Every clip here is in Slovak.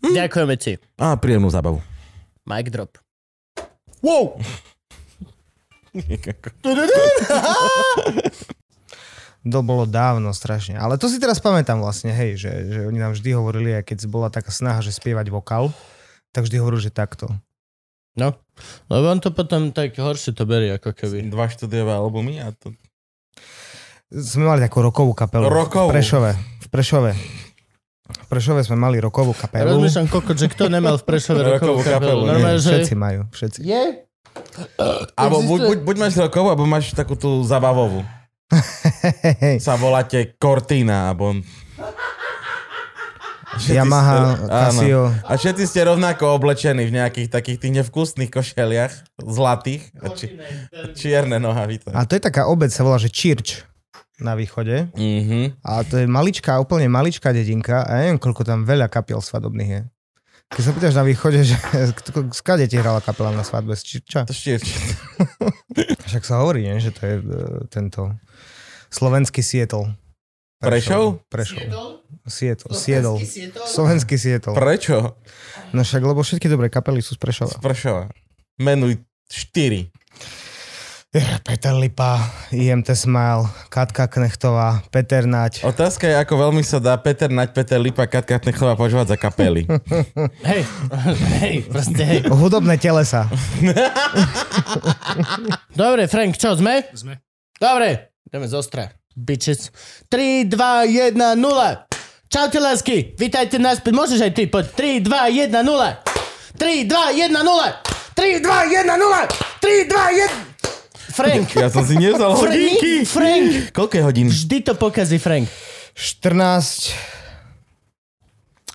Hm. Ďakujeme ti. A príjemnú zábavu. Mic drop. Wow! To bolo dávno strašne. Ale to si teraz pamätám vlastne, hej, že, že oni nám vždy hovorili, aj keď bola taká snaha, že spievať vokál, tak vždy hovorili, že takto. No, lebo on to potom tak horšie to berie, ako keby. Dva štúdiové albumy a to... Sme mali takú rokovú kapelu. Rokovú? V Prešove. V Prešove. V Prešove sme mali rokovú kapelu. Rozmýšľam, kokot, že kto nemal v Prešove rokovú Rokovú kapelu. kapelu, nie. Normálne, že... Všetci majú, všetci. Je? Alebo buď, buď, buď máš rokovú, alebo máš takú tú zabavovú. Sa voláte Cortina, alebo... Všetci Yamaha, ste- áno. Casio. A všetci ste rovnako oblečení v nejakých takých tých nevkusných košeliach, zlatých, a či, čierne nohavice. A to je taká obec, sa volá, že Church na východe. Mhm. A to je maličká, úplne maličká dedinka a ja neviem, koľko tam veľa kapiel svadobných je. Keď sa pýtaš na východe, že skade ti hrala kapela na svadbe z Čirča? To. Však sa hovorí, nie? že to je e, tento slovenský Seattle. Prešov? Prešov. Seattle. Seattle. Slovenský Seattle. Prečo? No však, lebo všetky dobré kapely sú z Prešova. Z Pršova. Menuj štyri. Peter Lipa, IMT Smile, Katka Knechtová, Peter Nať. Otázka je, ako veľmi sa dá Peter Nať, Peter Lipa, Katka Knechová požívať za kapely. Hej, hej, proste hej. Hudobné telesa. Dobre, Frank, čo, sme? Sme. Dobre, ideme z ostra. Bitches. 3, 2, 1, 0. Čaute, lásky. Vítajte naspäť. Môžeš aj ty, poď. 3, 2, 1, 0. 3, 2, 1, 0. 3, 2, 1, 0. 3, 2, 1. Frank. Ja som si nevzal Frank, hodinky. Frank. Koľko je hodín? Vždy to pokazí, Frank. 14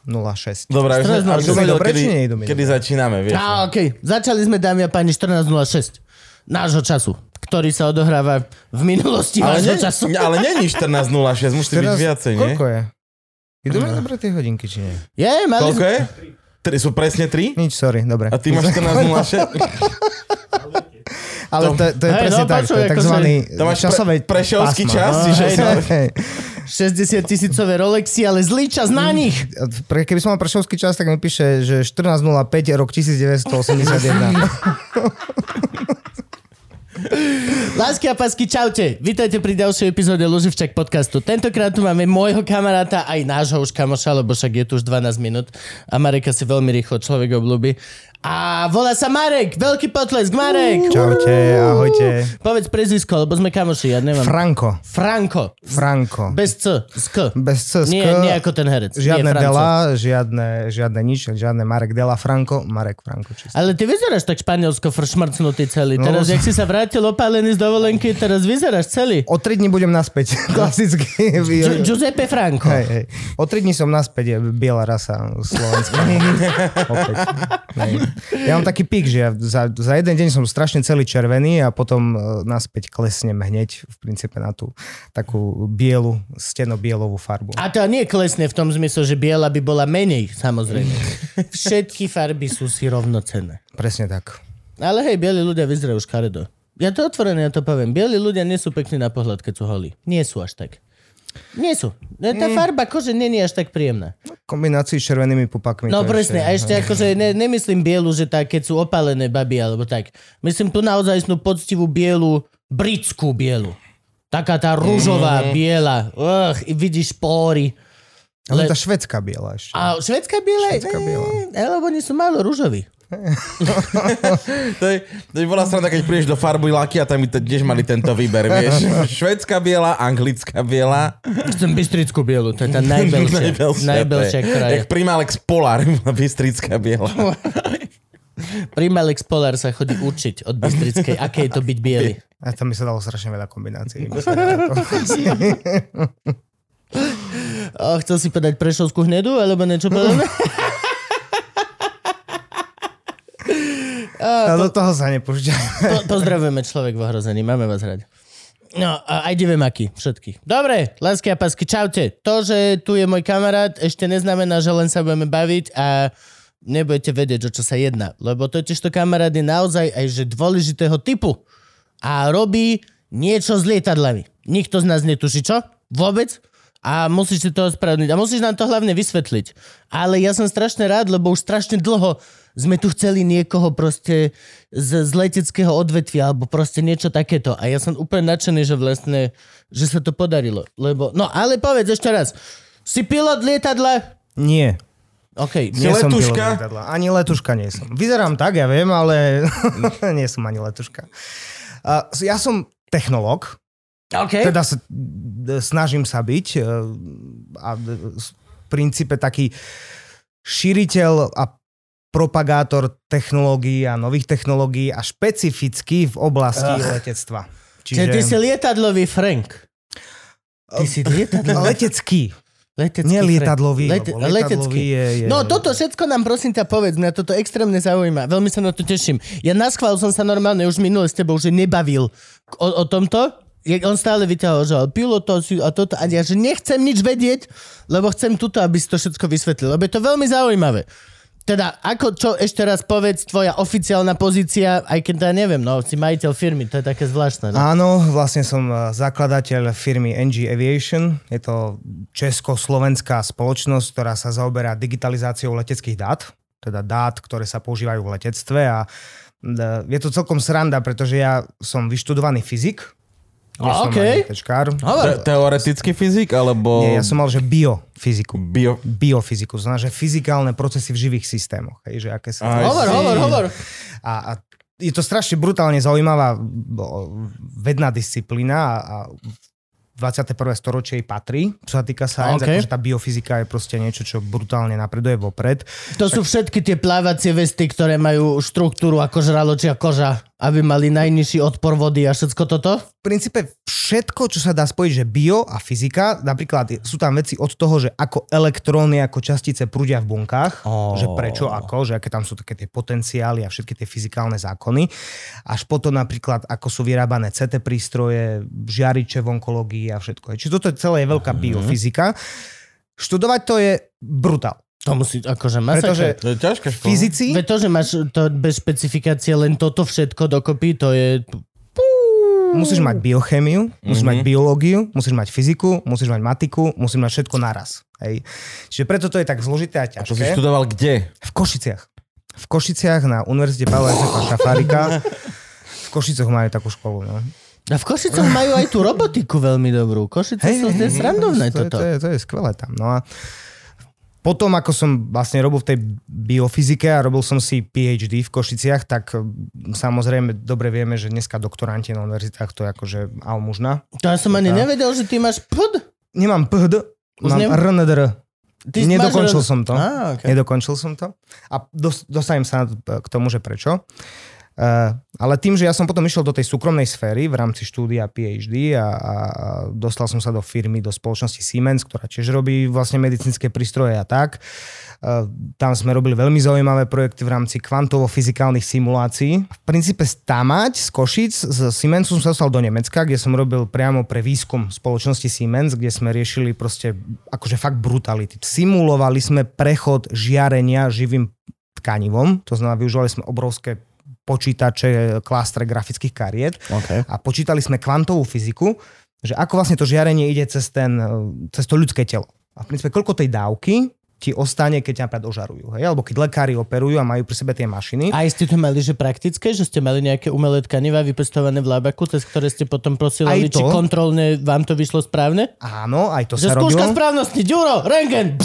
06. Dobre, už 14.06. aby som vedel, dobre, kedy, kedy začíname, vieš. Á, okej. Začali sme, dámy a páni, 14.06 nášho času, ktorý sa odohráva v minulosti Ale, vášho ne, času. ale není 14.06, musí byť viacej, nie? Koľko je? Idú mi dobre tie hodinky, či nie? Je, mali Koľko je? Tri, sú presne 3? Nič, sorry, dobre. A ty máš 14.06? Ale to, to je Hej, presne no, tak, to je takzvaný To máš časové pre, prešovský pásma. čas? No, čiže hej, si- no. Hej. 60 tisícové Rolexy, ale zlý čas na nich. Pre, keby som mal prešovský čas, tak mi píše, že 14.05 rok 1981. Lásky a pásky, čaute. Vítajte pri ďalšej epizóde Luživčak podcastu. Tentokrát tu máme môjho kamaráta, aj nášho už kamoša, lebo však je tu už 12 minút a Mareka si veľmi rýchlo človek obľúbi. A volá sa Marek, veľký potlesk, Marek. Čaute, ahojte. Povedz prezvisko, lebo sme kamoši, ja nemám. Franko. Franko. Franko. Bez C, z K. Bez C, z Nie, K. nie ako ten herec. Žiadne nie. Dela, žiadne, žiadne nič, žiadne Marek Dela Franko, Marek Franko čisto. Ale ty vyzeráš tak španielsko fršmrcnutý celý. No, Teraz, jak si sa vrátil opálený z dovolenky, teraz vyzeráš celý. O tri dní budem naspäť, klasicky. Gi- Giuseppe Franco. Hej, hej. O tri dní som naspäť, biela rasa slovenská. Ja mám taký pík, že ja za, za jeden deň som strašne celý červený a potom e, naspäť klesnem hneď v princípe na tú takú bielu, steno-bielovú farbu. A to nie klesne v tom zmysle, že biela by bola menej, samozrejme. Všetky farby sú si rovnocenné. Presne tak. Ale hej, bieli ľudia vyzerajú škaredo. Ja to otvorene ja to poviem. Bieli ľudia nie sú pekní na pohľad, keď sú holí. Nie sú až tak. Nie sú. Tá farba kože je až tak príjemná. V kombinácii s červenými pupakmi. No presne, a ešte akože ne, nemyslím bielu, že tak, keď sú opálené baby alebo tak. Myslím tu naozaj snú poctivú bielu, britskú bielu. Taká tá rúžová, Mhm. biela. Ugh, vidíš pory. Ale le- tá švedská biela ešte. A švedská biela? Švédská biela. Eh, lebo oni sú málo rúžoví. To, je, to by bola strana, keď prídeš do farby laky a tam by tiež mali tento výber, vieš. Švedská biela, anglická biela. Chcem bystrickú bielu, to je tá najbelšia. najbelšia, ktorá je. Jak Primalex Polar, bystrická biela. Primalex Polar sa chodí učiť od bystrickej, aké je to byť biely. A tam by sa dalo strašne veľa kombinácií. O, chcel si povedať prešovskú hnedu, alebo niečo podobné? A do toho sa nepúšťaj. Po, pozdravujeme človek v ohrození, máme vás radi. No, a aj divemáky, všetky. Dobre, lásky a pásky, čaute. To, že tu je môj kamarát, ešte neznamená, že len sa budeme baviť a nebudete vedieť, o čo sa jedná. Lebo totiž to kamarát je naozaj aj že dôležitého typu. A robí niečo s lietadlami. Nikto z nás netuší čo? Vôbec? A musíš si to ospravedlniť. A musíš nám to hlavne vysvetliť. Ale ja som strašne rád, lebo už strašne dlho sme tu chceli niekoho proste z, z leteckého odvetvia alebo proste niečo takéto. A ja som úplne nadšený, že vlastne, že sa to podarilo. Lebo, no ale povedz ešte raz. Si pilot lietadla? Nie. OK. Nie som letuška? pilot. Ani letuška nie som. Vyzerám tak, ja viem, ale nie som ani letuška. Uh, ja som technológ, OK. teda sa, snažím sa byť uh, a d- v princípe taký šíriteľ a propagátor technológií a nových technológií a špecificky v oblasti Ach. letectva. Čiže ty si lietadlový Frank. Ty si lietadlový. letecký, Letecký nie lietadlový. Lete, letecký. je, je... No toto všetko nám prosím ťa povedz, mňa toto extrémne zaujíma, veľmi sa na to teším. Ja na schvál som sa normálne už minule s tebou že nebavil o, o tomto, on stále vyťahol, že pilota si a toto, a ja že nechcem nič vedieť, lebo chcem tuto, aby si to všetko vysvetlil, lebo je to veľmi zaujímavé. Teda, ako, čo ešte raz povedz, tvoja oficiálna pozícia, aj keď ja neviem, no, si majiteľ firmy, to je také zvláštne. No. Áno, vlastne som eh, zakladateľ firmy NG Aviation. Je to československá spoločnosť, ktorá sa zaoberá digitalizáciou leteckých dát, teda dát, ktoré sa používajú v letectve a eh, je to celkom sranda, pretože ja som vyštudovaný fyzik. A, tečkár. Hovor. Te- teoretický fyzik, alebo... Nie, ja som mal, že biofyziku. Bio... Biofyziku, znamená, že fyzikálne procesy v živých systémoch. Hej, že aké sa... Aj Hovor, hovor, hovor. A, a je to strašne brutálne zaujímavá vedná disciplína a, a 21. storočie jej patrí, čo sa týka science, OK. okay. akože tá biofyzika je proste niečo, čo brutálne napreduje vopred. To sú všetky tie plávacie vesty, ktoré majú štruktúru ako žraločia koža, aby mali najnižší odpor vody a všetko toto? V princípe všetko, čo sa dá spojiť, že bio a fyzika, napríklad sú tam veci od toho, že ako elektróny, ako častice prúdia v bunkách, Ó. že prečo, ako, že aké tam sú také tie potenciály a všetky tie fyzikálne zákony, až potom napríklad, ako sú vyrábané CT prístroje, žiariče v onkológii a všetko. Čiže toto celé je veľká biofyzika. Študovať to je brutál. To musí, akože masaker. Pretože To je ťažké. škola. fyzici... Veď to, že máš to bez špecifikácie len toto všetko dokopy, to je... Musíš mať biochémiu, musíš Mhm. mať biológiu, musíš mať fyziku, musíš mať matiku, musíš mať všetko naraz. Hej. Čiže preto to je tak zložité a To si ťažké. študoval kde? V Košiciach. V Košiciach na Univerzite Pavla Jozefa Šafárika. V Košicoch majú takú školu. No. A v Košicoch majú aj tú robotiku veľmi dobrú. Košice sú to je srandovné to, je- toto. To, je, to je skvelé tam. No a potom, ako som vlastne robil v tej biofyzike a robil som si PhD v Košiciach, tak mm, samozrejme dobre vieme, že dneska doktoranti na univerzitách to je akože almužna. To ja som ani nevedel, že ty máš pod. Nemám PhD, Už mám nem- RNDR. Ty Nedokončil máš... som to. Á, okay. Nedokončil som to. A dos- dostanem sa k tomu, že prečo. Uh, ale tým, že ja som potom išiel do tej súkromnej sféry v rámci štúdia PhD a, a dostal som sa do firmy, do spoločnosti Siemens, ktorá tiež robí vlastne medicínske prístroje a tak. Uh, tam sme robili veľmi zaujímavé projekty v rámci kvantovo-fyzikálnych simulácií. V princípe stamať z Košic, z Siemensu som sa dostal do Nemecka, kde som robil priamo pre výskum spoločnosti Siemens, kde sme riešili proste akože fakt brutality. Simulovali sme prechod žiarenia živým tkanivom, to znamená, využívali sme obrovské počítače, klástre grafických kariet Okay. a počítali sme kvantovú fyziku, že ako vlastne to žiarenie ide cez, ten, e, cez to ľudské telo. A v princípe, koľko tej dávky ti ostane, keď ťa napríklad ožarujú. Hej? Alebo keď lekári operujú a majú pri sebe tie mašiny. A ste to mali, že praktické, že ste mali nejaké umelé tkaniva vypestované v labaku, cez ktoré ste potom prosili, či kontrolne vám to vyšlo správne? Áno, aj to Že sa skúška robilo. správnosti, Ďuro, rengen!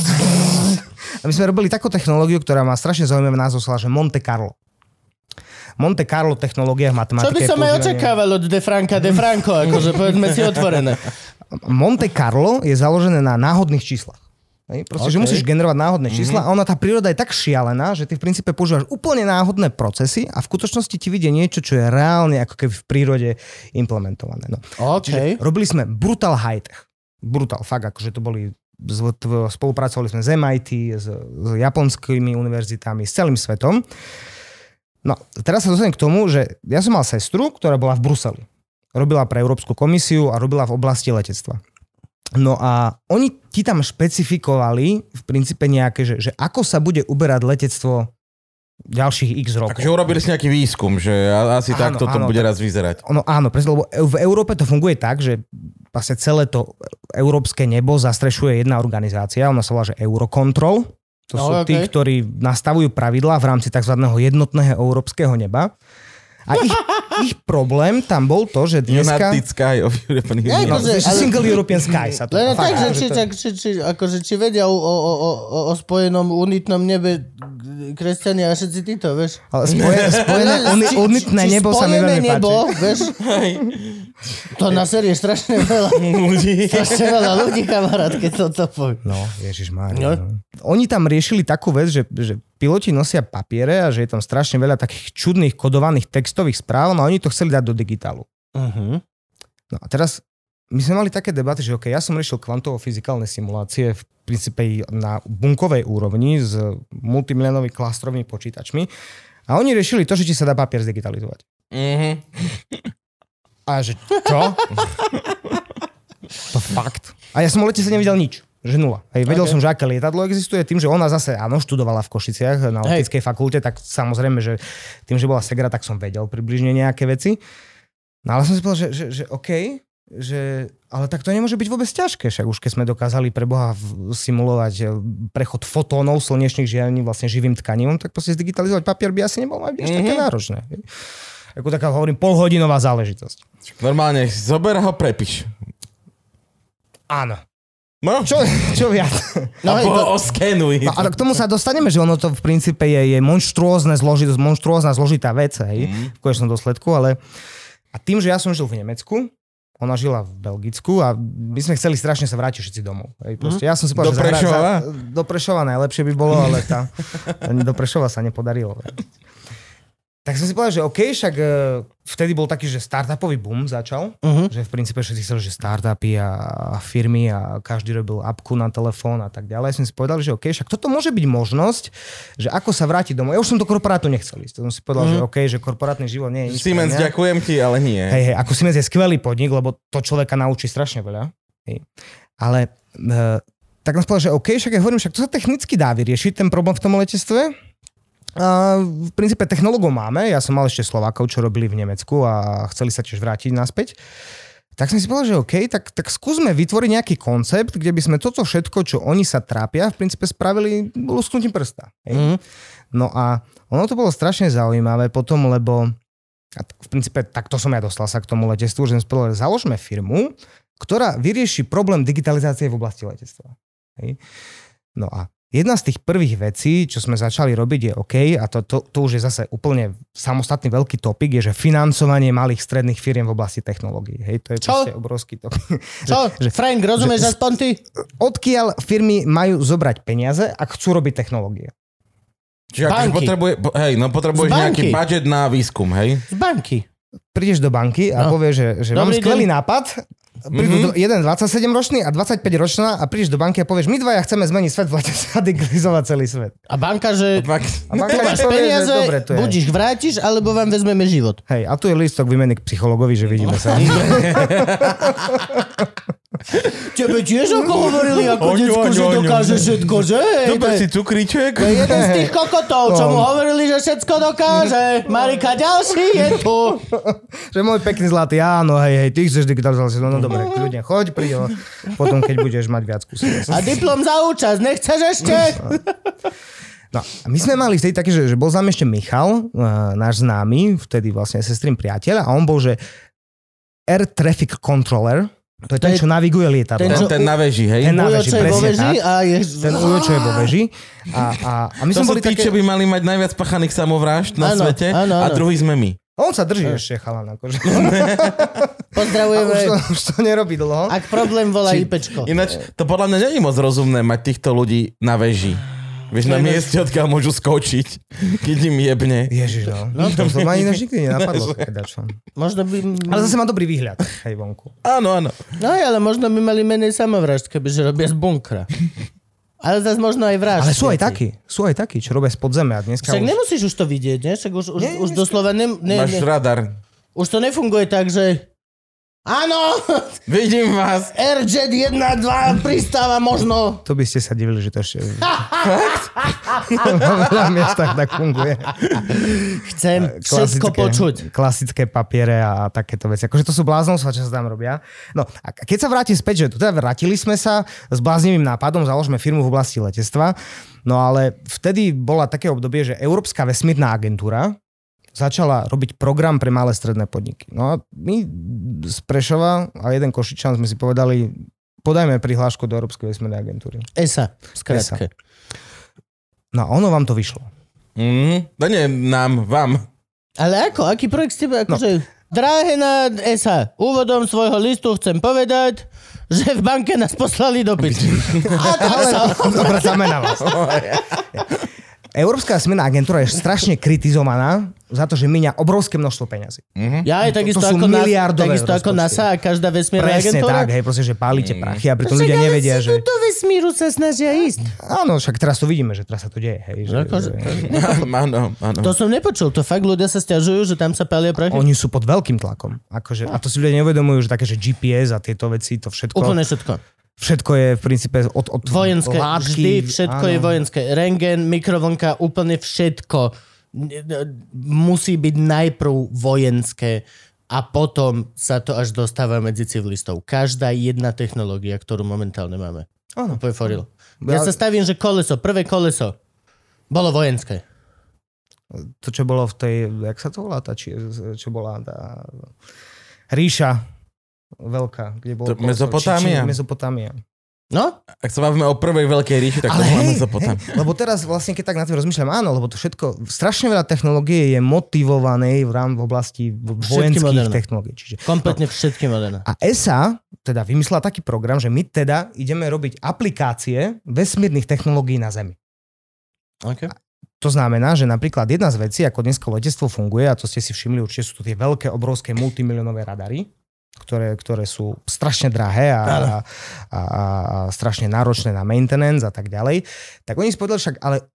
A my sme robili takú technológiu, ktorá má strašne zaujímavý názov, že Monte Carlo. Monte Carlo technológia v Čo matematike. by je som aj očakával od De Franka De Franco, akože povedzme si otvorené. Monte Carlo je založené na náhodných číslach. Hej? Proste, okay. že musíš generovať náhodné čísla a ona tá príroda je tak šialená, že ty v princípe používaš úplne náhodné procesy a v skutočnosti ti vidie niečo, čo je reálne ako keby v prírode implementované. No. OK. Čiže robili sme brutal high-tech. Brutal, fakt, akože to boli spolupracovali sme s MIT, s, s japonskými univerzitami, s celým svetom. No, teraz sa dostanem k tomu, že ja som mal sestru, ktorá bola v Bruseli. Robila pre Európsku komisiu a robila v oblasti letectva. No a oni ti tam špecifikovali v princípe nejaké, že, že ako sa bude uberať letectvo ďalších x rokov. Takže urobili si nejaký výskum, že asi Áno, takto to áno, bude tak- raz vyzerať. Ono, áno, presne, lebo v Európe to funguje tak, že vlastne celé to európske nebo zastrešuje jedna organizácia, ona sa volá, že Eurocontrol. To No, sú okej. tí, ktorí nastavujú pravidlá v rámci tzv. jednotného európskeho neba. A ich, ich problém tam bol to, že dneska... United Sky of European Union. No, ale- Single European Sky sa to... Len tak, že akože či, to- tak, či, či, akože, či vedia o, o, o, o, spojenom unitnom nebe kresťania a všetci títo, vieš. Ale spojené, spojené uni, Či- unitné či nebo sa mi veľmi nebo, páči. vieš, to na série strašne veľa, ľudí. strašne veľa ľudí, kamarát, keď toto povie. No, Ježiš No. no. Oni tam riešili takú vec, že, že piloti nosia papiere a že je tam strašne veľa takých čudných kodovaných textových správ, no a oni to chceli dať do digitálu. Uh-huh. No a teraz my sme mali také debaty, že OK, ja som riešil kvantovo-fyzikálne simulácie v princípe na bunkovej úrovni s multimilionovými klastrovými počítačmi a oni riešili to, že či sa dá papier zdigitalizovať. Mhm. A že čo? to fakt. A ja som o lete sa nevidel nič. Že nula. Hej, vedel Okay. som, že aké lietadlo existuje, tým, že ona zase, áno, študovala v Košiciach na optickej fakulte, tak samozrejme, že tým, že bola Segra, tak som vedel približne nejaké veci. No ale som si povedal, že, že, že OK, že, ale tak to nemôže byť vôbec ťažké, však už keď sme dokázali pre Boha simulovať e, prechod fotónov slnečných žiarení vlastne živým tkanivom, tak proste zdigitalizovať papier by asi nebolo aj mm-hmm. také náročné. hej. Ako taká, hovorím, polhodinová záležitosť. Normálne, zober ho prepíš. Áno. No, Čo, čo viac? No, Abo to, oskenuj. No, ale k tomu sa dostaneme, že ono to v princípe je, je monštruózne zložitosť, monštruózna zložitá vec, hej, Mhm. v konečnom dôsledku, ale a tým, že ja som žil v Nemecku, ona žila v Belgicku a my sme chceli strašne sa vrátiť všetci domov. Hej, proste, ja som si povedal, Do že Prešova? Za, do Prešova najlepšie by bolo, ale tá, do Prešova sa nepodarilo. Tak som si povedal, že OK, však e, vtedy bol taký, že startupový boom začal, uh-huh. že v princípe všetci chceli, že startupy a firmy a každý robil apku na telefón a tak ďalej. Som si povedal, že OK, však toto môže byť možnosť, že ako sa vrátiť domov. Ja už som do korporátu nechcel ísť. To som si povedal, mm. že OK, že korporátny život nie je nič Siemens, mňa. ďakujem ti, ale nie. Hej, hej, ako Siemens je skvelý podnik, lebo to človeka naučí strašne veľa. Hej. Ale e, tak som si povedal, že OK, však ja hovorím, však to sa technicky dá vyriešiť, ten problém v tom letectve. V princípe technológov máme, ja som mal ešte Slovákov, čo robili v Nemecku a chceli sa tiež vrátiť naspäť. Tak som si povedal, že OK, tak, tak skúsme vytvoriť nejaký koncept, kde by sme toto všetko, čo oni sa trápia, v princípe spravili lusknutím prsta. Hej. Mhm. No a ono to bolo strašne zaujímavé potom, lebo a v princípe takto som ja dostal sa k tomu letectvu, že som si povedal, založme firmu, ktorá vyrieši problém digitalizácie v oblasti letectva. Hej. No a jedna z tých prvých vecí, čo sme začali robiť je OK, a to, to, to už je zase úplne samostatný veľký topik, je, že financovanie malých stredných firiem v oblasti technológií. Hej, to je Čo? proste obrovský topik. Čo? že- Frank, rozumieš že- aspoň ty? Odkiaľ firmy majú zobrať peniaze, ak chcú robiť technológie? Čiže akože potrebuje, po- hej, no potrebuješ nejaký budget na výskum, hej? Z banky. prídeš do banky a No. povieš, že, že mám skvelý deň. nápad, prídu Mhm. mm-hmm. jeden 27 ročný a 25 ročná a prídeš do banky a povieš, my dvaja chceme zmeniť svet v lete a digitalizovať celý svet. A banka, že Tak, A banka tu máš povie, peniaze, dobre to je. buď ich vrátiš, alebo vám vezmeme život. Hej, a tu je lístok výmeny k psychologovi, že vidíme sa. Tebe tiež ako hovorili ako decko, že dokáže všetko, že? Dobre si cukríček. To je jeden z tých kokotov, čo mu No. hovorili, že všetko dokáže. Marika, ďalší je tu. že môj pekný zlatý, áno, hej, hej, ty chceš digitalizovať, no dobre, kľudne, choď, príď, potom keď budeš mať viac skúseností. A diplom za účasť, nechceš ešte? No, a my sme mali vtedy taký, že, že bol za ešte Michal, uh, náš známy, vtedy vlastne sestrin priateľ, a on bol, že Air Traffic Controller, to je ten, čo naviguje lietadlo. ten, čo- ten na veži, hej? Ten na veži, presne veži tak. a je... Ten ujo, čo je vo veži. A, a, a my To sme sú boli tí, také... čo by mali mať najviac pachaných samovrážd na Áno, svete áno, a áno. druhý sme my. On sa drží ešte, chalan, akože. A Pozdravujeme. už, to, už to nerobí dlho. Ak problém volá IPčko. Ináč, to podľa mňa není moc rozumné mať týchto ľudí na veži. Vieš, na mieste, odkiaľ môžu skočiť, keď im jebne. Ježiš, no. no to, to ma ináč nikdy nenapadlo. také dačo. Možno by... Ale zase má dobrý výhľad, hej, vonku. Áno, áno. No ale možno by mali menej samovražd, kebyže robia z bunkra. Ale zase možno aj vražd. Ale sú aj takí, sú aj takí, čo robia z podzemia. A dneska Však už... nemusíš už to vidieť, nie? Však už, už, Nie, už nie, doslova ne, ne, Máš ne, radar. už to nefunguje tak, že áno, Vidím vás. RJ 1, 2 pristáva možno. To by ste sa divili, že to ešte... Na veľa miestach tak funguje. Chcem všetko počuť. klasické papiere a takéto veci. Akože to sú bláznostva, čo sa tam robia. No a keď sa vrátim späť, že teda vrátili sme sa s bláznivým nápadom, založme firmu v oblasti letectva, no ale vtedy bola také obdobie, že Európska vesmírna agentúra začala robiť program pre malé stredné podniky. No a my z Prešova a jeden Košičan sme si povedali, podajme prihlášku do Európskej vesmírnej agentúry. ESA, skrátke. No a ono vám to vyšlo. Mm, no nie nám, vám. Ale ako? Aký projekt ste... No. Akože, Drahé na ESA, úvodom svojho listu chcem povedať, že v banke nás poslali dopyt. A tak Ale sa... dobre zamenala. Európska vesmírna agentúra je strašne kritizovaná za to, že míňa obrovské množstvo peňazí. Ja aj takisto, To sú ako, na, miliardové takisto ako. NASA a každá vesmírna Presne agentúra. tak, hej, proste, že pálite prachy a pritom ľudia nevedia, že... Do vesmíru sa snažia ísť. Áno, však teraz to vidíme, že teraz sa to deje. Hej, že, Akože- že... Áno, áno. To som nepočul, to fakt ľudia sa stiažujú, že tam sa palia prachy. Oni sú pod veľkým tlakom. Akože, a to si ľudia neuvedomujú, že také, že GPS a tieto veci, to všetko, Úplne všetko. Všetko je v princípe od, od Vojenské, látky. vždy všetko áno. je vojenské. Rengen, mikrovlnka, úplne všetko musí byť najprv vojenské a potom sa to až dostáva medzi civilistov. Každá jedna technológia, ktorú momentálne máme. Áno. Úplne foril. Ja sa stavím, že koleso, prvé koleso bolo vojenské. To, čo bolo v tej, jak sa to volá, tá, či, čo bola tá ríša veľká, kde bolo... To. Mezopotámia? Mezopotámia. No? Ak sa bavíme o prvej veľkej ríši, tak to Ale bola hej, Mezopotámia. hej, lebo teraz vlastne, keď tak na tým rozmýšľam, áno, lebo to všetko, strašne veľa technológie je motivované v rám v oblasti vojenských moderné. technológií. Čiže, Kompletne všetky moderné. a ESA teda vymyslela taký program, že my teda ideme robiť aplikácie vesmírnych technológií na Zemi. Okay. To znamená, že napríklad jedna z vecí, ako dneska letectvo funguje, a to ste si všimli, určite sú to tie veľké, obrovské multimilionové radary, ktoré, ktoré sú strašne drahé a, a, a, a strašne náročné na maintenance a tak ďalej, tak oni si povedali však, ale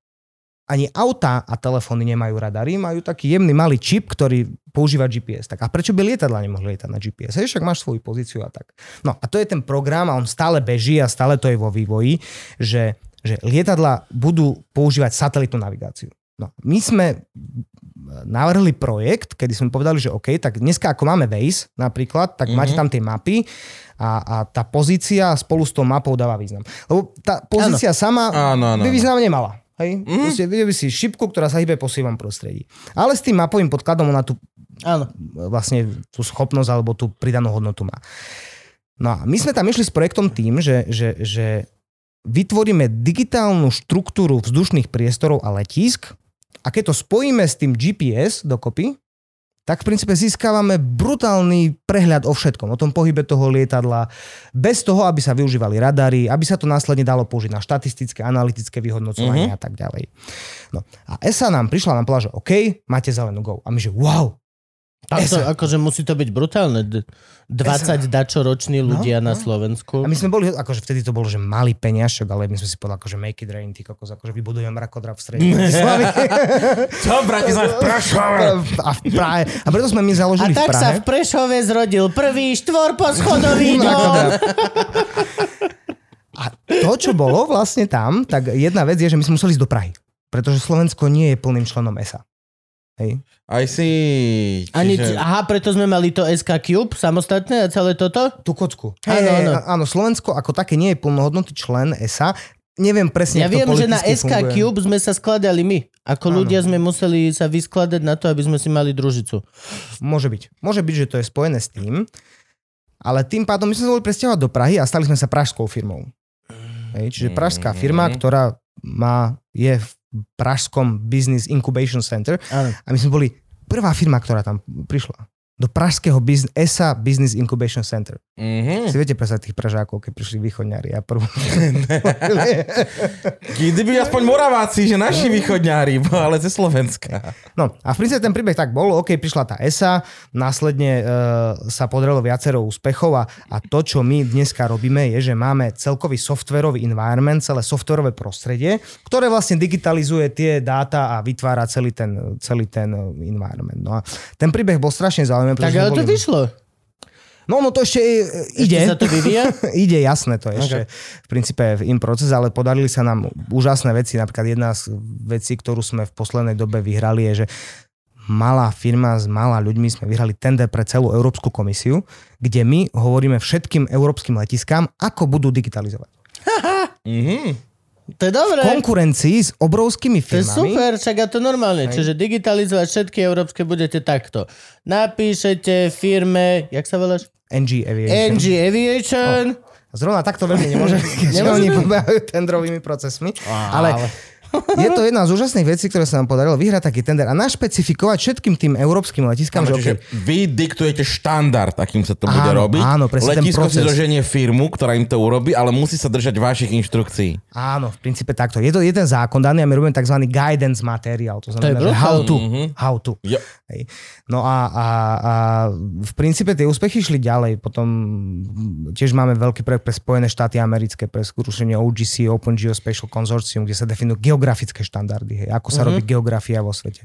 ani auta a telefóny nemajú radary, majú taký jemný malý čip, ktorý používa GPS. Tak a prečo by lietadla nemohli lietať na GPS? Hej, však máš svoju pozíciu a tak. No a to je ten program a on stále beží a stále to je vo vývoji, že, že lietadla budú používať satelitnú navigáciu. No, my sme navrhli projekt, kedy sme povedali, že OK, tak dneska ako máme Waze napríklad, tak mm-hmm. máte tam tie mapy a, a tá pozícia spolu s tou mapou dáva význam. Lebo tá pozícia ano. sama Áno, áno, by význam nemala. Hej? Mm-hmm. Proste videl by si šipku, ktorá sa hýbe po sivom prostredí. Ale s tým mapovým podkladom ona tu Áno. vlastne tú schopnosť alebo tú pridanú hodnotu má. No a my sme tam išli s projektom tým, že, že, že vytvoríme digitálnu štruktúru vzdušných priestorov a letísk a keď to spojíme s tým GPS dokopy, tak v princípe získávame brutálny prehľad o všetkom, o tom pohybe toho lietadla, bez toho, aby sa využívali radary, aby sa to následne dalo použiť na štatistické, analytické vyhodnocovanie mm-hmm. a tak ďalej. No a ESA nám prišla a nám povedala, že OK, máte zelenú go. A my že wow, Tam to, akože musí to byť brutálne. D- 20 dačoroční ľudia No, na no. Slovensku. A my sme boli, akože vtedy to bolo, že malý peniažok, ale my sme si povedali, akože make it rain, ty kokos, akože vybudujem mrakodrap v strede. Čo, Bratislava v Prešove? a v Prahe. A preto sme my A založili v tak sa v Prešove zrodil prvý štvorposchodový dom. A to, čo bolo vlastne tam, tak jedna vec je, že my sme museli ísť do Prahy. Pretože Slovensko nie je plným členom ESA. Hej. Aj si... Ani, čiže- aha, preto sme mali to SK Cube samostatné a celé toto? Tú kocku. Áno, Hej, áno. áno, Slovensko ako také nie je plnohodnotný člen ESA. Neviem presne, Ja viem, že na SK funguje. Cube sme sa skladali my. Ako Áno. ľudia sme museli sa vyskladať na to, aby sme si mali družicu. Môže byť. Môže byť, že to je spojené s tým. Ale tým pádom my sme sa boli presťahovať do Prahy a stali sme sa pražskou firmou. Hej, čiže pražská firma, ktorá má, je v Pražskom Business Incubation Center Áno. a my sme boli prvá firma, ktorá tam prišla. Do pražského bizn- ESA Business Incubation Center. Mhm. Si viete predstaviť tých Pražákov, keď prišli východňári a prvú... Kdyby aspoň Moraváci, že naši východňári, ale ze Slovenska. No a v princípe ten príbeh tak bol, OK, prišla tá ESA, následne e, sa podarilo viacero úspechov a, a to, čo my dneska robíme, je, že máme celkový softwarový environment, celé softwarové prostredie, ktoré vlastne digitalizuje tie dáta a vytvára celý ten, celý ten environment. No a ten príbeh bol strašne zaujímavý. Tak pretože ale to vyšlo. No, no to ešte e, ide. sa to vyvíja? ide, jasné, to ešte v princípe in proces, ale podarili sa nám úžasné veci. Napríklad jedna z vecí, ktorú sme v poslednej dobe vyhrali, je, že malá firma s malá ľuďmi sme vyhrali tender pre celú Európsku komisiu, kde my hovoríme všetkým európskym letiskám, ako budú digitalizovať. Mhm. To je dobré. Konkurencii s obrovskými To je firmami. super, však a to normálne. Čiže digitalizovať všetky európske budete takto. Napíšete firme, jak sa voláš? NG Aviation. NG Aviation. Zrovna takto veľmi nemôže, keďže oni pobehajú tendrovými procesmi. ale, ale- je to jedna z úžasných vecí, ktoré sa nám podarilo vyhrať taký tender a našpecifikovať všetkým tým európskym letiskám, Áno, že okay, vy diktujete štandard, akým sa to bude Áno, robiť. áno, presne Letisko si zoženie firmu, ktorá im to urobí, ale musí sa držať vašich inštrukcií. áno, v princípe takto. Je to jeden zákon daný a my robíme tzv. guidance materiál. To znamená, To že how to. Mhm. How to. Jo. Hej. No a, a, a v princípe tie úspechy šli ďalej. Potom tiež máme veľký projekt pre Spojené štáty americké, pre skúšenie OGC, Open Geospatial Consortium, kde sa definujú geografické štandardy, hej, ako sa robí geografia vo svete.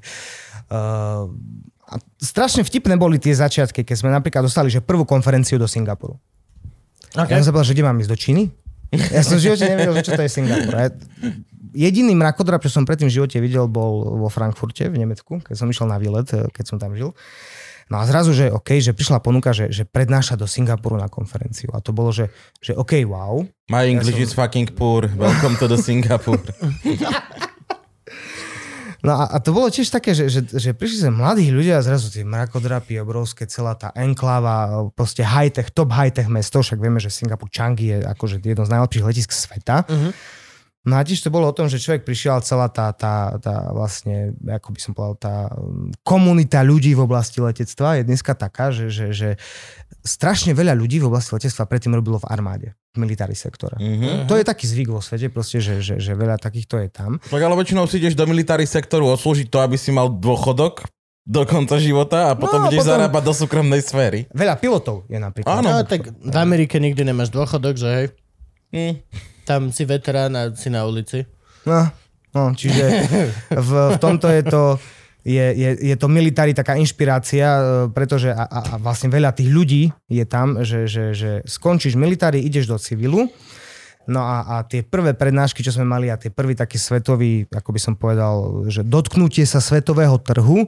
Uh, a strašne vtipné boli tie začiatky, keď sme napríklad dostali že prvú konferenciu do Singapuru. Okay. Ja som sa povedal, že kde mám ísť do Číny? Ja som v živote nevedel, že čo to je Singapur. A jediný mrakodrap, čo som predtým v živote videl, bol vo Frankfurte v Nemecku, keď som išiel na výlet, eh, keď som tam žil. No a zrazu, že OK, že prišla ponuka, že, že prednáša do Singapuru na konferenciu. A to bolo, že, že OK, wow. My English is fucking poor. Welcome to the Singapore. No a, a to bolo tiež také, že, že, že prišli sem mladí ľudia a zrazu tie mrakodrapy obrovské, celá tá enkláva, proste high-tech, top high-tech mesto, však vieme, že Singapur Changi je akože jedno z najlepších letisk sveta. Mhm. No a tiež to bolo o tom, že človek prišiel celá tá, tá, tá vlastne, ako by som povedal, tá um, komunita ľudí v oblasti letectva je dneska taká, že, že, že strašne veľa ľudí v oblasti letectva predtým robilo v armáde, v military sektore. Mhm. To je taký zvyk vo svete, proste, že, že, že veľa takýchto je tam. Tak ale väčšinou si ideš do military sektoru odslúžiť to, aby si mal dôchodok do konca života a potom No, budeš potom- zarábať do súkromnej sféry. Veľa pilotov je napríklad. Áno. No tak v Amerike nikdy nemáš dôchodok, že hej? Hm. Tam si veterán a si na ulici. No, no čiže v, v tomto je to, je, je, je to military taká inšpirácia, e, pretože a, a, a vlastne veľa tých ľudí je tam, že, že, že skončíš military, ideš do civilu, No a, a tie prvé prednášky, čo sme mali a tie prvý taký svetový, ako by som povedal, že dotknutie sa svetového trhu,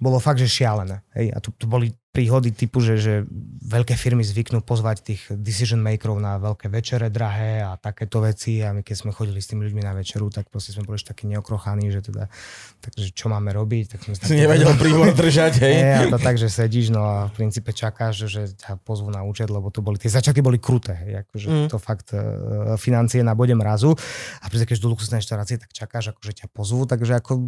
bolo fakt, že šialené. Hej? A tu, tu boli príhody typu, že, že veľké firmy zvyknú pozvať tých decision makerov na veľké večere drahé a takéto veci a my keď sme chodili s tými ľuďmi na večeru, tak proste sme boli takí neokrochaní, že teda, takže čo máme robiť, tak sme Si nevedel príbor držať, hej? Nie, a to tak, že sedíš, no a v princípe čakáš, že ťa pozvú na účet, lebo to boli, tie začiatky boli kruté, hej, akože mm. to fakt uh, financie na bode mrazu a pri keď do luxusnej reštaurácie, tak čakáš, akože ťa pozvú, takže ako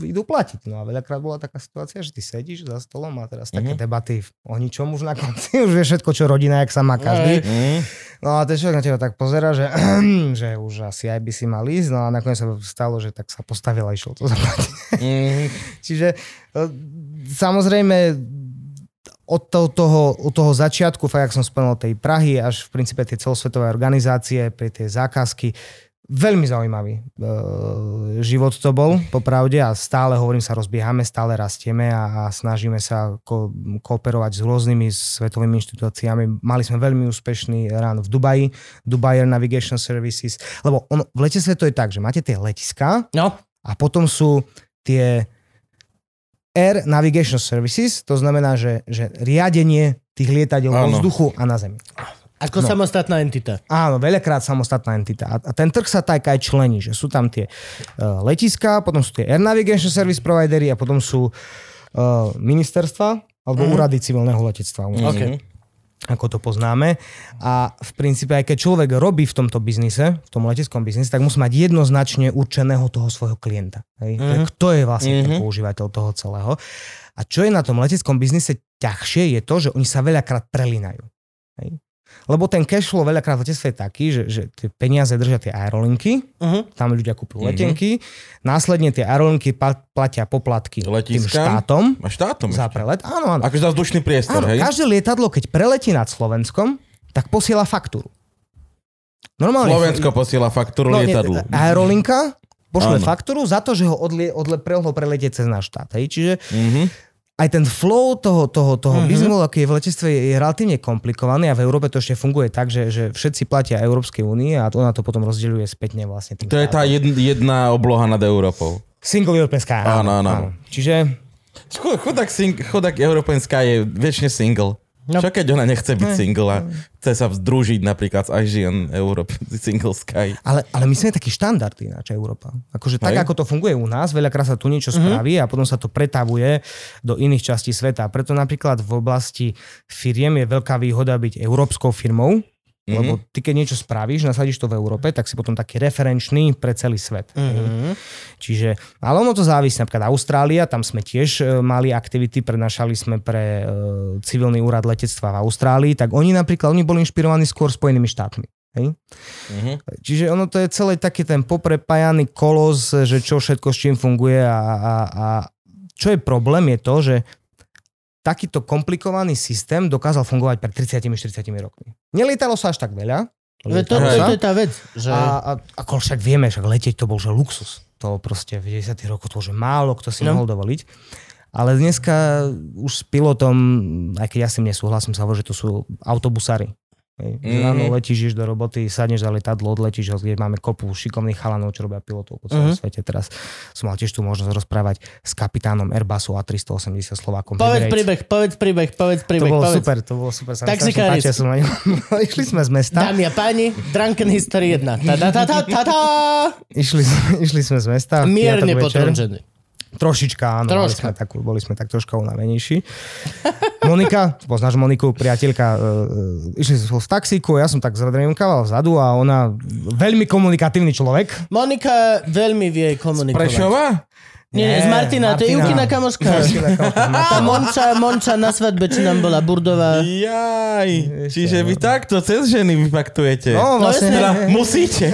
idú platiť. No a veľakrát bola taká situácia, že ty sedíš za stolom a teraz také Mhm. Debaty o ničom už na konci, už vieš všetko, čo rodina, jak sa má každý. Hm. No a ten človek na teba tak pozera, že, že už asi aj by si mal ísť, no a nakoniec sa stalo, že tak sa postavil a išiel to zaplatiť. Hm. Čiže e, samozrejme od toho, toho, od toho začiatku, fakt, jak som spomenul, tej Prahy až v princípe tie celosvetové organizácie, pre tie zákazky, veľmi zaujímavý e, život to bol, popravde, a stále, hovorím, sa rozbiehame, stále rastieme a, a snažíme sa ko, kooperovať s rôznymi svetovými inštitúciami. Mali sme veľmi úspešný run v Dubaji, Dubai Air Navigation Services, lebo ono, v letectve to je tak, že máte tie letiská, No, a potom sú tie Air Navigation Services, to znamená, že, že riadenie tých lietadiel vo vzduchu a na zemi. Ako No. samostatná entita. Áno, veľakrát samostatná entita. A, a ten trh sa tak aj člení, že sú tam tie uh, letiská, potom sú tie Air Navigation Service providery a potom sú uh, ministerstva alebo mm. úrady civilného letectva. Mhm. ako to poznáme. A v princípe, aj keď človek robí v tomto biznise, v tom leteckom biznise, tak musí mať jednoznačne určeného toho svojho klienta. Hej? Mm-hmm. Kto je vlastne mm-hmm. ten Mhm. používateľ toho celého. A čo je na tom leteckom biznise ťažšie, je to, že oni sa veľakrát prelínajú. Hej? Lebo ten cash flow veľakrát v letectve je taký, že, že tie peniaze držia tie aerolinky, Uh-huh. tam ľudia kúpujú Mhm. letenky, následne tie aerolinky platia poplatky tým Letiskám? štátom A štátom za prelet. Áno, áno. Akože za vzdušný priestor, Áno, hej? každé lietadlo, keď preletí nad Slovenskom, tak posiela faktúru. Normálne. Slovensko posiela faktúru no, lietadlu. Aerolinka pošle faktúru za to, že ho odle, pre, ho preletieť cez náš štát. Hej. Čiže Mhm. Aj ten flow toho, toho, toho Mhm. mm-hmm. biznisu, aký je v letectve, je, je relatívne komplikovaný a v Európe to ešte funguje tak, že, že všetci platia Európskej únie a ona to potom rozdeľuje spätne vlastne tým To je tá jedna, jedna obloha nad Európou. Single European Sky. Áno, áno, áno. Čiže Chudák, sing, chudák European Sky je väčšine single. No. Čo keď ona nechce byť single a chce sa vzdružiť napríklad s Asian Europe Single Sky? Ale, ale my sme taký štandard ináč Európa. Akože tak, Hej. ako to funguje u nás, veľakrát sa tu niečo Mhm. spraví a potom sa to pretavuje do iných častí sveta. Preto napríklad v oblasti firiem je veľká výhoda byť európskou firmou, Mhm. lebo ty keď niečo spravíš, nasadíš to v Európe, tak si potom taký referenčný pre celý svet. Mhm. Čiže, ale ono to závisí. Napríklad Austrália, tam sme tiež e, mali aktivity, prenašali sme pre e, civilný úrad letectva v Austrálii, tak oni napríklad, oni boli inšpirovaní skôr Spojenými štátmi. Hej? Mhm. Čiže ono to je celý taký ten poprepájaný kolos, že čo všetko s čím funguje a, a, a čo je problém je to, že takýto komplikovaný systém dokázal fungovať pred 30-40 rokmi. Nelietalo sa až tak veľa. Veď To, to, sa. to je tá vec, že... A, a ako však vieme, však letieť to bol že luxus. To proste v 90 rokoch to, že málo kto si No. no. mohol dovoliť. Ale dneska už s pilotom, aj keď ja s tým nesúhlasím, sa hovorí, že to sú autobusári. Hej. Mm-hmm. Mhm. Ráno letíš, ideš do roboty, sadneš za lietadlo, odletíš, kde máme kopu šikovných chalanov, čo robia pilotov po celom mm-hmm. svete. Teraz som mal tiež tu možnosť rozprávať s kapitánom Airbusu A380 Slovákom. Povedz Emirates. príbeh, povedz príbeh, povedz To príbeh, bolo povedz. super, to bolo super. Sa mi Taxikári. strašne páči, ja som na Išli sme z mesta. Dámy a páni, Drunken History 1. Ta, ta, ta, ta, ta, ta. Išli, išli sme z mesta. Mierne potrnžený. Trošička, áno, Troška. sme, takú, boli sme tak troška unavenejší. Monika, poznáš Moniku, priateľka, uh, išli sme v taxíku, ja som tak zadremkával vzadu a ona, veľmi komunikatívny človek. Monika veľmi vie komunikovať. Prešova? Nie, nie, z Martina, to je Jukina kamoška. Martina kamoška. Tá Monča, Monča na svadbe, či nám bola Burdová. Jaj, čiže vy takto cez ženy vyfaktujete. No, vlastne, Teda musíte.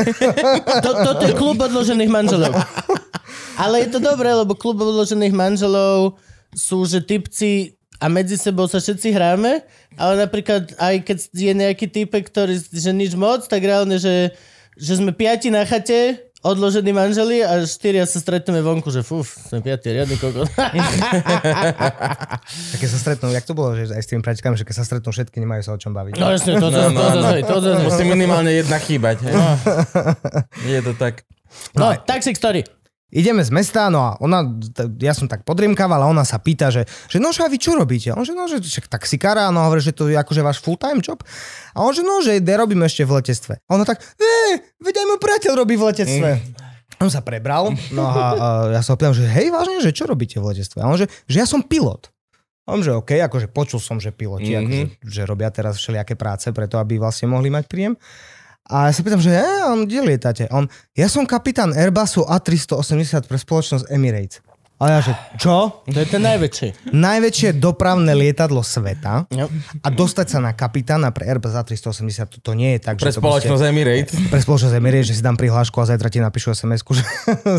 To, toto je klub odložených manželov. Ale je to dobré, lebo klub odložených manželov sú, že typci a medzi sebou sa všetci hráme, ale napríklad aj keď je nejaký typek, ktorý, že nič moc, tak reálne, že, že sme piati na chate, odložení manželi a štyria sa stretneme vonku, že fuf, sme piatý riadny kokot. a keď sa stretnú, jak to bolo, že aj s tými pračkami, že keď sa stretnú všetky, nemajú sa o čom baviť. No jasne, to, no, no, no, to, to, Musí minimálne jedna chýbať. Je to tak. No, no taxi story. Ideme z mesta, no a ona, ja som tak podriemkával a ona sa pýta, že, že no, že a vy čo robíte? On, že no, že však taxikára, no hovorí, že to je akože váš full-time job. A on, že no, že ja robím ešte v letectve. A ona tak, e, veď aj môj priateľ robí v letectve. On sa prebral, no a, a ja sa ho pýtam, že hej, vážne, že čo robíte v letectve? A on, že, že ja som pilot. A on, že OK, akože počul som, že piloti, Mhm. mm-hmm. akože, že robia teraz všelijaké práce preto, aby vlastne mohli mať príjem. A ja sa pýtam, že e, on, kde lietate? On, ja som kapitán Airbusu A380 pre spoločnosť Emirates. A ja, že čo? To je ten najväčší. Najväčšie dopravné lietadlo sveta Jo. a dostať sa na kapitána pre Airbus A380, to, to nie je tak, Pre že to spoločnosť Emirates. pre spoločnosť Emirates, že si dám prihlášku a zajtra ti napíšu sms že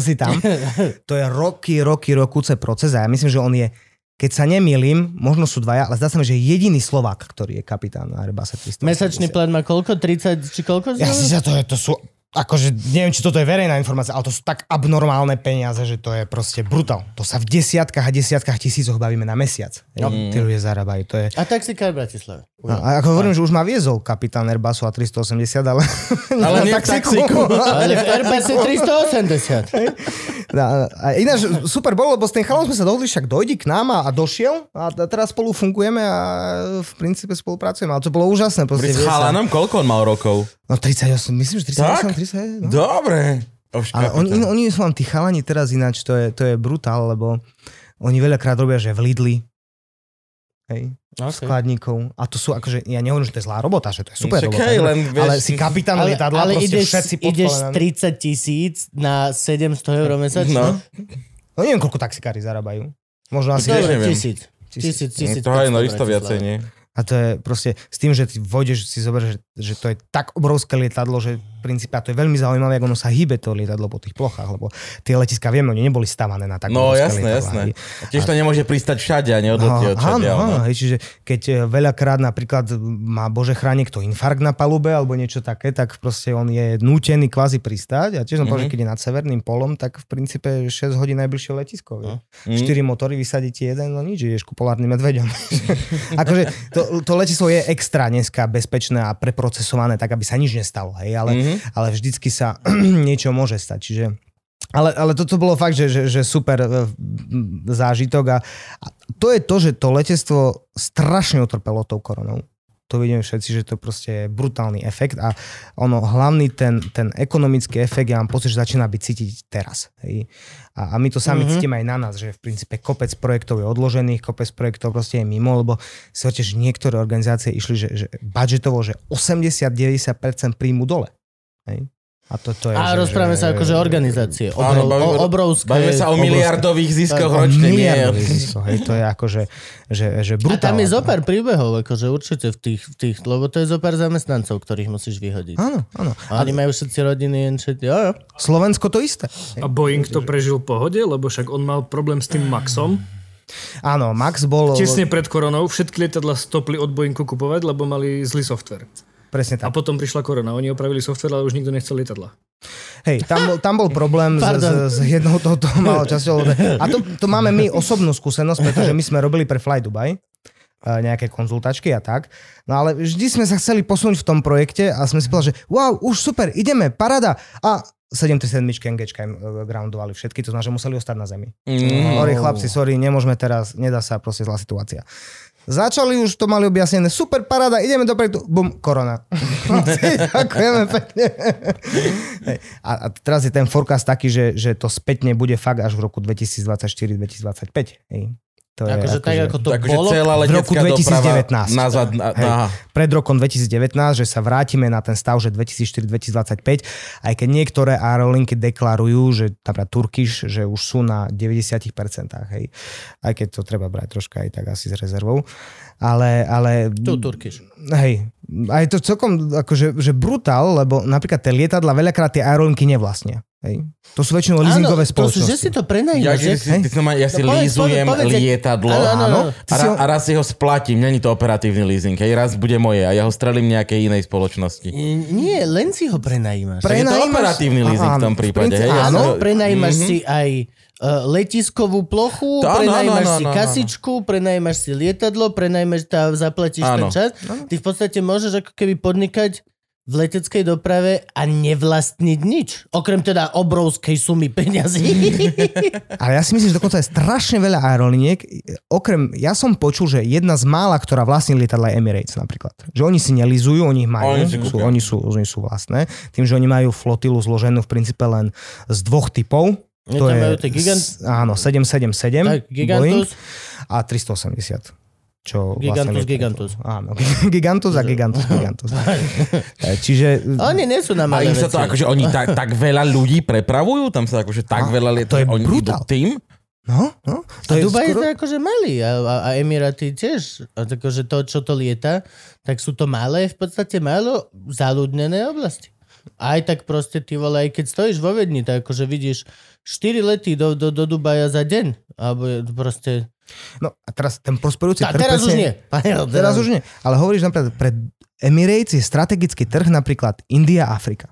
si tam. To je roky, roky, rokúce proces a ja myslím, že on je, keď sa nemýlim, možno sú dvaja, ale zdá sa mi, že je jediný Slovák, ktorý je kapitán na Airbus A380. Mesačný plat má koľko? 30 či koľko? Ja si za to, je, to sú, akože neviem, či toto je verejná informácia, ale to sú tak abnormálne peniaze, že to je proste brutál. To sa v desiatkách a desiatkách tisícoch bavíme na mesiac. No. Tí ľudia zarábajú, to je... A taxikár v Bratislave. No, a ako hovorím, že už ma viezol kapitán Airbusu A380, ale... Ale nie v taxíku. Ale v Airbus je 380. A, a ináč super bolo, lebo s tým chalom sme sa dohodli, však dojdi k nám a, a došiel a teraz spolu fungujeme a v princípe spolupracujeme. Ale to bolo úžasné. Proste, s chalanom koľko on mal rokov? No 38, myslím, že 38, Tak? 30, no. Dobre. Už Ale oni, kapitán. oni sú vám tí chalani teraz ináč, to je, to je brutál, lebo oni veľakrát robia, že v Lidli hej, Okay. skladníkov. A to sú akože, ja nehovorím, že to je zlá robota, že to je super Však robota. hej, len vieš, ale si kapitán Ale, lietadla, ale proste ideš, všetci ideš kolenami. 30 tisíc na 700 eur mesačne? No. No neviem, koľko taxikári zarábajú. Možno asi... Dobre, neviem. tisíc. Tisíc, tisíc. To aj no 500 isto viacej, nie? A to je proste s tým, že ty vojdeš, si zoberieš, že, že to je tak obrovské lietadlo, že princípe, a to je veľmi zaujímavé, ako ono sa hýbe to lietadlo po tých plochách, lebo tie letiska, vieme, oni neboli stavané na tak No jasné, lietadlá, jasné. A tiež to nemôže pristať všade a neodletí od všade. áno, hej, čiže keď e, veľakrát napríklad má Bože chráni kto infarkt na palube alebo niečo také, tak proste on je nútený kvázi pristáť a tiež som povedal, že keď je nad severným polom, tak v princípe 6 hodín najbližšie letisko. No. Mm. 4 motory vysadíte jeden, no nič, ideš ku polárnym medveďom. akože to, to letisko je extra dneska bezpečné a preprocesované tak, aby sa nič nestalo, hej, ale, Mhm. ale vždycky sa niečo môže stať, čiže ale, ale toto bolo fakt, že, že, že super e, zážitok a, a to je to, že to letectvo strašne utrpelo tou koronou. To vidíme všetci, že to proste je brutálny efekt a ono, hlavný ten, ten ekonomický efekt, ja mám pocit, že začína byť cítiť teraz. Hej. A, a my to sami Mhm. mm-hmm. cítime aj na nás, že v princípe kopec projektov je odložených, kopec projektov proste je mimo, lebo si hoďte, že niektoré organizácie išli, že, že budžetovo, že 80-90% príjmu dole. Hej. A to, to je, A že, rozprávame že, sa akože organizácie. Áno, Obrov, bavíme- o, obrovské. Bavíme sa o miliardových ziskoch ročne, miliardových ziskoch, hej, to je akože, že, že A brutálne. tam je zopár príbehov, akože určite v tých, v tých, lebo to je zopár zamestnancov, ktorých musíš vyhodiť. Áno, áno. A oni majú všetci rodiny, jen všetci, jo, jo. Slovensko to isté. A Boeing to prežil v pohode, lebo však on mal problém s tým Maxom. Áno, Max bol... Tesne pred koronou všetky lietadla stopli od Boeingu kupovať, lebo mali zlý software. Presne A tak. potom prišla korona. Oni opravili software, ale už nikto nechcel lietadla. Hej, tam bol, tam bol problém s, s, s jednou touto malou časťou. A to, to máme my osobnú skúsenosť, pretože my sme robili pre Fly Dubai eh, nejaké konzultačky a tak. No ale vždy sme sa chceli posunúť v tom projekte a sme si povedali, že wow, už super, ideme, parada. A 737 NGčka im eh, groundovali všetky, to znamená, že museli ostať na zemi. Mm. Sorry chlapci, sorry, nemôžeme teraz, nedá sa proste zlá situácia. Začali už, to mali objasnené, super paráda, ideme dopredu, bum, korona. Ďakujeme pekne. A, a teraz je ten forecast taký, že, že to spätne bude fakt až v roku 2024-2025. Hej. To je Akože tak, ako to Takže bolo. celá v roku letecká doprava 2019. nazad, na, Hej. pred rokom 2019, že sa vrátime na ten stav, že 2004-2025, aj keď niektoré aerolinky deklarujú, že napríklad Turkish, že už sú na 90%, hej. Aj keď to treba brať troška aj tak asi s rezervou. Ale, ale Tu Turkish. hej, aj to celkom akože, že brutál, lebo napríklad tie lietadla veľakrát tie aerolinky nevlastnia. Hej. To sú väčšinou leasingové to sú, spoločnosti. že si to ja, prenajímaš, že že? si, ty, ja si No lízujem povedz, povedz, lietadlo Áno, áno, áno. a, ra, a raz si ho splatím, není to operatívny leasing, hej, raz bude moje a ja ho strelím nejakej inej spoločnosti. Nie, len si ho prenajímaš. Tak je to Prenajímaš- operatívny leasing v tom Áno, v prípade, princípe- hej? Ja Áno, som- prenajímaš si aj uh, letiskovú plochu, To áno, prenajímaš áno, si áno, áno. kasičku, prenajímaš si lietadlo, prenajímaš tá, zaplatíš ten Áno. čas. Ty v podstate môžeš ako keby podnikať v leteckej doprave a nevlastniť nič. Okrem teda obrovskej sumy peňazí. Ale ja si myslím, že dokonca je strašne veľa aeroliniek. Okrem, ja som počul, že jedna z mála, ktorá vlastní lietadla je Emirates napríklad. Že oni si nelizujú, oni ich majú, Oni sú, oni, sú, oni sú vlastné. Tým, že oni majú flotilu zloženú v princípe len z dvoch typov. Oni tam majú tie gigant- s- Áno, 777 tak, Boeing a 380. Čo Gigantus, vlastne Gigantus. Áno, Gigantus a Gigantus, Gigantus. Čiže Oni nie sú na A malé sa to akože oni tak, tak veľa ľudí prepravujú? Tam sa akože tak A, veľa liet... to je oni brutál. tým? No, no. To Dubaj skoro... je to akože malý a, a, a Emiraty tiež. A akože to, čo to lieta, tak sú to malé, v podstate málo zaludnené oblasti. Aj tak proste ty vole, aj keď stojíš vo Vedni, tak akože vidíš 4 lety do, do, do Dubaja za deň. Alebo proste... No a teraz ten prosperujúci Tá, trh teraz už presne- nie. Teraz už nie. Ale hovoríš napríklad, pre Emirates je strategický trh napríklad India a Afrika.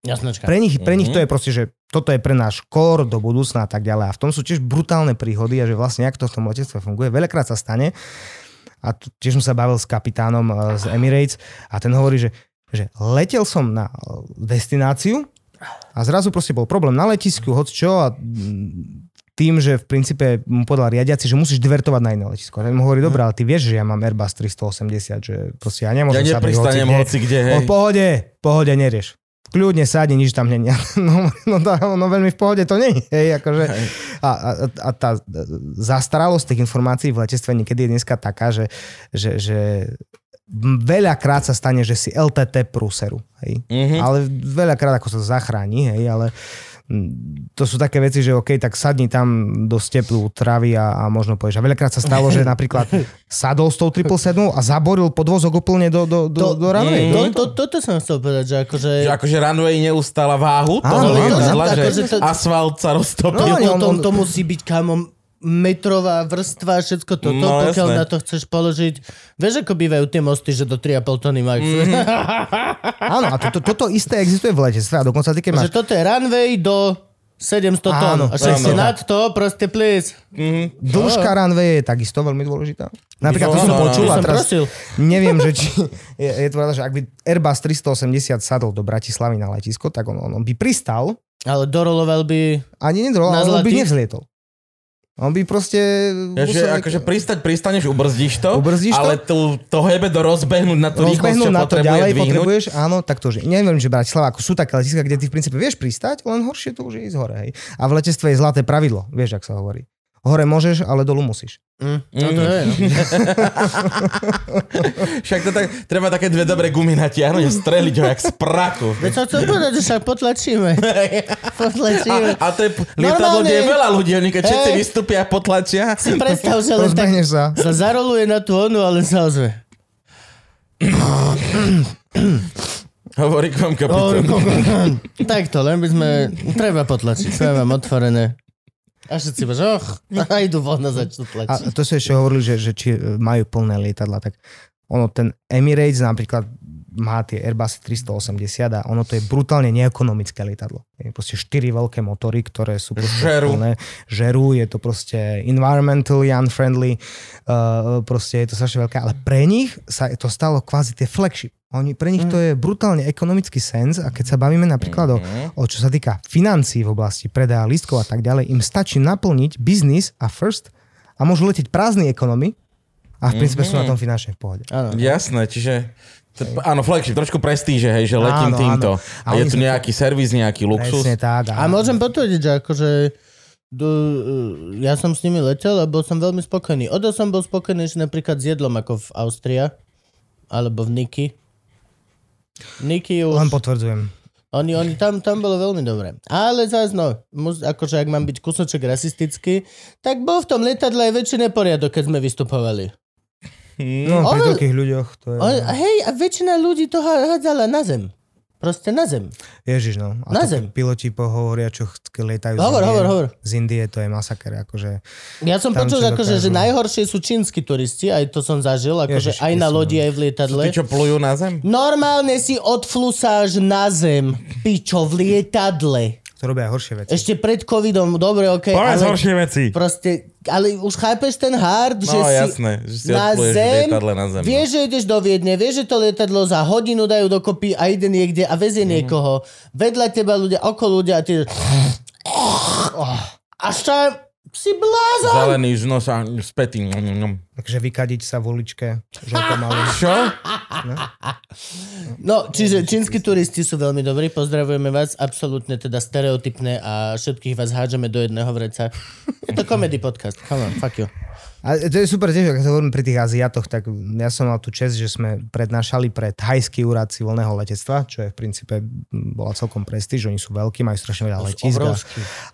Jasnočka. Pre nich, pre nich Mhm. to je proste, že toto je pre náš core do budúcna a tak ďalej. A v tom sú tiež brutálne príhody a že vlastne jak to v tom letectve funguje. Veľakrát sa stane a tiež som sa bavil s kapitánom eh, z Emirates a ten hovorí, že, že letel som na eh, destináciu a zrazu proste bol problém na letisku, hoď čo a tým, že v princípe mu povedal riadiaci, že musíš divertovať na iné letisko. Ten mu hovorí, dobre, ale ty vieš, že ja mám Airbus 380, že proste ja Ja nemôžem sa nepristanem hoci kde, hej. O pohode, pohode, nerieš. kľudne sadni, nič tam není. No, no, tá- no veľmi v pohode to není. Hej, akože, a, a, a tá zastaralosť tých informácií v letectve niekedy je dneska taká, že, že, že veľakrát sa stane, že si LTT prúseru. Hej? Mm-hmm. Ale veľakrát ako sa zachráni, hej, ale to sú také veci, že OK, tak sadni tam do steplu travy a, a možno povieš. A veľakrát sa stalo, že napríklad sadol s tou 777 a zaboril podvozok úplne do, do, do, do runway. To, to, toto som chcel povedať, že akože... Že akože runway neustála váhu toho Áno, áno, áno, že akože to- asfalt sa roztopil. No, on- to, on- to musí byť kamo metrová vrstva, všetko toto, No, pokiaľ jasné. na to chceš položiť. Vieš, ako bývajú tie mosty, že do 3,5 tony majú. Mhm. Áno, a to, to, toto isté existuje v letectve a dokonca ty, keď máš že toto je runway do 700 tón. A však si nad to, proste please. Dĺžka runway je takisto veľmi dôležitá. Napríklad to No, som no, no. počul By a teraz prosil. neviem, že či je, je to pravda, že ak by Airbus 380 sadol do Bratislavy na letisko, tak on, on by pristal Ale doroloval by... ani nedrol, Na ale on by nevzlietol. On by proste... Ja, že musel- akože pristať, pristaneš, ubrzdíš to, Ubrzdíš to? ale to, to hebe do rozbehnúť na tú rýchlosť, čo na to ďalej, dvihnúť. potrebuješ, áno, tak to, že neviem, že Bratislava, ako sú také letiska, kde ty v princípe vieš pristať, len horšie to už je ísť hore, hej. A v letectve je zlaté pravidlo, vieš, ak sa hovorí. Hore môžeš, ale dolu musíš. Mm, no to je, no. Však to tak, treba také dve dobré gumy natiahnuť a streliť ho jak z prachu. Veď som chcel povedať, že však potlačíme. Potlačíme. A, a to je lietadlo, kde je veľa ľudí, oni keď všetci vystúpia a potlačia. Si predstav, že len tak sa. sa zaroluje na tú onu, ale sa ozve. Hovorí kom kapitán. Takto, len by sme... Treba potlačiť, sme vám otvorené. A všetci bože, och, a idú von a začnú A tlačiť. to sa ešte hovorili, že, že či majú plné lietadla, tak ono ten Emirates napríklad má tie Airbus 380 a ono to je brutálne neekonomické lietadlo. Je proste štyri veľké motory, ktoré sú proste Žerú. plné. Žerú, je to proste environmentally unfriendly, uh, proste je to strašne veľké, ale pre nich sa to stalo kvázi tie flagship. Oni, pre nich to je brutálne ekonomický sens a keď sa bavíme napríklad o, o čo sa týka financií v oblasti predaja lístkov a tak ďalej, im stačí naplniť biznis a first a môžu letieť prázdni ekonomy a v princípe sú na tom finančne v pohode. Áno. Jasné, čiže... To, áno, flagship, trošku prestíže, hej, že letím Áno, týmto. áno. A, A je tu nejaký servis, nejaký luxus. Presne tak. A môžem potvrdiť, že akože do, ja som s nimi letel a bol som veľmi spokojný. Odo som bol spokojnejší napríklad s jedlom ako v Austria, alebo v Niki. Niki už... Len potvrdzujem. Oni, oni tam, tam bolo veľmi dobré. Ale zás no, mus, akože ak mám byť kusoček rasistický, tak bol v tom lietadle aj väčší neporiadok, keď sme vystupovali. No, pri Ono- toľkých ľuďoch to je... On, hej, a väčšina ľudí to há- hádzala na zem. Proste na zem. Ježiš, no. A Na zem. piloti pohovoria, čo lietajú Hovor, z Indie, hovor, hovor. Z Indie, to je masaker. Akože, Ja som počul, akože, že najhoršie sú čínsky turisti, aj to som zažil, akože Ježiš aj na lodi, no. aj v lietadle. Tí, čo plujú na zem? Normálne si odflusáš na zem, pičo, v lietadle. To robia horšie veci. Ešte pred covidom, dobre, okej, Povedz ale horšie veci. proste, ale už chápeš ten hard, že No si jasné, že si na zem, na zem. no. vieš, že ideš do Viedne, vieš, že to lietadlo za hodinu dajú dokopy a ide niekde a vezie Mhm. niekoho. Vedľa teba ľudia, okolo ľudia a ty... A šta... Si blázon! Zelený žnos a spätý. Takže vykadiť sa v uličke, žlto malú. Čo? No, čiže čínsky turisti sú veľmi dobrí, pozdravujeme vás, absolútne teda stereotypné a všetkých vás hádžeme do jedného vreca. Je to comedy podcast, come on, fuck you. A to je super tiež, ak sa hovorím pri tých Aziatoch, tak ja som mal tú čest, že sme prednášali pre thajský úrad civilného letectva, čo je v princípe bola celkom prestíž, oni sú veľkí, majú strašne veľa letisk.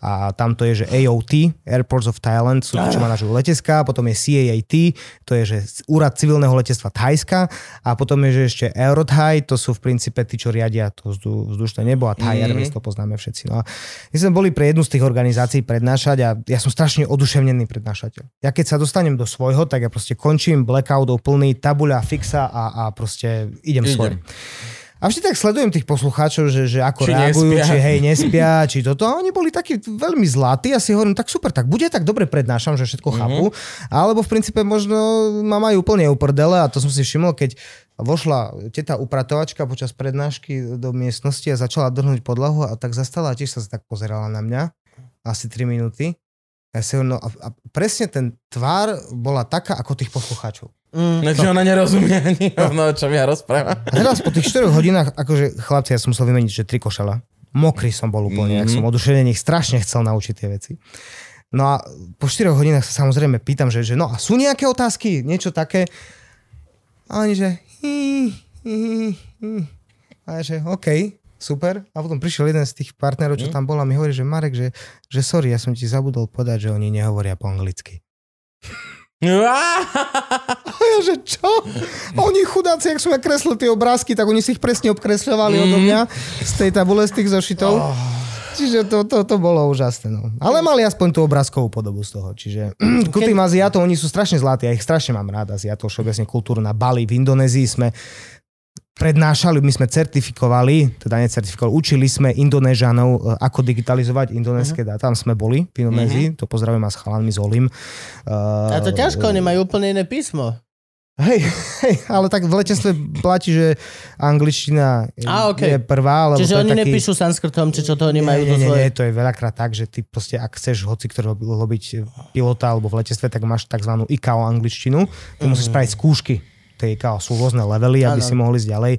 A, tam to je, že AOT, Airports of Thailand, sú tí, čo manažujú letecká, potom je CAAT, to je, že úrad civilného letectva Thajska a potom je, že ešte Eurothai, to sú v princípe tí, čo riadia to vzdu, vzdušné nebo a Thai Airways, to poznáme všetci. No a my sme boli pre jednu z tých organizácií prednášať a ja som strašne oduševnený prednášateľ. Ja keď sa dostanem do svojho, tak ja proste končím blackoutov plný, tabuľa, fixa a, a proste idem, Idem. svoj. A vždy tak sledujem tých poslucháčov, že, že ako Či reagujú, nespia. či hej, nespia, či toto. A oni boli takí veľmi zlatí a si hovorím, tak super, tak bude, tak dobre prednášam, že všetko chápu. Alebo v princípe možno ma majú úplne uprdele a to som si všimol, keď vošla teta upratovačka počas prednášky do miestnosti a začala drhnúť podlahu a tak zastala a tiež sa tak pozerala na mňa. Asi 3 minúty. Ja si no a, a presne ten tvár bola taká ako tých poslucháčov. Mm. No, ona nerozumie ani no, čo mi ja rozprávam. A teraz po tých 4 hodinách, akože chlapci, ja som musel vymeniť, že tri košela. Mokrý som bol úplne, mm-hmm. ak som odušený, strašne chcel naučiť tie veci. No a po 4 hodinách sa samozrejme pýtam, že, že no a sú nejaké otázky, niečo také. A oni, že a ja, že OK, super. A potom prišiel jeden z tých partnerov, čo tam bol a mi hovorí, že Marek, že, že sorry, ja som ti zabudol povedať, že oni nehovoria po anglicky. A ja, že čo? Oni chudáci, ak som ja kreslil tie obrázky, tak oni si ich presne obkresľovali mm. odo mňa z tej tabule, z tých zošitov. Oh. Čiže to, to, to bolo úžasné. No. Ale mali aspoň tú obrázkovú podobu z toho. Čiže ku tým Aziatov, oni sú strašne zlatí, ja ich strašne mám rád, Aziatov, všeobecne kultúru na Bali, v Indonézii sme prednášali, my sme certifikovali, teda necertifikovali, učili sme Indonéžanov, e, ako digitalizovať indonéske uh-huh. dáta. Tam sme boli v Indonézii, uh-huh. to pozdravím a s chalanmi z Olim. Uh, a to ťažko, oni majú úplne iné písmo. Hej, hej, ale tak v letectve platí, že angličtina a, okay. je prvá. Lebo Čiže oni taký... nepíšu sanskrtom, či čo to oni nie, majú nie, nie, nie, to je veľakrát tak, že ty proste, ak chceš hoci ktorého byť pilota alebo v letectve, tak máš tzv. ICAO angličtinu, ty mm-hmm. musíš spraviť skúšky ICAO. Sú rôzne levely, aby ano. si mohli ísť ďalej.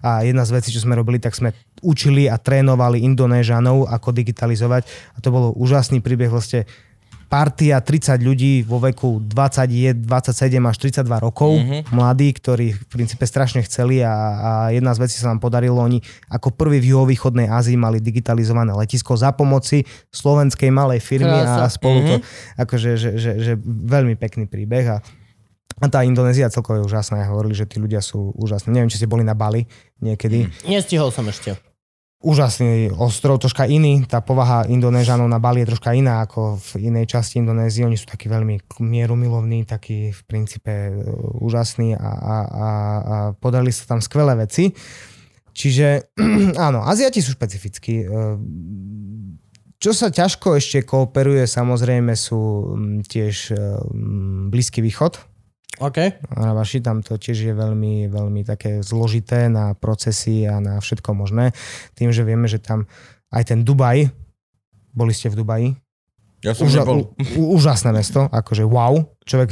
A jedna z vecí, čo sme robili, tak sme učili a trénovali Indonéžanov, ako digitalizovať. A to bolo úžasný príbeh vlastne partia 30 ľudí vo veku 20, 27 až 32 rokov, mm-hmm. mladí, ktorí v princípe strašne chceli a, a jedna z vecí sa nám podarilo, oni ako prvý v juhovýchodnej Ázii mali digitalizované letisko za pomoci slovenskej malej firmy Krása. a spolu mm-hmm. to, akože že, že, že veľmi pekný príbeh a a tá Indonézia celkovo je úžasná. Hovorili, že tí ľudia sú úžasní. Neviem, či ste boli na Bali niekedy. Mm. Nestihol som ešte úžasný ostrov, troška iný. Tá povaha Indonéžanov na Bali je troška iná ako v inej časti Indonézie. Oni sú takí veľmi mierumilovní, takí v princípe e, úžasní a, a, a, a podali sa tam skvelé veci. Čiže áno, Aziati sú špecifickí. E, čo sa ťažko ešte kooperuje, samozrejme sú tiež e, Blízky východ, OK. A vaši tam to tiež je veľmi, veľmi také zložité na procesy a na všetko možné. Tým, že vieme, že tam aj ten Dubaj, boli ste v Dubaji? Ja som Uža, u, úžasné mesto, akože wow. Človek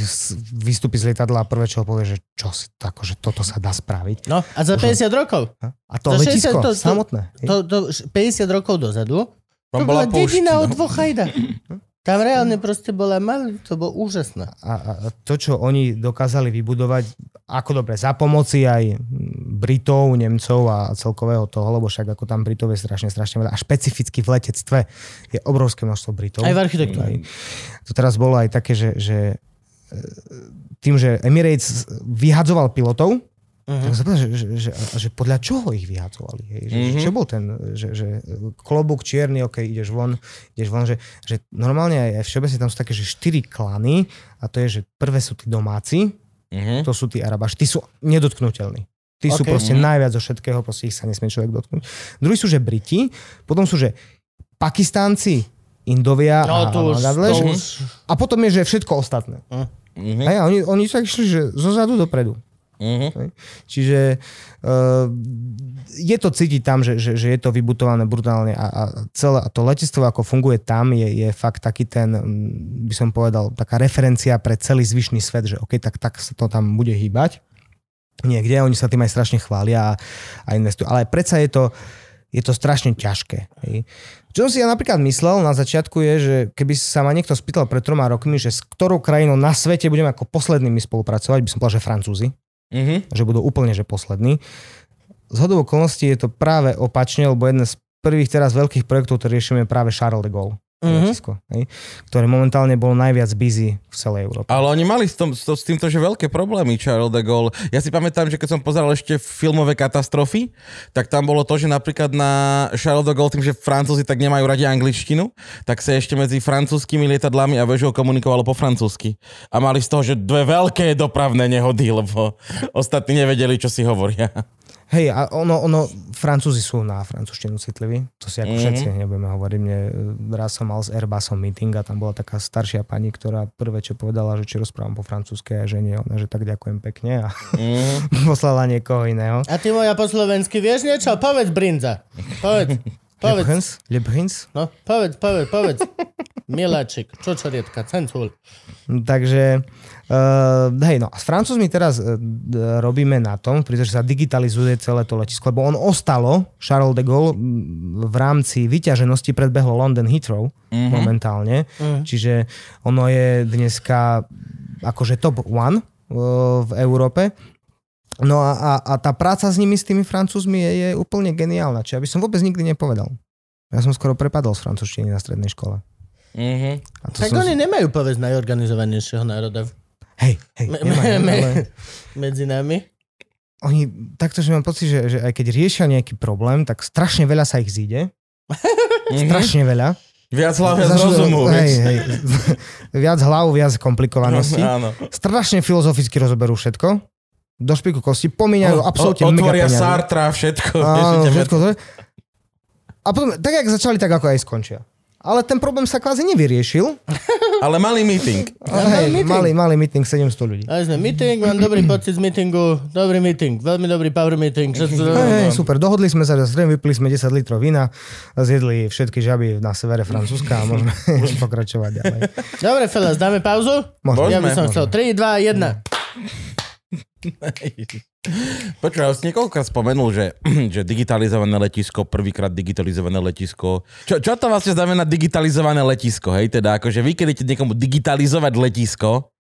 vystúpi z lietadla a prvé, čo povie, že čo si, akože toto sa dá spraviť. No a za 50 rokov. A to za letisko, 60, to, samotné. To, to, to, 50 rokov dozadu, to bola dedina no. od dvoch hajda. Tam reálne proste bola malý, to bolo úžasné. A, a to, čo oni dokázali vybudovať, ako dobre, za pomoci aj Britov, Nemcov a celkového toho, lebo však ako tam Britov je strašne, strašne veľa. A špecificky v letectve je obrovské množstvo Britov. Aj v architektúre. To teraz bolo aj také, že, že e, tým, že Emirates vyhadzoval pilotov, Uh-huh. Tak sa povedal, že, že, že, že podľa čoho ich vyhadzovali? Hej? Že, uh-huh. Čo bol ten, že, že klobúk čierny, ok, ideš von, ideš von, že, že normálne aj, aj všeobecne tam sú také, že štyri klany a to je, že prvé sú tí domáci, uh-huh. to sú tí Arabaši, tí sú nedotknutelní. Tí okay. sú proste uh-huh. najviac zo všetkého, proste ich sa nesmie človek dotknúť. Druhí sú, že Briti, potom sú, že Pakistánci, Indovia no, a, už, to už. a potom je, že všetko ostatné. Uh-huh. A oni, oni sa išli, že zo zadu dopredu. Uh-huh. Čiže uh, je to cítiť tam, že, že, že je to vybutované brutálne a, a celé to letectvo, ako funguje tam, je, je fakt taký ten, by som povedal, taká referencia pre celý zvyšný svet, že OK, tak, tak sa to tam bude hýbať niekde, oni sa tým aj strašne chvália a, a investujú. Ale predsa je to, je to strašne ťažké. Hej. Čo som si ja napríklad myslel na začiatku je, že keby sa ma niekto spýtal pred troma rokmi, že s ktorou krajinou na svete budeme ako poslednými spolupracovať, by som povedal, že Francúzi mm-hmm. že budú úplne že poslední. Z hodou okolností je to práve opačne, lebo jeden z prvých teraz veľkých projektov, ktorý riešime je práve Charles de Gaulle. Mm-hmm. Letisko, hej, ktoré momentálne bolo najviac busy v celej Európe. Ale oni mali s, tom, s, s týmto, že veľké problémy, Charles de Gaulle. Ja si pamätám, že keď som pozeral ešte filmové katastrofy, tak tam bolo to, že napríklad na Charles de Gaulle, tým, že Francúzi tak nemajú radi angličtinu, tak sa ešte medzi francúzskými lietadlami a vežou komunikovalo po francúzsky. A mali z toho, že dve veľké dopravné nehody, lebo ostatní nevedeli, čo si hovoria. Hej, a ono, ono, Francúzi sú na francúzštinu citliví, to si ako mm-hmm. všetci nebudeme hovoriť. Mne, raz som mal s Airbusom meeting a tam bola taká staršia pani, ktorá prvé, čo povedala, že či rozprávam po francúzske a že nie, ona, že tak ďakujem pekne a mm-hmm. poslala niekoho iného. A ty moja po slovensky vieš niečo? Povedz Brinza. Povedz. Povedz. Prince? Le Prince? No, povedz, povedz, povedz. Miláčik, čo čo riedka, cencúl. Takže, uh, hej, no a s Francúzmi teraz uh, robíme na tom, pretože sa digitalizuje celé to letisko, lebo on ostalo, Charles de Gaulle, v rámci vyťaženosti predbehlo London Heathrow mm-hmm. momentálne, mm-hmm. čiže ono je dneska akože top one uh, v Európe. No a, a, a tá práca s nimi, s tými Francúzmi je, je úplne geniálna, čiže aby som vôbec nikdy nepovedal. Ja som skoro prepadol z francúzštiny na strednej škole. Mhm. A to Tak som... oni nemajú povedz najorganizovanejšieho národa Hej, hej, me, nemajú, me, ale... medzi nami. oni, takto, že mám pocit, že, že aj keď riešia nejaký problém, tak strašne veľa sa ich zíde. Mhm. Strašne veľa. Viac hlav, viac rozumu, hej, hej. viac hlav, viac komplikovanosti. Áno. Strašne filozoficky rozoberú všetko. Do špiku kosti. Pomíňajú O- absolútne o- mega Otvoria peniaze. Sartra, všetko. Áno, všetko to je. A potom, tak jak začali, tak ako aj skončia. Ale ten problém sa kvázi nevyriešil. Ale malý meeting. Hej, meeting. malý, malý meeting, 700 ľudí. A sme meeting, mám dobrý pocit z meetingu, dobrý meeting, veľmi dobrý power meeting. Hej, super, dohodli sme sa, že vypili sme 10 litrov vína, zjedli všetky žaby na severe Francúzska a môžeme pokračovať ďalej. Dobre, fellas, dáme pauzu? Môžeme. Ja by som Môžeme. chcel 3, 2, 1. Počúvaj, už si niekoľkokrát spomenul, že, že digitalizované letisko, prvýkrát digitalizované letisko. Čo, čo to vlastne znamená digitalizované letisko, hej? Teda akože vy, keď idete niekomu digitalizovať letisko,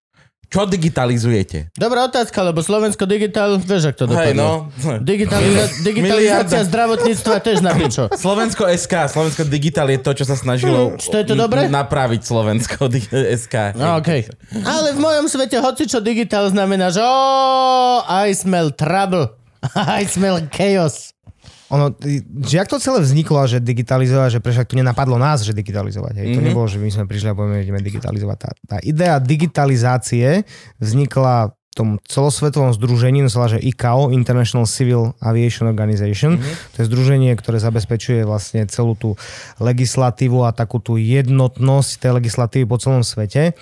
čo digitalizujete? Dobrá otázka, lebo Slovensko digitál, vieš, ak to Hej, dopadlo. no. Digitaliza- digitalizácia Miliarda. zdravotníctva tiež na pičo. Slovensko SK, Slovensko Digital je to, čo sa snažilo Čo je to dobré? n- napraviť Slovensko di- SK. No, okay. Ale v mojom svete, hoci čo digitál znamená, že oh, I smell trouble. I smell chaos. Ono, že jak to celé vzniklo, že digitalizovať, že prečo to nenapadlo nás, že digitalizovať. Hej? Mm-hmm. To nebolo, že my sme prišli a povieme, že ideme digitalizovať. Tá, tá idea digitalizácie vznikla v tom celosvetovom združení, no sa volá, že ICAO, International Civil Aviation Organization. Mm-hmm. To je združenie, ktoré zabezpečuje vlastne celú tú legislatívu a takú tú jednotnosť tej legislatívy po celom svete.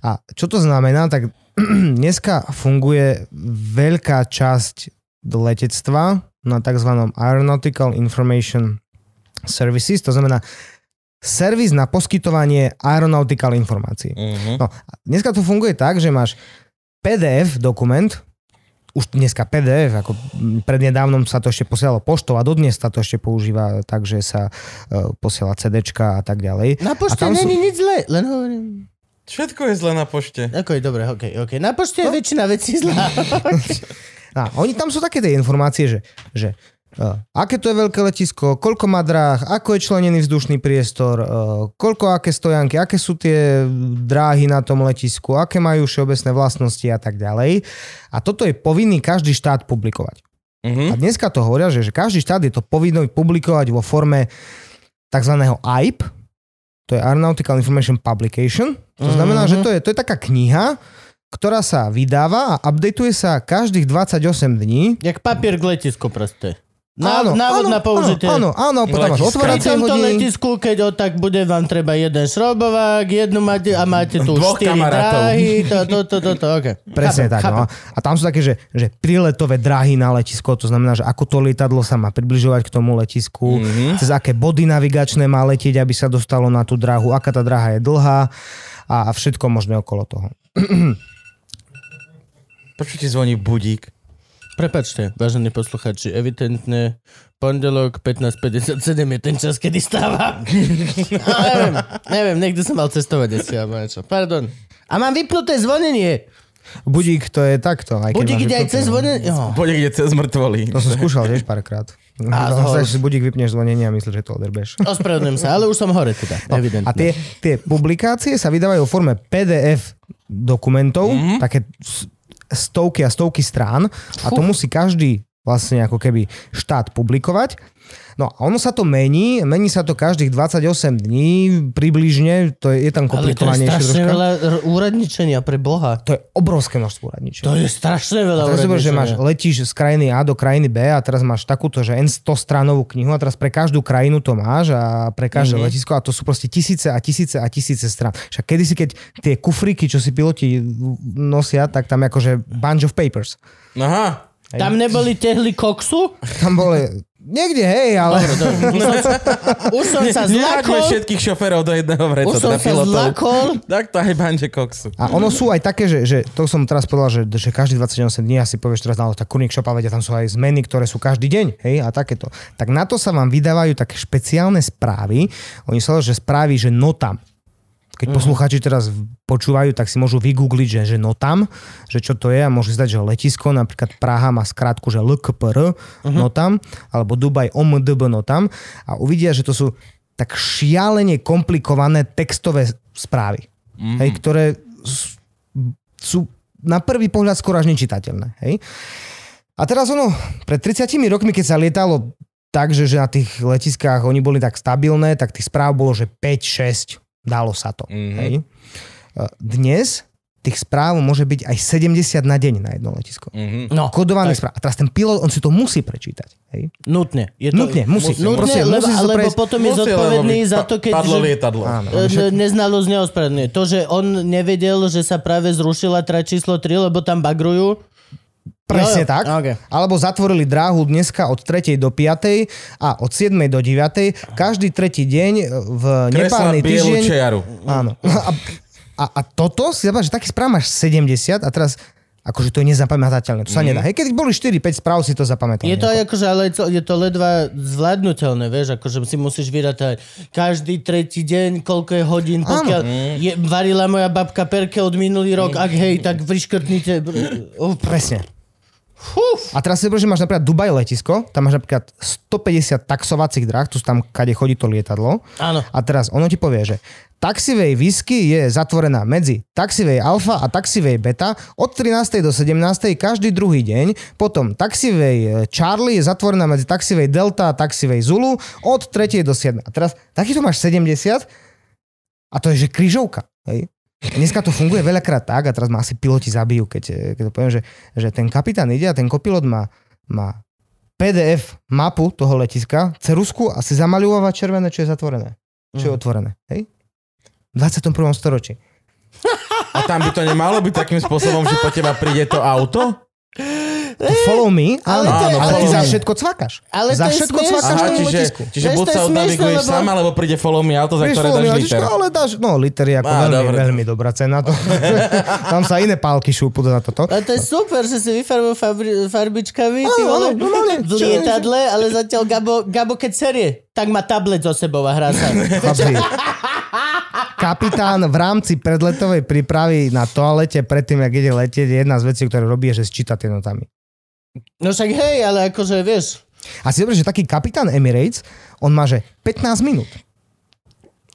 A čo to znamená? Tak dneska funguje veľká časť letectva na tzv. Aeronautical Information Services, to znamená servis na poskytovanie aeronautical informácií. Uh-huh. No, dneska to funguje tak, že máš PDF dokument, už dneska PDF, ako prednedávnom sa to ešte posielalo poštou a dodnes sa to ešte používa tak, že sa uh, posiela CDčka a tak ďalej. Na pošte tam sú- není nič zlé, len hovorím. Všetko je zle na pošte. Ako je dobre, okej. Okay. Na pošte je väčšina vecí zlá. A oni tam sú také tie informácie, že, že uh, aké to je veľké letisko, koľko má dráh, ako je členený vzdušný priestor, uh, koľko aké stojanky, aké sú tie dráhy na tom letisku, aké majú všeobecné vlastnosti a tak ďalej. A toto je povinný každý štát publikovať. Uh-huh. A dneska to hovoria, že, že každý štát je to povinný publikovať vo forme tzv. AIP, to je Aeronautical Information Publication. To znamená, Mhm. že to je, to je taká kniha, ktorá sa vydáva a updateuje sa každých 28 dní. Jak papier k letisku proste. Na, návod na použitie. Áno, áno, potom máš Letiska. Pri otváracie tomto hodiny. letisku, keď o tak bude, vám treba jeden šrobovák, jednu máte a máte tu Dvoch štyri kamarátov. dráhy, to, to, to, to, to, okay. Presne Chápem, tak. chápem. No. A tam sú také, že, že príletové dráhy na letisko, to znamená, že ako to lietadlo sa má približovať k tomu letisku, mm-hmm. cez aké body navigačné má letieť, aby sa dostalo na tú dráhu, aká tá dráha je dlhá a, a všetko možné okolo toho. Počujte, zvoní budík. Prepačte, vážení posluchači, evidentne pondelok 15.57 je ten čas, kedy stávam. No, neviem, neviem, niekde som mal cestovať asi, alebo niečo. Pardon. A mám vypnuté zvonenie. Budík to je takto. Aj Budík ide aj cez no. zvonenie. Oh. Poď ide cez mŕtvoly. To som skúšal tiež párkrát. A No, si budík vypneš zvonenie a myslíš, že to oderbeš. Ospravedlňujem sa, ale už som hore teda, evidentne. A tie, tie publikácie sa vydávajú v forme PDF dokumentov, mm-hmm. také stovky a stovky strán a to musí každý vlastne ako keby štát publikovať. No a ono sa to mení, mení sa to každých 28 dní približne, to je, je tam ale to je komplikovanejšie strašne troška. veľa r- úradničenia pre Boha. To je obrovské množstvo úradníčov. To je strašne veľa A teraz že máš, úradničenia. letíš z krajiny A do krajiny B a teraz máš takúto, že N 100 stranovú knihu a teraz pre každú krajinu to máš a pre každé Mhm. mm-hmm. letisko a to sú proste tisíce a tisíce a tisíce strán. Však kedysi, keď tie kufríky, čo si piloti nosia, tak tam akože bunch of papers. Aha. Tam neboli tehly koksu? Tam boli... Niekde, hej, ale... Už som sa zlakol. všetkých šoférov do jedného vreca, Už som teda sa pilotov. zlakol. Tak to aj banže koksu. A ono sú aj také, že, že to som teraz povedal, že, že každý 28 dní asi povieš teraz, no tak kurník šopa, vedia, tam sú aj zmeny, ktoré sú každý deň, hej, a takéto. Tak na to sa vám vydávajú také špeciálne správy. Oni sa že správy, že notam. Keď poslucháči teraz počúvajú, tak si môžu vygoogliť, že, že notam, že čo to je a môžu si dať, že letisko, napríklad Praha má skrátku, že LKPR notam, alebo Dubaj OMDB notam a uvidia, že to sú tak šialene komplikované textové správy, hej, ktoré sú na prvý pohľad skoro až nečitateľné. Hej? A teraz ono, pred 30 rokmi, keď sa lietalo tak, že, že na tých letiskách oni boli tak stabilné, tak tých správ bolo, že 5-6, dalo sa to. Mhm. Hej? E, Dnes tých správ môže byť aj 70 na deň na jedno letisko. Mhm. No, Kodovaných správ. A teraz ten pilot, on si to musí prečítať. Hej? Nutne. Je to, Nutne, musí. Nutne, Proste, lebo, musí alebo prejsť. potom je zodpovedný za to, keď... Padlo že- lietadlo. Áno. Ne- Neznalosť neospravedlňuje. To, že on nevedel, že sa práve zrušila trať číslo 3, lebo tam bagrujú. Presne Jo, jo. tak. Okay. Alebo zatvorili dráhu dneska od 3. do 5. a od 7. do 9. Každý tretí deň v Kresla týždeň. čiaru. Áno. A, a, a toto si zabáš, že taký správ máš 70 a teraz akože to je nezapamätateľné. To sa nedá. Hej, keď boli 4-5 správ, si to zapamätal. Je to aj akože, ale je to, ledva zvládnutelné, vieš, akože si musíš vyrátať každý tretí deň, koľko je hodín, pokiaľ je, varila moja babka perke od minulý rok, ak hej, tak vyškrtnite. Uf, Presne. Fuf. A teraz si zoberieš, že máš napríklad Dubaj letisko, tam máš napríklad 150 taxovacích dráh, tu tam, kade chodí to lietadlo. Áno. A teraz ono ti povie, že taxivej whisky je zatvorená medzi taxivej alfa a taxivej beta od 13. do 17. každý druhý deň. Potom taxivej Charlie je zatvorená medzi taxivej Delta a taxivej Zulu od 3. do 7. A teraz takýto máš 70 a to je že kryžovka. Hej? Dneska to funguje veľakrát tak a teraz ma asi piloti zabijú, keď, keď to poviem, že, že ten kapitán ide a ten kopilot má, má PDF mapu toho letiska, cerusku a si zamaľováva červené, čo je zatvorené. Čo je otvorené. Hej? V 21. storočí. A tam by to nemalo byť takým spôsobom, že po teba príde to auto? To follow me, ale je- ale, ty za všetko cvakáš. Ale za všetko smiešne. cvakáš Aha, čiže, čiže buď sa odnaviguješ lebo- sám, alebo príde follow me auto, za ktoré dáš liter. ale dáš, no liter je ako Á, veľmi, dobre. veľmi dobrá cena. To. Tam sa iné pálky šúpu na toto. A to je super, že si vyfarbil fabri- farbičkami ty Áno, vole, áno, normálne. v lietadle, ale zatiaľ Gabo, Gabo keď serie, tak má tablet so sebou a hrá sa. Kapitán v rámci predletovej prípravy na toalete predtým, jak ide letieť, jedna z vecí, ktoré robí, je, že sčíta tie notami. No však hej, ale akože vieš, A si dobre, že taký kapitán Emirates, on má, že 15 minút.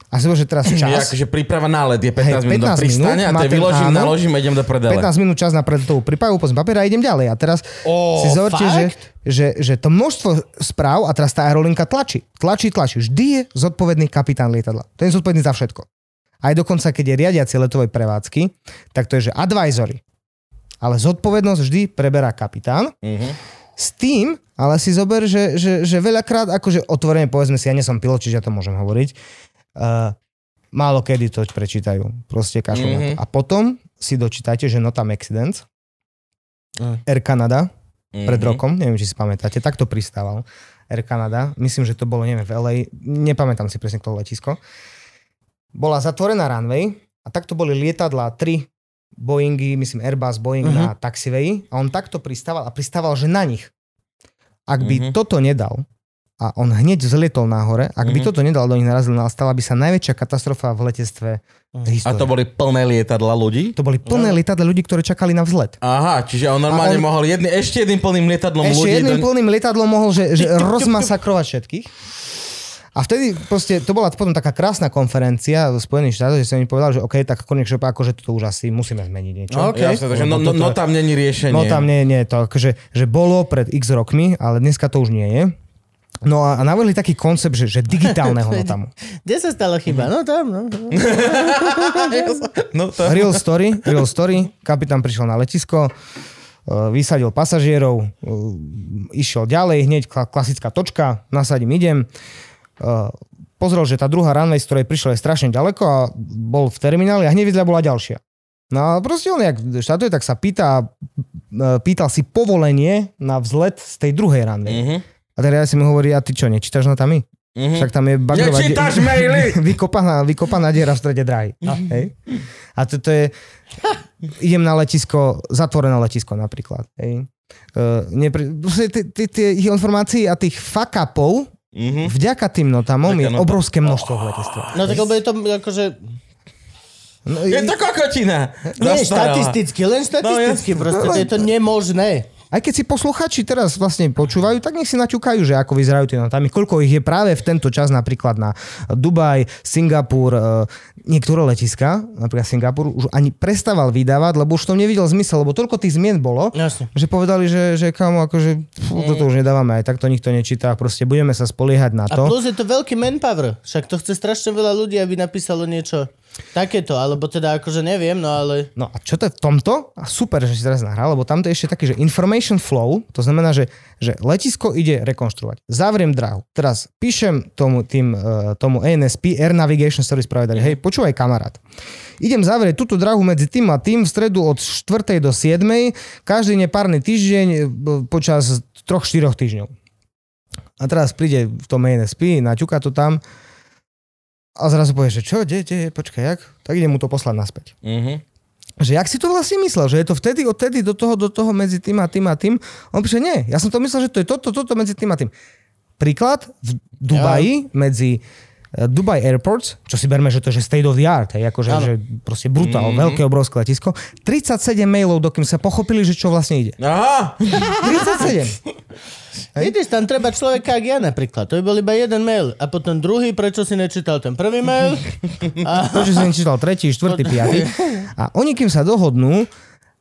A si že teraz Je čas. akože príprava na let je 15 Hej, minút do 15 pristane a to ten- vyložím, áno. naložím a idem do prdele. 15 minút čas na predletovú prípravu, pozriem papier a idem ďalej. A teraz Ó, si zoberte, že, fakt? že, že to množstvo správ a teraz tá aerolinka tlačí. Tlačí, tlačí. Vždy je zodpovedný kapitán lietadla. To je zodpovedný za všetko. Aj dokonca, keď je riadiaci letovej prevádzky, tak to je, že advisory. Ale zodpovednosť vždy preberá kapitán. Mhm. S tým, ale si zober, že, že, že veľakrát, akože otvorene povedzme si, ja nie som pilot, čiže ja to môžem hovoriť, uh, málo kedy to prečítajú. Proste kašľú mm-hmm. Mhm. A potom si dočítajte, že Notam Accidents, Mm. Air Canada, pred Mhm. rokom, neviem, či si pamätáte, tak to pristával. Air Canada, myslím, že to bolo, neviem, v LA, nepamätám si presne to letisko. Bola zatvorená runway a takto boli lietadla 3 Boeingy, myslím Airbus, Boeing Mhm. uh-huh. na taxivej a on takto pristával a pristával, že na nich. Ak by Mhm. uh-huh. toto nedal a on hneď zlietol nahore, ak by Mhm. toto nedal, do nich narazil, stala by sa najväčšia katastrofa v letectve Mhm. histórii. A to boli plné lietadla ľudí? to boli plné lietadla ľudí, ktorí čakali na vzlet. Aha, čiže on normálne A on- mohol jedný, ešte jedným plným lietadlom Ešte ľudí... jedným do- plným lietadlom mohol, že, že rozmasakrovať všetkých. A vtedy proste, to bola potom taká krásna konferencia v Spojených štátoch, že som im povedal, že OK, tak konečne šopa, akože toto už asi musíme zmeniť niečo. OK. Jasne, takže no, no, no tam není riešenie. No tam nie, nie, to akože, že bolo pred x rokmi, ale dneska to už nie je. No a, a navrhli taký koncept, že, že digitálneho notamu. kde sa stala chyba? No tam, no. No to... Real story, real story. Kapitán prišiel na letisko, eh, vysadil pasažierov, eh, išiel ďalej, hneď kla- klasická točka, nasadím, idem. Eh, Pozrel, že tá druhá runway, z ktorej prišiel, je strašne ďaleko a bol v termináli a hneď vidľa bola ďalšia. No a proste on, jak štatuje, tak sa pýta, e, pýtal si povolenie na vzlet z tej druhej randy. Mhm. A teraz si mu hovorí, a ty čo, nečítaš notami? Mhm. Však tam je bagrová... de- Nečítaš maily! vykopaná, vykopaná diera v strede dráhy. Hej? A to, to je... Idem na letisko, zatvorené letisko napríklad. Hej? Uh, nepri... tie- tie- tie ich informácií a tých fuck Mhm. vďaka tým notamom je obrovské množstvo v letectve. No tak lebo je to akože... No, Je to kokotina. Nie, Zastarala. štatisticky, len štatisticky No, proste, to je to nemožné. Aj keď si posluchači teraz vlastne počúvajú, tak nech si naťukajú, že ako vyzerajú tie notami, koľko ich je práve v tento čas napríklad na Dubaj, Singapur, e, niektoré letiska, napríklad Singapur, už ani prestával vydávať, lebo už to nevidel zmysel, lebo toľko tých zmien bolo, Jasne. že povedali, že, že kamo, akože fú, toto už nedávame, aj tak to nikto nečíta, proste budeme sa spoliehať na A to. plus je to veľký manpower. Však to chce strašne veľa ľudí, aby napísalo niečo takéto, alebo teda akože neviem, no ale... No a čo to je v tomto? A super, že si teraz nahral, lebo tamto je ešte taký, že information flow, to znamená, že, že letisko ide rekonštruovať. Zavriem dráhu. Teraz píšem tomu, tým, eh, tomu ANSP, Air Navigation Service Provider, hej, počúvaj kamarát. Idem zavrieť túto dráhu medzi tým a tým v stredu od 4. do 7. Každý nepárny týždeň eh, počas 3-4 týždňov. A teraz príde v tom ANSP, naťuka to tam a zrazu povie, že čo, kde, kde, počkaj, jak? Tak idem mu to poslať naspäť Mhm. že jak si to vlastne myslel, že je to vtedy, odtedy do toho, do toho medzi tým a tým a tým. On píše, nie, ja som to myslel, že to je toto, toto medzi tým a tým. Príklad, v Dubaji, medzi eh, Dubai Airports, čo si berme, že to je state of the art, hej, akože že proste brutál, mm-hmm. veľké, obrovské letisko, 37 mailov, dokým sa pochopili, že čo vlastne ide. Aha! 37. Vidíš, tam treba človeka, jak ja napríklad. To by bol iba jeden mail. A potom druhý, prečo si nečítal ten prvý mail? A... Prečo som čítal tretí, štvrtý, piatý. A oni, kým sa dohodnú,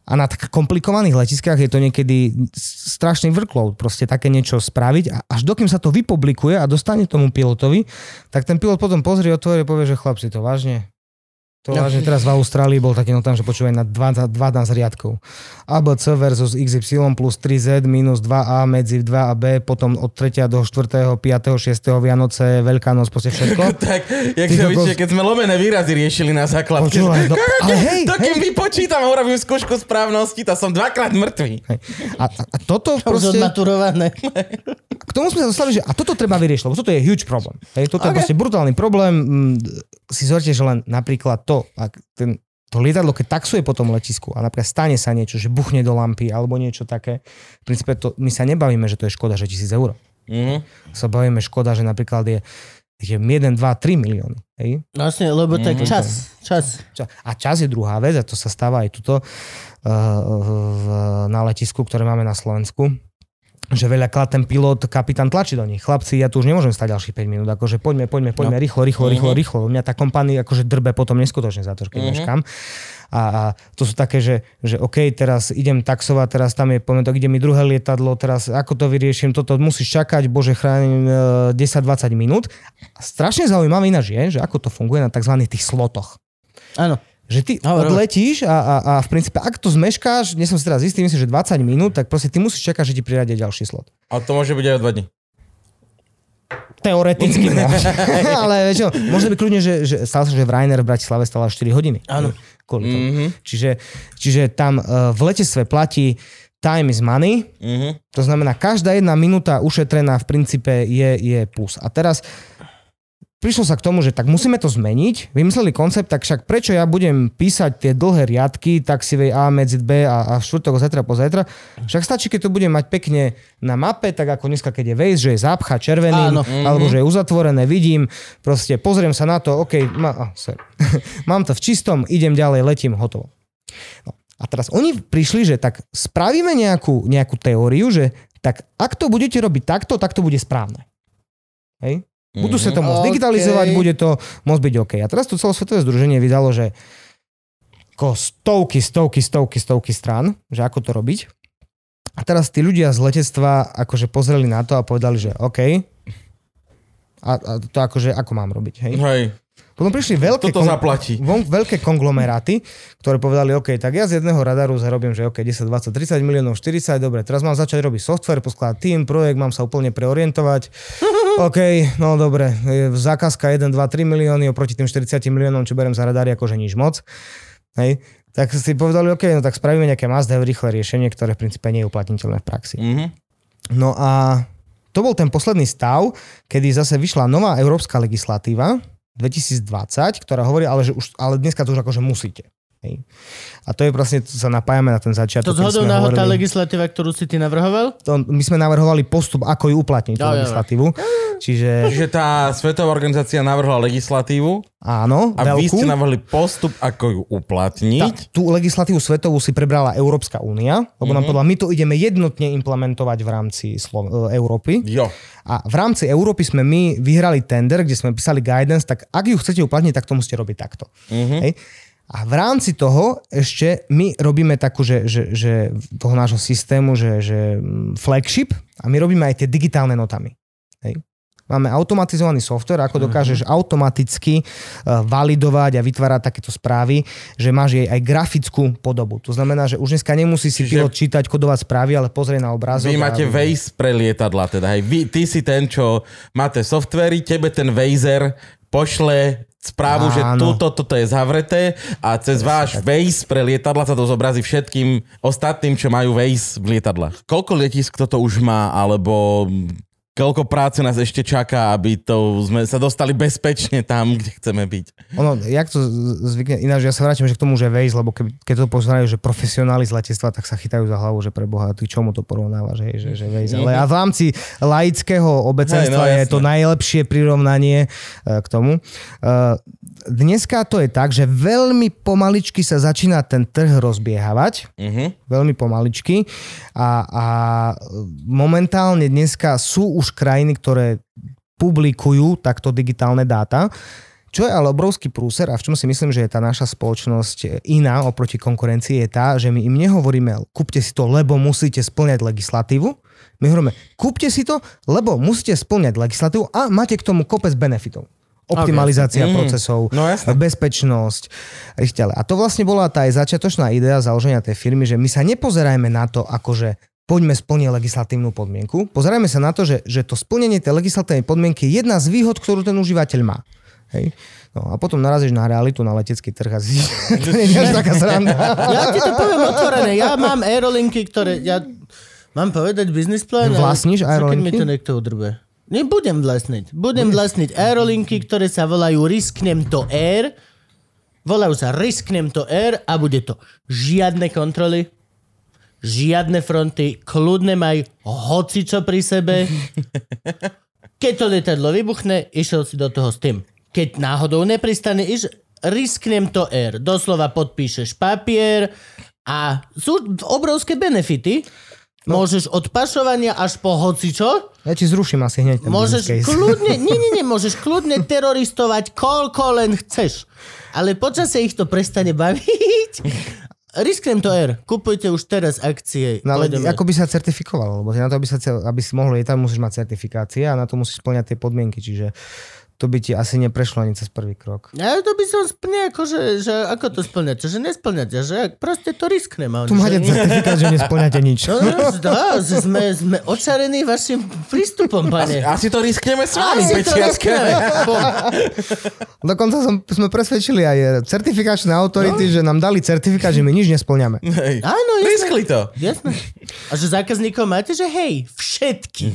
a na tak komplikovaných letiskách je to niekedy strašný workload, proste také niečo spraviť a až dokým sa to vypublikuje a dostane tomu pilotovi, tak ten pilot potom pozrie, otvorí a povie, že chlapci, to vážne? To vážne teraz v Austrálii bol taký no tam, že počúvaj na 12, 12 riadkov. ABC versus XY plus 3Z minus 2A medzi 2 a B, potom od 3. do 4., 5., 6. Vianoce, Veľká noc, proste všetko. tak, jak Ty sa kokos. keď sme lomené výrazy riešili na základke. Počúvaj, no, ale hej, to kým vypočítam a urobím skúšku správnosti, to som dvakrát mŕtvý. Hej. A, a, toto proste... odmaturované. K tomu sme sa dostali, že a toto treba vyriešiť, lebo toto je huge problém. Hej, toto okay. je proste brutálny problém. Mm, Si zoberte, že len napríklad to, ak ten, to lietadlo, keď taxuje po tom letisku a napríklad stane sa niečo, že buchne do lampy alebo niečo také, v princípe to, my sa nebavíme, že to je škoda, že tisíc eur. Mhm. Sa bavíme škoda, že napríklad je, je 1, 2, 3 milióny. Hej? No Vlastne, lebo tak Mhm. čas. Čas. Ča- A čas je druhá vec, a to sa stáva aj tuto uh, v, na letisku, ktoré máme na Slovensku že veľakrát ten pilot, kapitán tlačí do nich. Chlapci, ja tu už nemôžem stať ďalších 5 minút, akože poďme, poďme, poďme, no. rýchlo, rýchlo, rýchlo, Mhm. rýchlo. Mňa tá kompania akože drbe potom neskutočne za to, keď Mhm. meškám. A, a to sú také, že, že OK, teraz idem taxovať, teraz tam je, poviem to, ide mi druhé lietadlo, teraz ako to vyrieším, toto musíš čakať, bože chránim e, 10-20 minút. A strašne zaujímavé ináč je, že ako to funguje na tzv. tých slotoch. Áno. Že ty Dobre. odletíš a, a, a v princípe, ak to zmeškáš, nie som si teraz istý, myslím, že 20 minút, tak proste ty musíš čakať, že ti priradia ďalší slot. A to môže byť aj o dva dní. Teoreticky môže. Ale čo, môže byť kľudne, že, že stalo sa, že v Rainer v Bratislave stala 4 hodiny. Áno. Kvôli tomu. Mhm. Čiže, čiže tam uh, v letectve platí time is money, Mhm. to znamená, každá jedna minúta ušetrená v princípe je, je plus. A teraz prišlo sa k tomu, že tak musíme to zmeniť, vymysleli koncept, tak však prečo ja budem písať tie dlhé riadky taxivej A medzi B a, a štvrtok zajtra po zajtra, však stačí, keď to budem mať pekne na mape, tak ako dneska, keď je Waze, že je zápcha červeným, Áno. alebo že je uzatvorené, vidím, proste pozriem sa na to, OK, ma, oh, mám to v čistom, idem ďalej, letím, hotovo. No. A teraz oni prišli, že tak spravíme nejakú, nejakú teóriu, že tak ak to budete robiť takto, tak to bude správne. Hej? Budú sa to môcť OK. digitalizovať, bude to môcť byť OK. A teraz to celosvetové združenie vydalo, že ako stovky, stovky, stovky, stovky strán, že ako to robiť. A teraz tí ľudia z letectva akože pozreli na to a povedali, že OK. A, a to akože ako mám robiť, hej? Hej, Potom prišli veľké, toto zaplatí. von, veľké konglomeráty, ktoré povedali, OK, tak ja z jedného radaru zarobím, že OK, 10, 20, 30 miliónov, 40, dobre, teraz mám začať robiť software, poskladať tým, projekt, mám sa úplne preorientovať. OK, no dobre, zákazka 1, 2, 3 milióny oproti tým 40 miliónom, čo berem za radary, akože nič moc. Hej. Tak si povedali, OK, no tak spravíme nejaké must have rýchle riešenie, ktoré v princípe nie je uplatniteľné v praxi. Mhm. No a to bol ten posledný stav, kedy zase vyšla nová európska legislatíva 2020, ktorá hovorí, ale, že už, ale dneska to už akože musíte. Hej. A to je vlastne, to sa napájame na ten začiatok. To zhodou náhod tá legislatíva, ktorú si ty navrhoval? to, my sme navrhovali postup, ako ju uplatniť, tú legislatívu. Čiže Čiže tá Svetová organizácia navrhla legislatívu áno, a vy veľkú. ste navrhli postup, ako ju Tá, uplatniť. tú legislatívu svetovú si prebrala Európska únia, lebo Mhm. nám povedala, my to ideme jednotne implementovať v rámci Slo- e, Európy. Jo. A v rámci Európy sme my vyhrali tender, kde sme písali guidance, tak ak ju chcete uplatniť, tak to musíte robiť takto. Mhm. Hej. A v rámci toho ešte my robíme takú, že, že, že toho nášho systému, že, že mm, flagship a my robíme aj tie digitálne notami. Hej. Máme automatizovaný software, ako dokážeš automaticky uh, validovať a vytvárať takéto správy, že máš jej aj grafickú podobu. To znamená, že už dneska nemusí si Čiže- pilot čítať, kodovať správy, ale pozrie na obrázok. Vy a- máte Waze pre lietadla, teda hej. Vy, ty si ten, čo máte softvery, tebe ten Wazer pošle správu, že Áno. túto, toto je zavreté a cez váš Waze pre lietadla sa to zobrazí všetkým ostatným, čo majú Waze v lietadlách. Koľko letisk toto už má, alebo koľko práce nás ešte čaká, aby to sme sa dostali bezpečne tam, kde chceme byť. Ono, jak to zvykne, ináč ja sa vrátim že k tomu, že Waze, lebo keby, keď to pozerajú, že profesionáli z letectva, tak sa chytajú za hlavu, že pre Boha, ty čomu to porovnávaš, hej, že, že Waze. Ale a v rámci laického obecenstva Hej, no, je to najlepšie prirovnanie eh, k tomu. Dneska to je tak, že veľmi pomaličky sa začína ten trh rozbiehávať Uh-huh. veľmi pomaličky a, a momentálne dneska sú už krajiny, ktoré publikujú takto digitálne dáta, čo je ale obrovský prúser a v čom si myslím, že je tá naša spoločnosť iná oproti konkurencii je tá, že my im nehovoríme, kúpte si to, lebo musíte splňať legislatívu. My hovoríme, kúpte si to, lebo musíte splňať legislatívu a máte k tomu kopec benefitov. Optimalizácia Mm. procesov, No jasné. bezpečnosť a ešte ďalej. A to vlastne bola tá aj začiatočná idea založenia tej firmy, že my sa nepozerajme na to, akože poďme splniť legislatívnu podmienku. Pozerajme sa na to, že, že to splnenie tej legislatívnej podmienky je jedna z výhod, ktorú ten užívateľ má. Hej. No a potom narazíš na realitu, na letecký trh a zistíš, to nie je až taká sranda. Ja ti to poviem otvorené. Ja mám aerolinky, ktoré... Ja... Mám povedať biznis plán? Vlastníš čo, Keď mi aerolinky? to niekto udrbe. Nebudem vlastniť. Budem vlastniť aerolinky, ktoré sa volajú Risknem to Air. Volajú sa Risknem to Air a bude to žiadne kontroly, žiadne fronty, kľudne maj hocičo pri sebe. Keď to lietadlo vybuchne, išiel si do toho s tým. Keď náhodou nepristane, iš, risknem to air. Doslova podpíšeš papier a sú obrovské benefity. Môžeš od pašovania až po hocičo. Ja ti zruším asi hneď ten Môžeš kľudne, nie, nie, nie, môžeš kľudne teroristovať koľko len chceš. Ale počasie ich to prestane baviť. Risknem to air. Kupujte už teraz akcie. No ale ako by sa certifikovalo? Lebo na to, aby, sa, aby si mohol lietať, musíš mať certifikácie a na to musíš splňať tie podmienky. Čiže to by ti asi neprešlo ani cez prvý krok. Ja to by som splňal, akože, že ako to splňate, že nesplňate, že proste to risknem. a oni, Tu máte že- certifikát, že nesplňate nič. No, no, no, že sme, sme očarení vašim prístupom, pane. Asi to riskneme s vami, Asi to riskneme. Dokonca som, sme presvedčili aj certifikačné autority, že nám dali certifikát, že my nič nesplňame. Hej. Áno, jasné. Riskli to. Jasné. A že zákazníkov máte, že hej, všetky.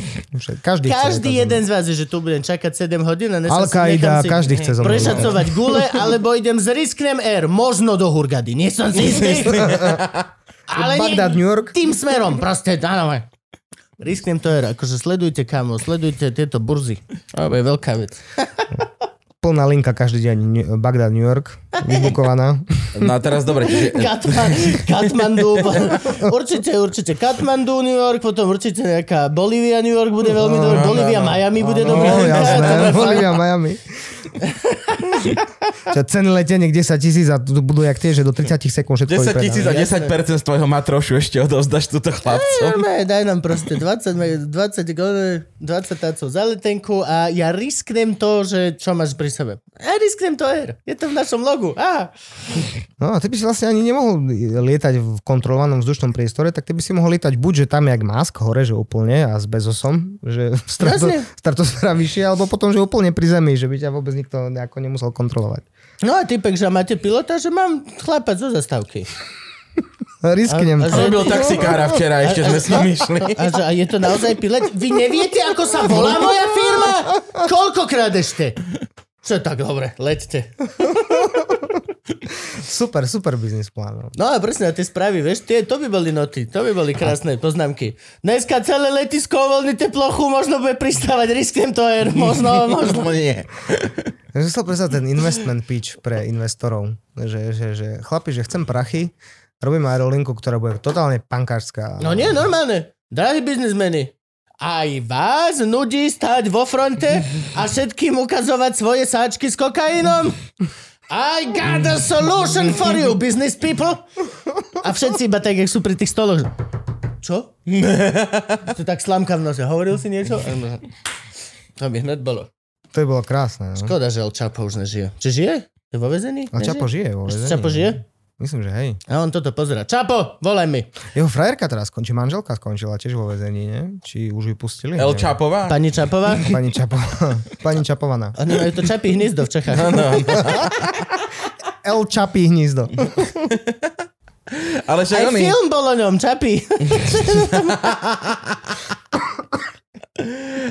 Každý, Každý jeden z vás, je, že tu budem čakať 7 hodín a Al-Qaida, každý chce zo mnou. prešacovať gule, alebo idem z Risknem Air, možno do Hurgady. Nie som si istý. Ale Bagdad, New York. tým smerom, proste, áno. Risknem to Air, akože sledujte kamo, sledujte tieto burzy. To je veľká vec. Plná linka každý deň. New- Bagdad, New York. Vybukovaná. No a teraz dobre, čiže Katman, Katmandu, určite, určite Katmandu, New York, potom určite nejaká Bolívia, New York bude veľmi dobré, Bolívia, Miami bude dobré. No, To jasné. bude fakt. Bolívia, Miami. Čo ceny leteniek 10 tisíc a tu budú jak tie, že do 30 sekúnd všetko 10 tisíc a vypredané. 10% z tvojho matrošu ešte odovzdaš túto chlapcom. Ne, daj nám proste 20, me- 20, gole, 20 tácov za letenku a ja risknem to, že čo máš pri sebe. Ja risknem to air. Je to v našom logu. Á. No a ty by si vlastne ani nemohol lietať v kontrolovanom vzdušnom priestore, tak ty by si mohol lietať buď, že tam jak Musk hore, že úplne a s Bezosom, že stratosféra vyššie, alebo potom, že úplne pri zemi, že by ťa vôbec nikto nejako nemusel kontrolovať. No a typek, že máte pilota, že mám chlapať zo zastávky. Risknem A- a Robil taxikára včera, ešte sme s ním išli. A, že, a je to naozaj pilot? Vy neviete, ako sa volá moja firma? Koľkokrát ešte? Čo tak dobre, leďte. Super, super biznis plán. no. No a presne, tie správy, vieš, tie, to by boli noty, to by boli krásne poznámky. Dneska celé letisko uvoľnite plochu, možno bude pristávať, risknem to air, možno, možno. No nie. Ja som chcel ten investment pitch pre investorov. Že, že, že chlapi, že chcem prachy, robím aerolinku, ktorá bude totálne pankárska. No nie, normálne. Drahí biznismeni, aj vás nudí stať vo fronte a všetkým ukazovať svoje sáčky s kokainom? I got a solution for you, business people. A všetci iba tak, jak sú pri tých stoloch. Čo? to tak slamka v nose. Hovoril si niečo? To by hned bolo. To by bolo krásne. No. Škoda, že El Chapo už nežije. Či žije? Je vo vezení? A Čapo žije vo väzení. Čapo žije? Myslím, že hej. A on toto pozera. Čapo, volaj mi. Jeho frajerka teraz skončí, manželka skončila tiež vo väzení, nie? Či už ju pustili? El. Čapová? Pani Čapová? Pani Čapo... Pani Čapovaná. Oni majú to čapí hnízdo v Čechách. El Čapí hnízdo. Ale však Aj oni... film bol o ňom, čapí.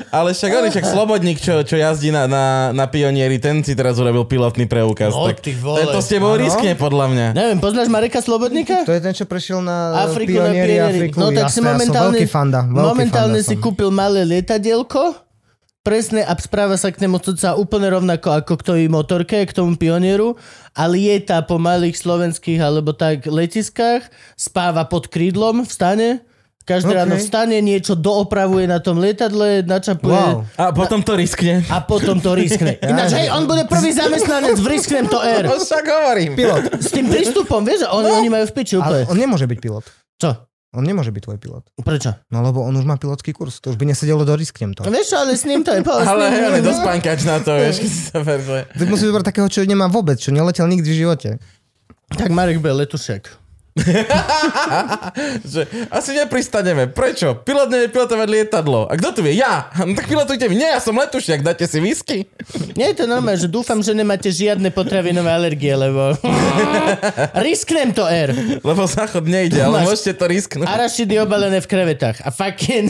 Ale však on, však Slobodník, čo, čo jazdí na, na, na pionieri, ten si teraz urobil pilotný preukaz. No, tak ty vole. tento s tebou riskne, podľa mňa. Neviem, poznáš Mareka Slobodníka? To je ten, čo prešiel na Afriku na pionieri pionieri. Afriku. No tak si Jasné, ja som momentálne, veľký fanda. Veľký momentálne fanda si som. kúpil malé lietadielko, presne a správa sa k nemu cca úplne rovnako ako k tej motorke, k tomu pionieru a lieta po malých slovenských alebo tak letiskách, spáva pod krídlom, vstane, každé OK. ráno vstane, niečo doopravuje na tom lietadle, načapuje Wow. A potom to riskne. a potom to riskne. Ináč, hej, on bude prvý zamestnanec v Risknem to Air. No však hovorím. Pilot. S tým prístupom, vieš, oni, oni majú v piči Ale úplne. on nemôže byť pilot. Čo? On nemôže byť tvoj pilot. Prečo? No lebo on už má pilotský kurz. To už by nesedelo do risknem to. No vieš ale s ním to je povedz. Ale hej, on je dosť pankač na to, vieš, keď si sa verzuje. Ty musíš vybrať takého, čo nemá vôbec, čo neletel nikdy v živote. Tak Marek bude letušek. Že asi nepristaneme. Prečo? Pilot nevie pilotovať lietadlo. A kto tu vie? Ja. No tak pilotujte vy. Nie, ja som letušiak. Dáte si whisky? Nie je to normálne, že dúfam, že nemáte žiadne potravinové alergie, lebo... Risknem to air. Lebo záchod nejde, ale Máš- môžete to risknúť. Arašidy obalené v krevetách. A fucking...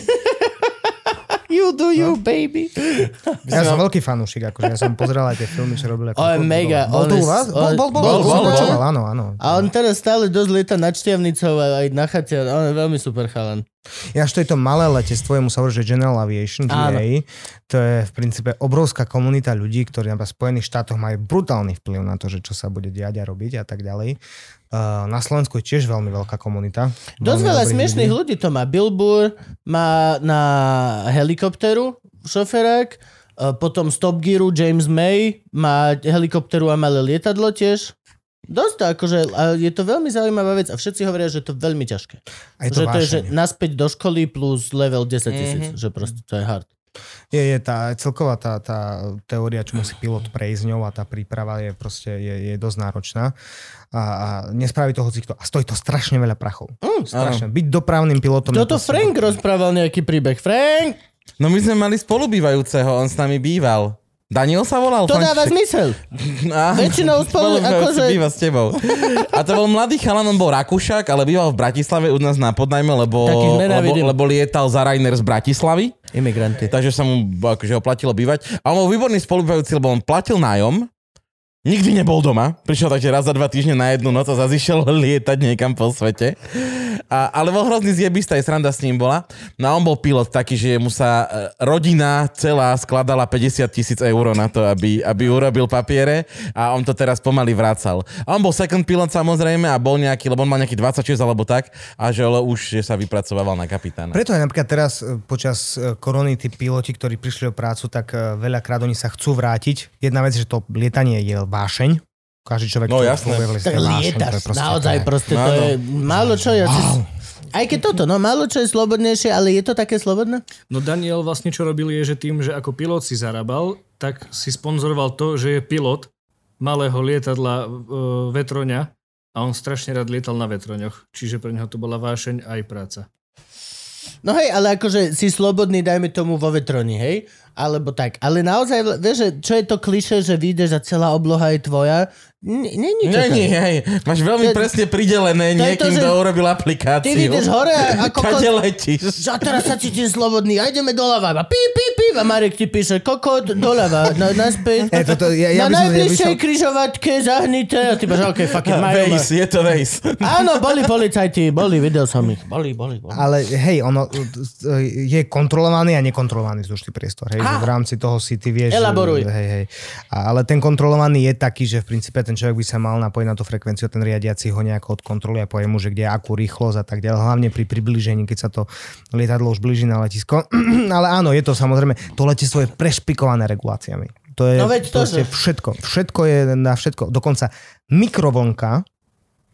you do you, baby. Ja som veľký fanúšik, akože ja som pozeral aj tie filmy, čo robili. Ako On mega, Bol on to je- u vás? Bol, bol, bol, bol, bol, bol, áno, áno. A on teraz stále dosť lieta nad šťavnicou a aj na chate. On je veľmi super chalan. Ja až to je to malé letectvo, jemu sa hovorí, že General Aviation, Áno. GA, to je v princípe obrovská komunita ľudí, ktorí v Spojených štátoch majú brutálny vplyv na to, že čo sa bude diať a robiť a tak ďalej. Na Slovensku je tiež veľmi veľká komunita. Dosť veľa smiešných ľudí to má. Bill Burr má na helikopteru šoferák, e, potom z Top Gearu James May má helikopteru a malé lietadlo tiež. Dosť to, akože, a je to veľmi zaujímavá vec a všetci hovoria, že je to veľmi ťažké. A je že to to je, že naspäť do školy plus level 10 tisíc, mm-hmm. že proste to je hard. Je, je tá celková tá, tá teória, čo musí pilot prejsť ňou a tá príprava je proste je, je dosť náročná. A, a nespraví to hocikto. A stojí to strašne veľa prachov. Mm, Strašne. Byť dopravným pilotom. Toto Frank rozprával nejaký príbeh. Frank, No my sme mali spolubývajúceho, on s nami býval. Daniel sa volal? to dáva František? zmysel. Á, Väčšinou spolu- akože- býva s tebou. A to bol mladý chalan, on bol Rakúšak, ale býval v Bratislave u nás na podnajme, lebo, lebo, lebo lietal za Rainer z Bratislavy. Imigranty. takže sa mu akože oplatilo bývať. A on bol výborný spolubývajúci, lebo on platil nájom, nikdy nebol doma, prišiel takže raz za dva týždne na jednu noc a zase išiel lietať niekam po svete. A, ale bol hrozný zjebista, aj sranda s ním bola. No a on bol pilot taký, že mu sa e, rodina celá skladala 50 tisíc eur na to, aby, aby urobil papiere a on to teraz pomaly vracal. A on bol second pilot samozrejme a bol nejaký, lebo on mal nejaký 26 alebo tak a že už sa vypracovával na kapitána. Preto aj napríklad teraz e, počas e, korony tí piloti, ktorí prišli o prácu, tak veľakrát oni sa chcú vrátiť. Jedna vec, že to lietanie je vášeň. Každý človek, No, jasné. funguje v je vášeň, to je lietaš, proste- naozaj to je- proste to je málo čo. Ja si... Aj keď toto, no málo čo je slobodnejšie, ale je to také slobodné? No Daniel vlastne čo robil je, že tým, že ako pilot si zarábal, tak si sponzoroval to, že je pilot malého lietadla e, vetroňa a on strašne rád lietal na vetroňoch. Čiže pre neho to bola vášeň aj práca. No hej, ale akože si slobodný, dajme tomu vo vetroni, hej? Alebo tak. Ale naozaj, vieš, čo je to kliše, že vyjdeš a celá obloha je tvoja? Není to tak. hej. Máš veľmi To- presne pridelené to to, niekým, že kto urobil aplikáciu. Ty vyjdeš hore a ako... Kade letíš? A teraz sa cítim slobodný a ideme doľava. A pí, pí, pí. A Marek ti píše, kokot, doľava, na, naspäť. E, toto, ja, ja na som najbližšej križovatke zahnite. A ty máš, ok, fuck it, majú. Vejs, je to vejs. Áno, boli policajti, boli, videl som ich. Boli, boli, boli. Ale hej, ono je kontrolovaný a nekontrolovaný vzdušný priestor. Hej, v rámci toho si ty vieš... Elaboruj. Hej, hej. Ale ten kontrolovaný je taký, že v princípe ten človek by sa mal napojiť na tú frekvenciu, ten riadiaci ho nejako odkontroluje a povie mu, že kde je akú rýchlosť a tak ďalej. Hlavne pri približení, keď sa to lietadlo už blíži na letisko. ale áno, je to samozrejme, to letectvo je prešpikované reguláciami. To je No veď to, proste že- všetko. Všetko je na všetko. Dokonca mikrovlnka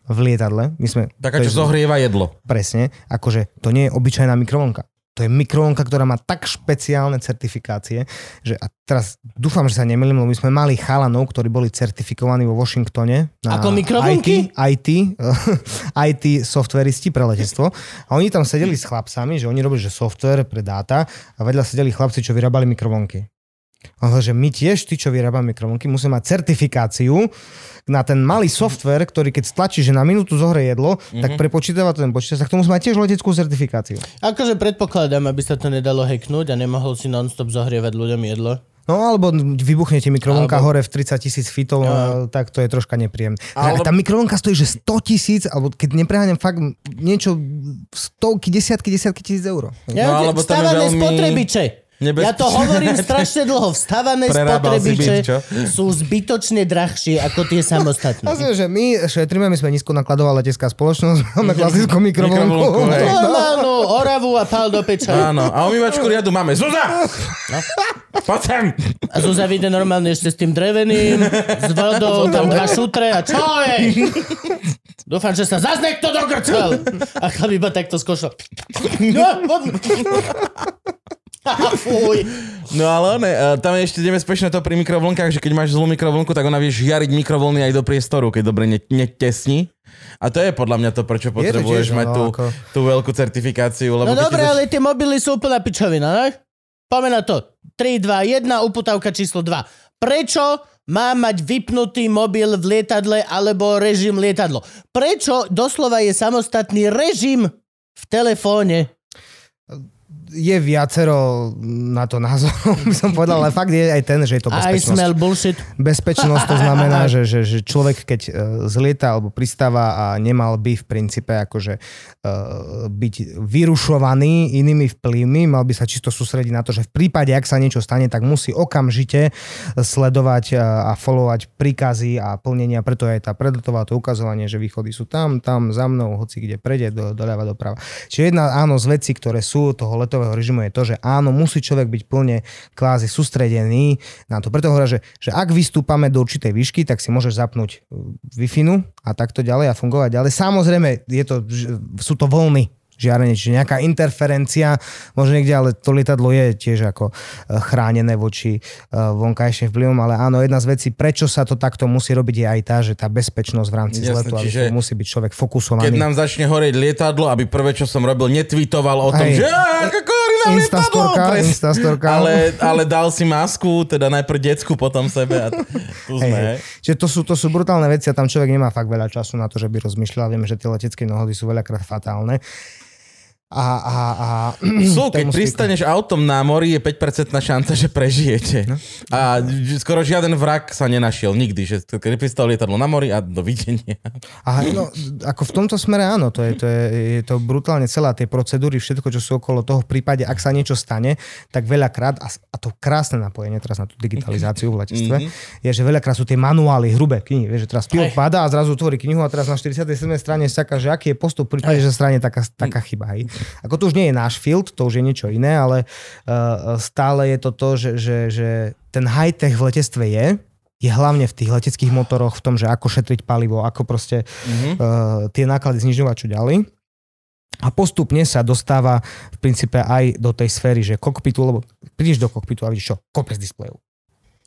v lietadle, my sme... Taká, to je- čo zohrieva jedlo. Presne, akože to nie je obyčajná mikrovlnka. To je mikrovlnka, ktorá má tak špeciálne certifikácie, že a teraz dúfam, že sa nemýlim, lebo my sme mali chalanov, ktorí boli certifikovaní vo Washingtone. Na Ako mikrovlnky? IT, IT, IT softveristi pre letectvo. A oni tam sedeli s chlapcami, že oni robili že software pre dáta a vedľa sedeli chlapci, čo vyrábali mikrovlnky. On hovorí, že my tiež, tí, čo vyrábame mikrovlnky, musíme mať certifikáciu na ten malý software, ktorý keď stlačí, že na minútu zohre jedlo, mm-hmm. tak prepočítava to ten počítač, tak to musí mať tiež leteckú certifikáciu. Akože predpokladám, aby sa to nedalo hacknúť a nemohol si non-stop zohrievať ľuďom jedlo. No alebo vybuchne ti mikrovlnka Alebo- hore v 30 tisíc fitov, a, tak to je troška nepríjemné. Alebo- Tá mikrovlnka stojí, že 100 tisíc, alebo keď nepreháňam fakt niečo, stovky, desiatky, desiatky tisíc eur. Ja, No, alebo tam je veľmi spotrebiče. Nebezpečné. Ja to hovorím strašne dlho. Vstavané Prerábal spotrebiče byt, čo? sú zbytočne drahšie ako tie samostatné. Myslím, že my šetríme, my sme nízko nakladová letecká spoločnosť, máme klasickú mikrovlnku. Normálnu oravu a pál do peča. Áno, a umývačku riadu máme. Zuza! Poď sem! A Zuzá vyjde normálne ešte s tým dreveným, s vodou, tam dva šutre a čo je? Dúfam, že sa zase niekto dogrcel. A chlap iba takto skošal. Fuj. No ale one, tam je ešte nebezpečné to pri mikrovlnkách, že keď máš zlú mikrovlnku, tak ona vie žiariť mikrovlny aj do priestoru, keď dobre ne- netesní. A to je podľa mňa to, prečo potrebuješ tiež, mať no, tú, ako- tú veľkú certifikáciu. Lebo No dobre, zač- ale tie mobily sú úplná pičovina, ne? Poďme na to. 3, 2, 1, uputávka číslo 2. Prečo má mať vypnutý mobil v lietadle alebo režim lietadlo? Prečo doslova je samostatný režim v telefóne? Je viacero na to názorov, by som povedal, ale fakt je aj ten, že je to I bezpečnosť. smell bullshit. Bezpečnosť to znamená, že, že, že človek keď e, zlieta alebo pristáva a nemal by v princípe akože e, byť vyrušovaný inými vplyvmi, mal by sa čisto sústrediť na to, že v prípade, ak sa niečo stane, tak musí okamžite sledovať e, a followovať príkazy a plnenia, preto je tá predletová to ukazovanie, že východy sú tam, tam, za mnou, hoci kde prejde, do, doľava, doprava. Čiže jedna áno z vecí, ktoré sú toho letového režimu je to, že áno, musí človek byť plne kvázi sústredený na to. Preto hovoria, že, že ak vystúpame do určitej výšky, tak si môžeš zapnúť Wi-Fi a takto ďalej a fungovať ďalej. Samozrejme, je to, sú to voľny žiarenie, čiže nejaká interferencia, možno niekde, ale to lietadlo je tiež ako eh, chránené voči eh, vonkajším vplyvom, ale áno, jedna z vecí, prečo sa to takto musí robiť, je aj tá, že tá bezpečnosť v rámci zletu, čiže- musí byť človek fokusovaný. Keď nám začne horeť lietadlo, aby prvé, čo som robil, netweetoval o tom, Hej. že "Á, ako Instastorka, Presne. Instastorka. Ale, ale dal si masku, teda najprv decku, potom sebe a tu sme. hej. Čiže to sú, to sú brutálne veci a tam človek nemá fakt veľa času na to, že by rozmýšľal. Vieme, že tie letecké nohody sú veľakrát fatálne. A, a, a, Sú, keď pristaneš autom na mori, je 5% šanca, že prežijete. No. A skoro žiaden vrak sa nenašiel nikdy, že keď pristalo lietadlo na mori a dovidenia. A no, ako v tomto smere áno, to je, to je, je to brutálne celá tie procedúry, všetko, čo sú okolo toho v prípade, ak sa niečo stane, tak veľakrát, a, a to krásne napojenie teraz na tú digitalizáciu v letectve, je, že veľakrát sú tie manuály, hrubé knihy, vieš, že teraz pilot padá a zrazu otvorí knihu a teraz na 47. strane čaká, že aký je postup v prípade, že strane taká, taká chyba. Hej. Ako to už nie je náš field, to už je niečo iné, ale uh, stále je to to, že, že, že ten high-tech v letectve je, je hlavne v tých leteckých motoroch, v tom, že ako šetriť palivo, ako proste Mhm. uh, tie náklady znižovať čo ďalej. A postupne sa dostáva v princípe aj do tej sféry, že kokpitu, lebo prídeš do kokpitu a vidíš čo? Kopec displejov.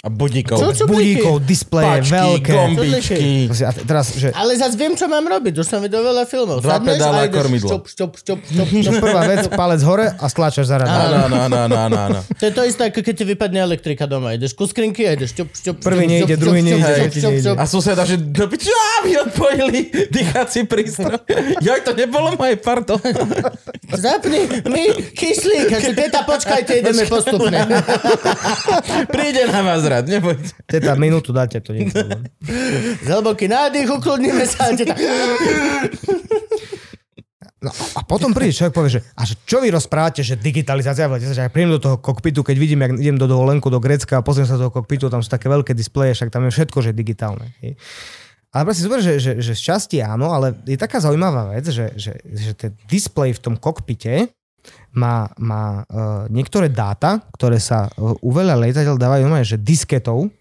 A budíkov. Čo, čo? Budíkov, displeje, Pačky, veľké. gombičky. A te- teraz, že Ale zase viem, čo mám robiť. Už som videl veľa filmov. Dva Sadneš pedále a kormidlo. Šťop, šťop, šťop, šťop, šťop. no, prvá vec, palec hore a stlačaš za. Áno, áno, áno, áno, áno. To je to isté, ako keď ti vypadne elektrika doma. Ideš ku skrinky a ideš šťop, šťop, Prvý nejde, druhý nejde. A suseda, že do mi odpojili dýchací prístroj. Joj, to nebolo moje, pardon. Zapni mi kyslík. Teta, počkajte, ideme postupne. Príde na vás rád, nebojte. Teta, minútu dáte, to nie je problém. Hlboký nádych, ukludníme sa. A teta, No, a potom príde človek povie, že a čo vy rozprávate, že digitalizácia, že ja príjem do toho kokpitu, keď vidím, jak idem do dovolenku do Grécka a pozriem sa do toho kokpitu, tam sú také veľké displeje, však tam je všetko, že je digitálne. hej. Ale proste super, že, že, že z časti áno, ale je taká zaujímavá vec, že, že, že ten displej v tom kokpite má, má uh, niektoré dáta, ktoré sa uh, u veľa lietadiel dávajú normálne, že disketou,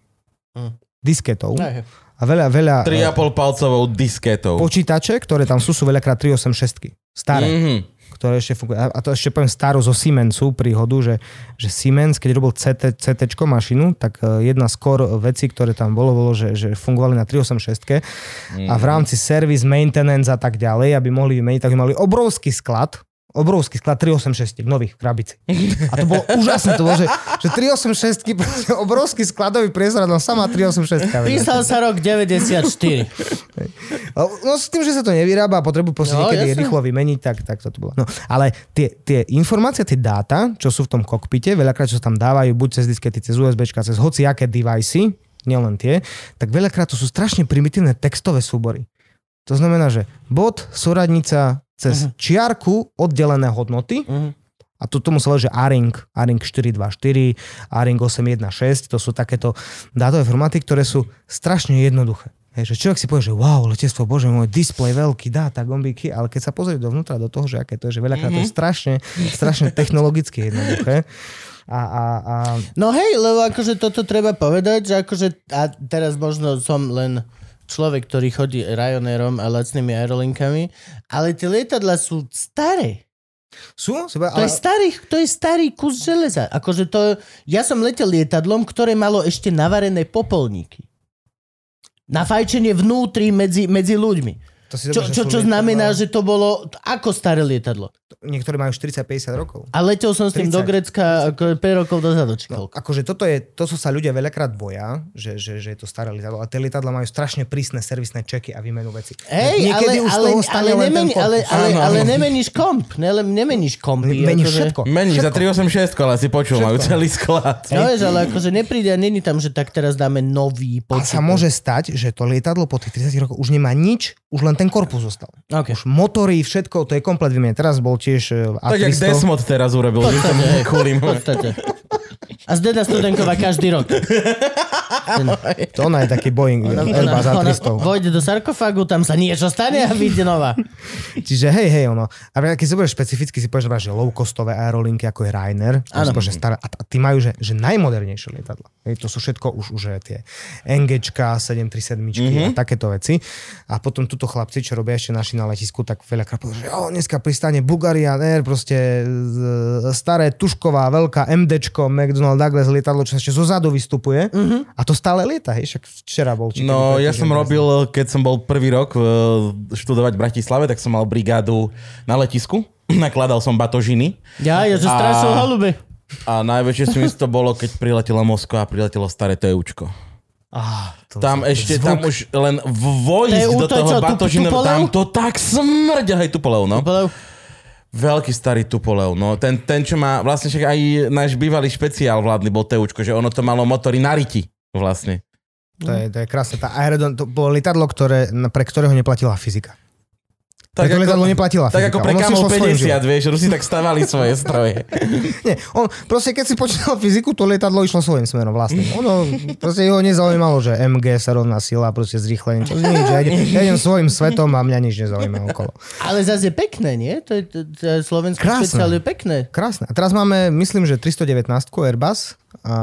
Hm. disketou Hej. a veľa, veľa uh, 3,5 palcovou disketou. počítače, ktoré tam sú, sú veľakrát 386 staré Mhm. ktoré ešte fungujú. A a to ešte poviem starú zo Siemensu príhodu, že, že Siemens, keď robil CT, CT mašinu, tak e, jedna z core vecí, ktoré tam bolo, bolo, že, že fungovali na 386 a v rámci service, maintenance a tak ďalej, aby mohli vymeniť, tak mali obrovský sklad, obrovský sklad 386 nových v krabici. A to bolo úžasné, to bolo, že, že 386 proste obrovský skladový priestor a tam sama 386. Písal sa rok 94. No s tým, že sa to nevyrába a potrebujú proste No, no, niekedy jasne. rýchlo vymeniť, tak, tak to, to bolo. No, ale tie, tie informácie, tie dáta, čo sú v tom kokpite, veľakrát, čo sa tam dávajú, buď cez diskety, cez USB, cez hociaké devicey, nielen tie, tak veľakrát to sú strašne primitívne textové súbory. To znamená, že bod, súradnica cez uh-huh. čiarku oddelené hodnoty Mhm. a to tomu sa volá, že ARING, ARING 424, ARING 816, to sú takéto dátové formáty, ktoré sú strašne jednoduché. Hej, že človek si povie, že wow, letectvo, bože môj, displej veľký, dáta, gombíky, ale keď sa pozrie dovnútra do toho, že aké to je, že veľakrát to je strašne, strašne technologicky jednoduché. A, a, a No hej, lebo akože toto treba povedať, že akože, a teraz možno som len človek, ktorý chodí Ryanairom a lacnými aerolinkami, ale tie lietadla sú staré. sú, seba, To je starý, to je starý kus železa. Akože to, ja som letel lietadlom, ktoré malo ešte navarené popolníky. Na fajčenie vnútri medzi, medzi ľuďmi. To si Čo, čo, čo znamená, že to bolo ako staré lietadlo. Niektoré majú 40-50 rokov. A letel som s tým 30. do Grecka ako 5 rokov dozadu, či No, akože toto je, to, čo sa ľudia veľakrát boja, že, že, že je to staré lietadlo. A tie lietadla majú strašne prísne servisné čeky a výmenu veci. Hej, Niekedy ale, už ale, ale, nemeni, ale, ale, Áno, ale áno. nemeníš komp. Ne, nemeníš kompy. Meníš akože- všetko. Mení za Všetko. 386, ale si počul, majú celý sklad. No vieš, ale akože nepríde a není tam, že tak teraz dáme nový A počítač. sa môže stať, že to lietadlo po tých 30 rokoch už nemá nič, už len ten korpus zostal. Okay. Už motory, všetko, to je komplet vymenené. Teraz bol tiež e, Tak jak A300. Desmod teraz urobil, že tomu kulím. A Zdena Studenková každý rok. To ona je taký Boeing, Airbus ona A300. vojde do sarkofágu, tam sa niečo stane a vyjde nová. Čiže hej, hej, ono. A keď budeš špecificky, si povieš, že low-costové aerolinky, ako je Ryanair, staré, a, tí majú, že, že najmodernejšie lietadla. Hej, to sú všetko už, už tie NGčka, 737 mm-hmm. a takéto veci. A potom tuto chlapci, čo robia ešte naši na letisku, tak veľakrát povedia, že o, dneska pristane Bulgarian Air, proste z- staré tušková, veľká MDčko, McDonnell Douglas lietadlo, čo ešte zozadu vystupuje. Mm-hmm. A to stále lieta, hej, však včera bol. či No, ja som robil, keď som bol prvý rok eh, študovať v Bratislave, tak som mal brigádu na letisku. Nakladal som batožiny. Ja, je, že A- strašil holube. A najväčšie si to bolo, keď priletela Moskva a priletelo staré TUčko. Ah, to Tam to- ešte, zvuk. tam už len vojsť do toho Tupolev? tam to tak smrdia, hej, Tupolev, no. Tupolev? Veľký starý Tupolev, no. Ten, ten, čo má, vlastne však aj náš bývalý špeciál vládny bol TUčko, že ono to malo motory na riti, vlastne. To je, to je krásne. Tá aerodon, to bolo lietadlo, ktoré, pre ktorého neplatila fyzika. Tak Preto lietadlo ako, neplatila tak fyzika. ako pre Kamov išlo svojím 50, životom. vieš, Rusi tak stavali svoje stroje. Nie, on, proste keď si počítal fyziku, to lietadlo išlo svojím smerom vlastným. Ono, proste jeho nezaujímalo, že MG sa rovná sila, proste zrýchlenie. Čo, nič, ja, idem, ja idem svojim svetom a mňa nič nezaujíma okolo. Ale zase je pekné, nie? To je, to, to je slovenské špeciál je pekné. Krásne. A teraz máme, myslím, že 319 Airbus, a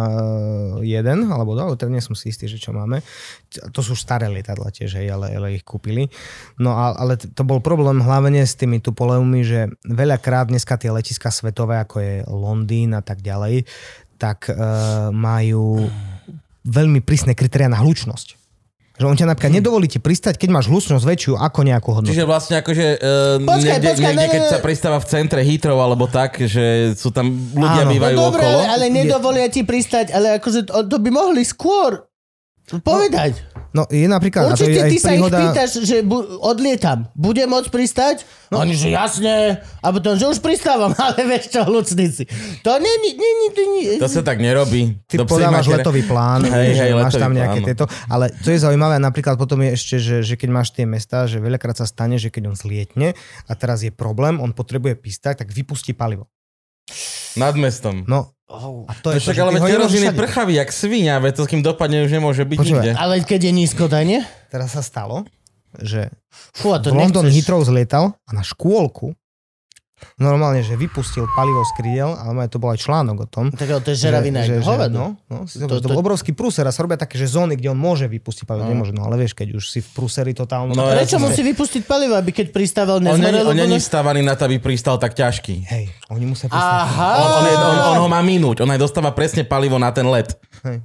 jeden, alebo dva, teraz nie som si istý, že čo máme. To sú staré lietadla tiež, hej, ale, ale ich kúpili. No a, ale to bol problém hlavne s tými tupolevmi, že veľakrát dneska tie letiska svetové, ako je Londýn a tak ďalej, tak uh, majú veľmi prísne kritéria na hlučnosť. Že on ťa napríklad nedovolí ti pristať, keď máš hlučnosť väčšiu ako nejakú hodnotu. Čiže vlastne akože uh, Počkaj, niekde, počkaj, niekde, ne, keď ne. sa pristáva v centre Heathrow alebo tak, že sú tam ľudia Áno. bývajú No dobre, okolo. ale nedovolia ti pristať, ale akože to, to by mohli skôr povedať. No je napríklad, Určite ty sa ich pýtaš, že bu- odlietam. Bude môcť pristať? No. Oni, že jasne. A potom, že už pristávam, ale vieš čo, ľudsnici. To není, není, není. To sa tak nerobí. ty psi podávaš máte- letový plán, Hej, že hej, máš letový tam nejaké plán, no. tieto. Ale to je zaujímavé, napríklad potom je ešte, že, že keď máš tie mesta, že veľakrát sa stane, že keď on zlietne a teraz je problém, on potrebuje pistať, tak vypustí palivo. Nad mestom. No, a to No je to, však ale kerozín je prchavý, jak svinia, veď to s kým dopadne už nemôže byť Počúvaj, nikde. Ale keď je nízko, tak nie? Teraz sa stalo, že Fú, a to v London nechceš. Heathrow zlietal a na škôlku normálne, že vypustil palivo z krídel, ale to bol aj článok o tom. Tak ale to je žeravina, že, že, hovado. no, no, si To- to, to, to- bol obrovský prúser a sa robia také, že zóny, kde on môže vypustiť palivo, No. nemôže, no ale vieš, keď už si v prúseri totálno. No, Prečo jasne. musí vypustiť palivo, aby keď pristával On není, nezmorel? on není stávaný na to, aby pristal tak ťažký. Hej, oni musia pristať. Aha. On, on, je, on, on ho má minúť, on aj dostáva presne palivo na ten let. Hej.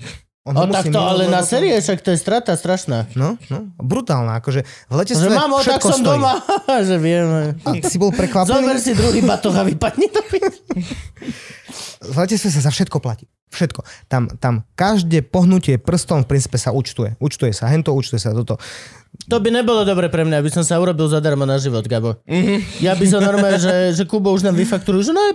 On O, musí tak to ale na série, však to je strata strašná. No, no, brutálna, akože v Že letectve mamo, tak som stojí. doma, že vieme. A si bol prekvapený? Zober si druhý batoh a vypadni to. V letectve sa za všetko platí. Všetko. Tam, tam každé pohnutie prstom v princípe sa účtuje. Účtuje sa hento, účtuje sa toto. To by nebolo dobre pre mňa, aby som sa urobil zadarmo na život, Gabo. Ja by som normálne, že, že Kubo už nám vyfakturuje, že no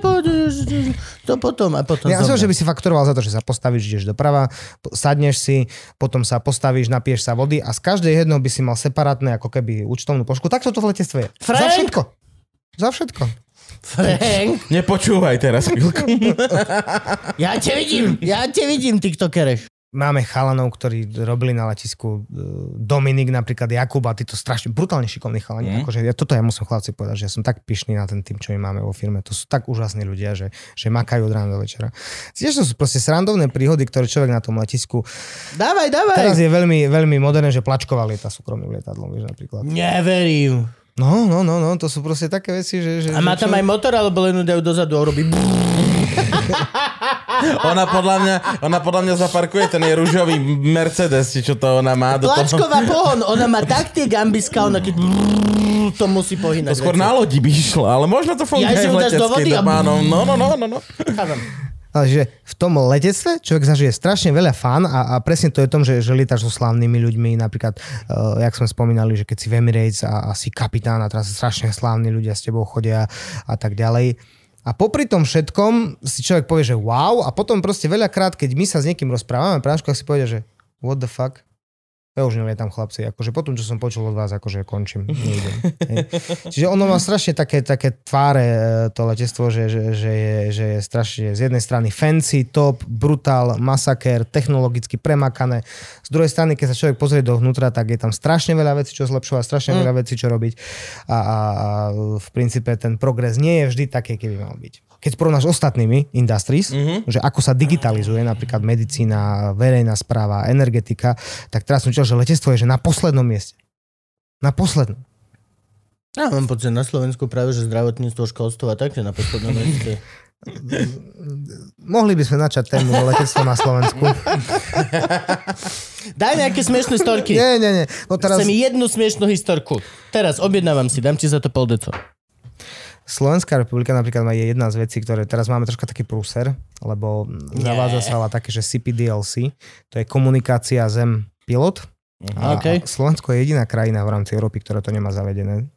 to potom a potom Ja som, že by si fakturoval za to, že sa postavíš, ideš doprava, sadneš si, potom sa postavíš, napiješ sa vody a z každej jednou by si mal separátne ako keby účtovnú pošku. Tak toto v letectve je. Za Frank! všetko. Za všetko. Frank, Nepočúvaj teraz chvíľku. ja ťa vidím, ja ťa vidím, tiktokereš. Máme chalanov, ktorí robili na letisku e, Dominik, napríklad Jakub a títo strašne brutálne šikovní chalani. Mm. Akože ja, toto ja musím chlapci povedať, že ja som tak pyšný na ten tým, čo my máme vo firme. To sú tak úžasní ľudia, že, že makajú od rána do večera. Tiež to sú proste srandovné príhody, ktoré človek na tom letisku... Dávaj, dávaj. Teraz je veľmi, veľmi moderné, že plačková lieta súkromným lietadlom, vieš napríklad. Neverím. No, no, no, no, to sú proste také veci, že... že A má tam aj motor, alebo len dajú dozadu a robí... Ona podľa mňa, ona podľa mňa zaparkuje ten je rúžový Mercedes, či čo to ona má. Do toho. Tlačková pohon, ona má tak tie gambiska, ona keď... To musí To pohynať. skôr veci. na lodi by išlo, ale možno to funguje Ja, v do leteckej a- dobe, áno. No, no, no, no, no. Ale že v tom letectve človek zažije strašne veľa fán a, a presne to je tom, že, že lítaš so slávnymi ľuďmi, napríklad, uh, jak sme spomínali, že keď si v Emirates a, a si kapitán a teraz strašne slávni ľudia s tebou chodia a tak ďalej. A popri tom všetkom si človek povie, že wow, a potom proste veľakrát, keď my sa s niekým rozprávame, práško si povie, že what the fuck, ja už nelietam chlapci, akože potom, čo som počul od vás, akože končím, nejdem. Čiže ono má strašne také, také tváre e, to letectvo, že, že, že, je, že je strašne z jednej strany fancy, top, brutál, masaker, technologicky premakané. Z druhej strany, keď sa človek pozrie dovnútra, tak je tam strašne veľa vecí, čo zlepšovať, strašne veľa vecí, čo robiť. A, a, a v princípe ten progres nie je vždy taký, keby mal byť. Keď porovnáš ostatnými industries, mm-hmm. že ako sa digitalizuje napríklad medicína, verejná správa, energetika, tak teraz som čel, že letectvo je že na poslednom mieste. Na poslednom. Ja mám pocit na Slovensku práve, že zdravotníctvo, školstvo a tak, že na poslednom mieste. Mohli by sme načať tému letectvo na Slovensku. Daj nejaké smiešné storky. Nie, nie, nie. No teraz Chcem jednu smiešnú historku. Teraz objednávam si, dám ti za to pol deco. Slovenská republika napríklad má je jedna z vecí, ktoré teraz máme troška taký prúser, lebo zavádza sa ale také, že CPDLC, to je komunikácia zem pilot. A, OK. a Slovensko je jediná krajina v rámci Európy, ktorá to nemá zavedené.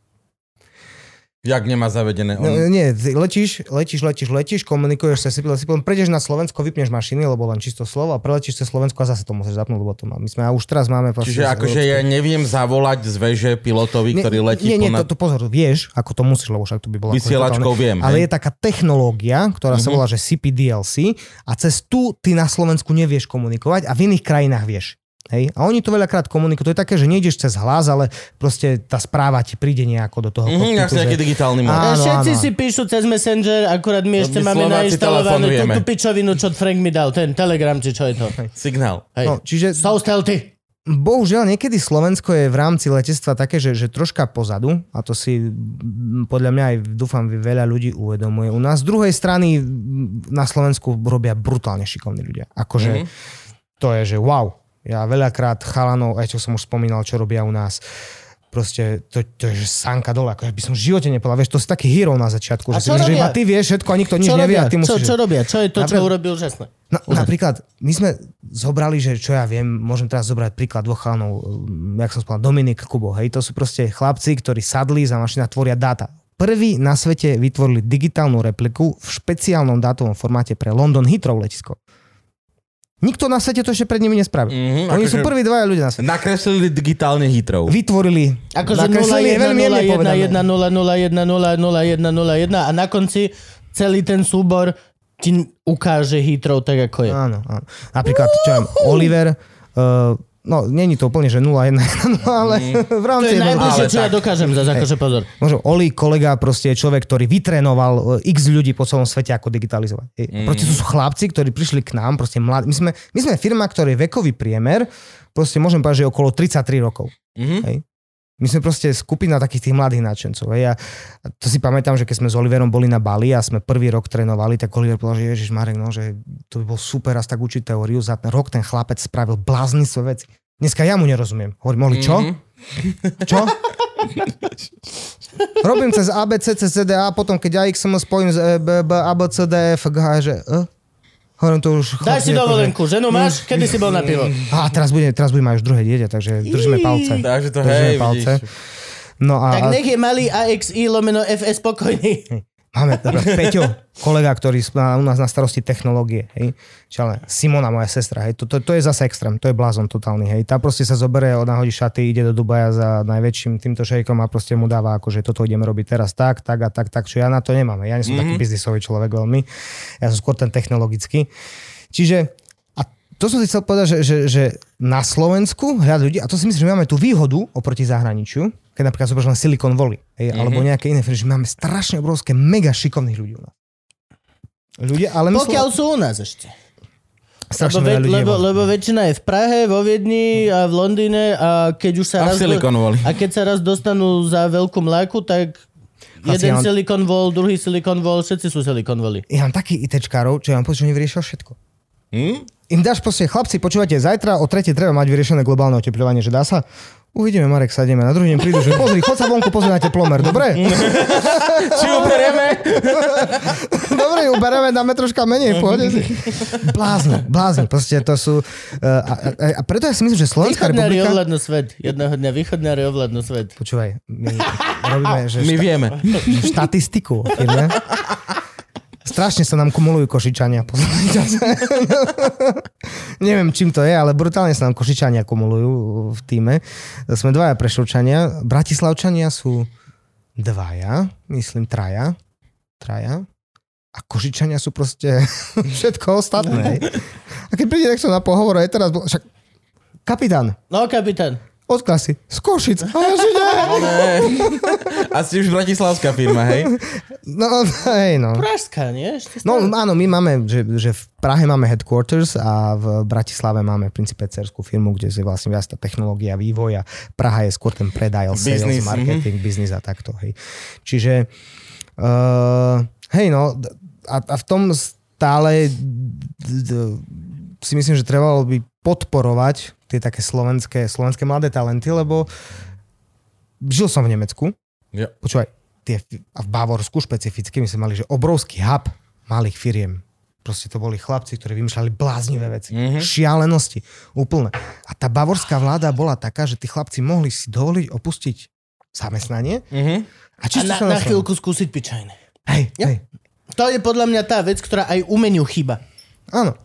Jak nemá zavedené? No, On... nie, ty letíš, letíš, letíš, letíš, komunikuješ sa si pilot, prejdeš na Slovensko, vypneš mašiny, lebo len čisto slovo a preletíš cez Slovensko a zase to musíš zapnúť, lebo to má. My sme, a už teraz máme... Čiže akože ja neviem zavolať z veže pilotovi, ktorý letí nie, nie, ponad... to, to pozor, vieš, ako to musíš, lebo však to by bolo... Vysielačkou viem, Ale hej. je taká technológia, ktorá sa Mhm. volá, že CPDLC a cez tu ty na Slovensku nevieš komunikovať a v iných krajinách vieš. Hej? A oni to veľakrát komunikujú. To je také, že nejdeš cez hlas, ale proste tá správa ti príde nejako do toho kokpitu, nejaký že... digitálny. Áno, Všetci áno. si píšu cez Messenger, akurát my ešte My máme nainštalovanú tú, pičovinu, čo Frank mi dal, ten Telegram, či čo je to. Signál. Hej. No, čiže So stealthy. Bohužiaľ, niekedy Slovensko je v rámci letectva také, že, že troška pozadu a to si mm, podľa mňa aj dúfam veľa ľudí uvedomuje. U nás z druhej strany mm, na Slovensku robia brutálne šikovní ľudia. Akože Mhm. to je, že wow. Ja veľakrát chalanov, aj čo som už spomínal, čo robia u nás, proste to, to je že sanka dole, ako by som v živote nepovedal, vieš, to si taký hero na začiatku, A že, čo že robia? iba ty vieš všetko a nikto nič Čo nevie robia? a ty Čo, musíš... čo robia? Čo je to, čo urobil úžasné? No, napríklad, my sme zobrali, že čo ja viem, môžem teraz zobrať príklad dvoch chalanov, um, jak som spomínal, Dominik Kubo, hej, to sú proste chlapci, ktorí sadli za mašina, tvoria dáta. Prví na svete vytvorili digitálnu repliku v špeciálnom dátovom formáte pre London Heathrow letisko. Nikto na svete to ešte pred nimi nespravil. Mhm, Oni sú akože- prví dvaja ľudia na svete. Nakreslili digitálne hitrov. Vytvorili, Akože 0, nakreslili, je 1, veľmi 0, jemne 1, povedané. 1, 0, 0, 1, 0, 0, 1, 0, 1 a na konci celý ten súbor ti ukáže hitrov tak, ako je. Áno, áno. Napríklad, čo viem, Oliver, uh, no, není to úplne, že 0, 1, 1, ale v To rámci... je jedného- najbližšie, čo ja dokážem zase, akože pozor. Možno Oli, kolega, proste je človek, ktorý vytrénoval e, x ľudí po celom svete, ako digitalizovať. Mm. Proste to sú chlapci, ktorí prišli k nám, proste mladí. My sme, my sme firma, ktorej vekový priemer, proste môžem povedať, že je okolo 33 rokov. Mhm. Hej. My sme proste skupina takých tých mladých nadšencov. Hej. A to si pamätám, že keď sme s Oliverom boli na Bali a sme prvý rok trénovali, tak Oliver povedal, že Ježiš Marek, no, že to by bol super raz tak učiť teóriu. Za ten rok ten chlapec spravil bláznivé veci. Dneska ja mu nerozumiem. Hovorím, Oli, čo? Mhm. Čo? Robím cez ABC, cez CDA, potom keď AXM spojím z E, B, B, A, B, C, D, F, G, H, že... E? Hovorím to už... Daj si chlapci, dovolenku, ženu máš? Kedy si bol na pivo? akože- A teraz bude, teraz bude mať už druhé dieťa, takže držíme palce. Takže to Držíme hej, palce. vidíš. No a, Tak nech je malý AXI lomeno FS spokojný. máme teda Peťo, kolega, ktorý má u nás na starosti technológie, hej. Ale Simona, moja sestra, hej, to, to, to je zase extrém, to je blázon totálny, hej. Tá proste sa zoberie, nahodí šaty, ide do Dubaja za najväčším týmto šejkom a proste mu dáva, akože toto ideme robiť teraz tak, tak a tak, tak, čo ja na to nemám. Ja nie som mm-hmm. taký biznisový človek veľmi, ja som skôr ten technologický. Čiže a to som si chcel povedať, že, že, že na Slovensku hľadá ľudí, a to si myslím, že máme tú výhodu oproti zahraničiu, keď napríklad zoberiem len Silicon Valley, hej, mm-hmm. alebo nejaké iné firmy, že máme strašne obrovské, mega šikovných ľudí u nás. Ľudia, ale my Pokiaľ sú u nás ešte. strašne Lebo, veľa ľudí. lebo, lebo väčšina je v Prahe, vo Viedni a v Londýne a keď už sa A raz... Silicon Valley. a keď sa raz dostanú za veľkú mláku, tak Asi jeden ja- Silicon Wall, druhý Silicon Wall, všetci sú Silicon Valley. Ja mám takých ITčkárov, čo ja mám pocit, že oni vyriešia všetko. Hm? Im dáš proste, chlapci, počúvate, zajtra o tretie treba mať vyriešené globálne oteplovanie, že dá sa? Uvidíme, Marek, sadíme. Na druhý deň prídu, že pozri, chod sa vonku, pozri na teplomer, dobre? Či uberieme? dobre, ju bereme, dáme troška menej, pohode si. Blázni, blázni, proste to sú... Uh, a, a, a, preto ja si myslím, že Slovenská Východnári republika... ovládnu svet. Jedného dňa východnári ovládnu svet. Počúvaj, my robíme, že My šta- vieme. štatistiku firme. Strašne sa nám kumulujú košičania. Neviem, čím to je, ale brutálne sa nám košičania kumulujú v týme. Sme dvaja prešovčania. Bratislavčania sú dvaja, myslím traja. Traja. A košičania sú proste všetko ostatné. A keď príde niekto na pohovor, aj teraz, však kapitán, No, kapitán. Od klasy, z Košic. A ja, že nie. A ste už bratislavská firma, hej? No, hej, no. Pražská, nie? No áno, my máme, že, že v Prahe máme headquarters a v Bratislave máme v princípe cerskú firmu, kde je vlastne viac tá technológia, vývoj a Praha je skôr ten predaj, sales, Business, marketing, business a takto. Hej. Čiže uh, hej no, a, a v tom stále d- d- si myslím, že trebalo by podporovať tie také slovenské, slovenské mladé talenty, lebo žil som v Nemecku, Ja. počúvaj, tie, a v Bavorsku špecificky, my sme mali, že obrovský hub malých firiem. Proste to boli chlapci, ktorí vymýšľali bláznivé veci. Mm-hmm. Šialenosti. Úplne. A tá bavorská vláda bola taká, že tí chlapci mohli si dovoliť opustiť zamestnanie Mhm. a A čisto na, sa na nasledovať. chvíľku skúsiť pičajne. Hej, Ja. hej. To je podľa mňa tá vec, ktorá aj umeniu chyba. Áno.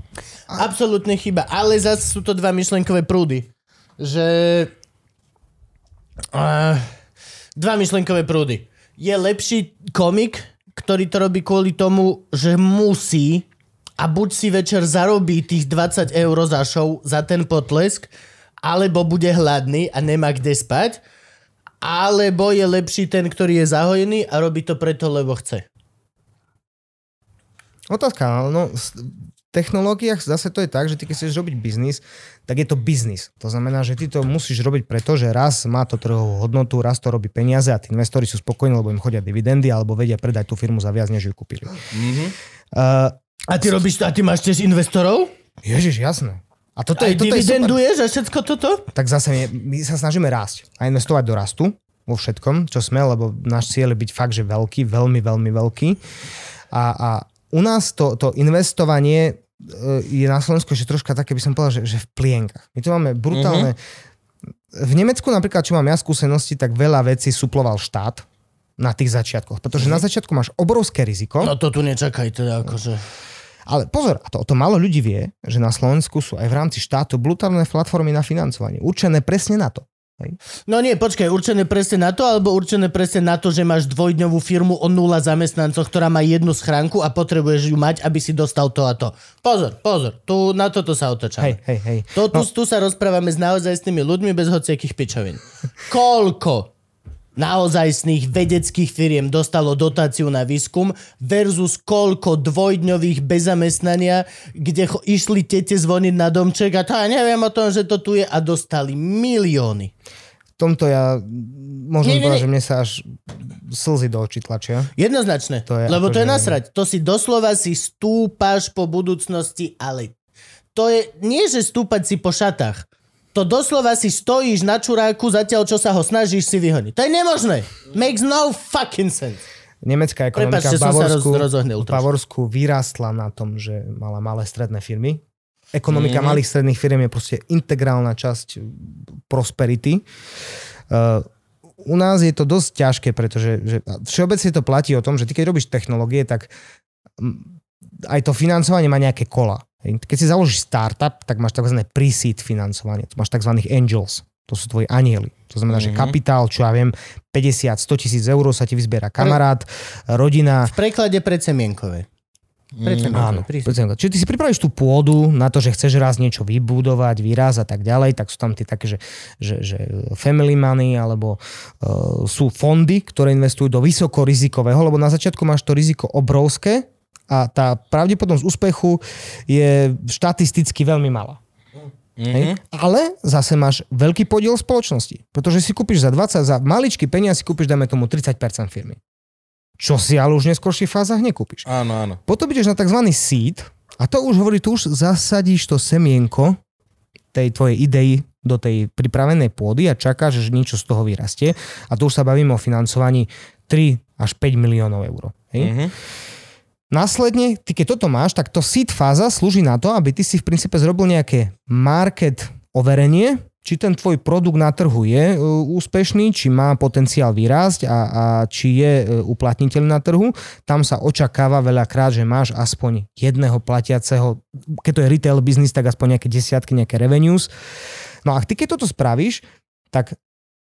Absolútne chyba. Ale zase sú to dva myšlenkové prúdy. Že... Uh, dva myšlenkové prúdy. Je lepší komik, ktorý to robí kvôli tomu, že musí a buď si večer zarobí tých 20 eur za show, za ten potlesk, alebo bude hladný a nemá kde spať, alebo je lepší ten, ktorý je zahojený a robí to preto, lebo chce. Otázka, no, technológiách zase to je tak, že ty keď chceš robiť biznis, tak je to biznis. To znamená, že ty to musíš robiť preto, že raz má to trhovú hodnotu, raz to robí peniaze a tí investori sú spokojní, lebo im chodia dividendy alebo vedia predať tú firmu za viac, než ju kúpili. Mm-hmm. Uh, A ty robíš to, a ty máš tiež investorov? Ježiš, jasné. A toto Aj je, toto je super. dividenduješ a všetko toto? Tak zase my, my sa snažíme rásť a investovať do rastu vo všetkom, čo sme, lebo náš cieľ je byť fakt, že veľký, veľmi, veľmi veľký. A, a u nás to, to investovanie e, je na Slovensku že troška také, by som povedal, že, že v plienkach. My tu máme brutálne... V Nemecku napríklad, čo mám ja skúsenosti, tak veľa vecí suploval štát na tých začiatkoch. Pretože na začiatku máš obrovské riziko. No to tu nečakaj teda akože. Ale pozor, a to, to málo ľudí vie, že na Slovensku sú aj v rámci štátu brutálne platformy na financovanie. Určené presne na to. Hej. No nie, počkaj, určené presne na to, alebo určené presne na to, že máš dvojdňovú firmu o nula zamestnancoch, ktorá má jednu schránku a potrebuješ ju mať, aby si dostal to a to. Pozor, pozor, tu na toto sa otočame. Hej, hej, hej. To, tu, tu sa rozprávame s naozajstnými ľuďmi bez hociakých pičovín. Koľko naozajstných vedeckých firiem dostalo dotáciu na výskum versus koľko dvojdňových bez zamestnania, kde cho- išli tete zvoniť na domček a ja neviem o tom, že to tu je a dostali milióny. V tomto ja Nie, nie, povedať, že mne sa až slzy do očí tlačia. Jednoznačne, To je lebo to je akože- nasrať. To si doslova si stúpaš po budúcnosti, ale to je nie, že stúpať si po šatách. To doslova si stojíš na čuráku zatiaľ, čo sa ho snažíš si vyhoniť. To je nemožné. Makes no fucking sense. Nemecká ekonomika Prepáčte, v Bavorsku, roz- v. Bavorsku vyrástla na tom, že mala malé stredné firmy. Ekonomika Mhm. malých stredných firm je proste integrálna časť prosperity. Uh, u nás je to dosť ťažké, pretože že všeobecne to platí o tom, že ty keď robíš technológie, tak aj to financovanie má nejaké kola. Keď si založíš startup, tak máš tzv. pre-seed financovanie. Tu máš tzv. angels. To sú tvoji anieli. To znamená, že Mhm. kapitál, čo ja viem, 50-100 tisíc eur sa ti vyzbiera kamarát, rodina. V preklade predsemienkové. Predsemienkovej, Áno, prísť. predsa- čiže ty si pripravíš tú pôdu na to, že chceš raz niečo vybudovať, výraz a tak ďalej, tak sú tam tie také, že, že, že family money alebo uh, sú fondy, ktoré investujú do vysokorizikového, lebo na začiatku máš to riziko obrovské a tá pravdepodobnosť úspechu je štatisticky veľmi malá. Hej? Ale zase máš veľký podiel spoločnosti, pretože si kúpiš za 20, za maličký peniaz si kúpiš, dajme tomu 30% firmy. Čo si ale už v neskôrších fázach nekúpiš. Áno, áno. Potom ideš na tzv. seed a to už hovorí, tu už zasadíš to semienko tej tvojej idei do tej pripravenej pôdy a čakáš, že niečo z toho vyrastie. A tu už sa bavíme o financovaní 3 až 5 miliónov eur. Hej? Mhm. Následne, ty keď toto máš, tak to seed fáza slúži na to, aby ty si v princípe zrobil nejaké market overenie, či ten tvoj produkt na trhu je e, úspešný, či má potenciál vyrásť a, a či je e, uplatniteľ na trhu. Tam sa očakáva veľakrát, že máš aspoň jedného platiaceho, keď to je retail business, tak aspoň nejaké desiatky, nejaké revenues. No a ty keď toto spravíš, tak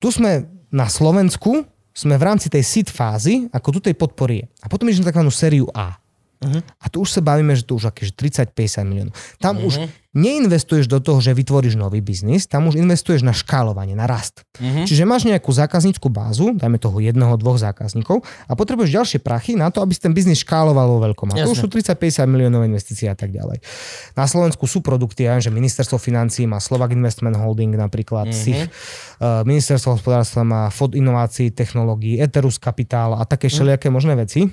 tu sme na Slovensku, sme v rámci tej seed fázy, ako tu tej podpory je. A potom ideš na takzvanú sériu A. Mhm. A tu už sa bavíme, že tu už akéže 30-50 miliónov. Tam už neinvestuješ do toho, že vytvoríš nový biznis, tam už investuješ na škálovanie, na rast. Mhm. Čiže máš nejakú zákazníckú bázu, dajme toho jedného, dvoch zákazníkov a potrebuješ ďalšie prachy na to, aby si ten biznis škáloval vo veľkom. A to už sú 30-50 miliónové investície a tak ďalej. Na Slovensku sú produkty, ja viem, že ministerstvo financí má Slovak Investment Holding napríklad, SIF, uh, ministerstvo hospodárstva má FOD inovácií, technológií, Eterus Kapitál a také všelijaké možné veci.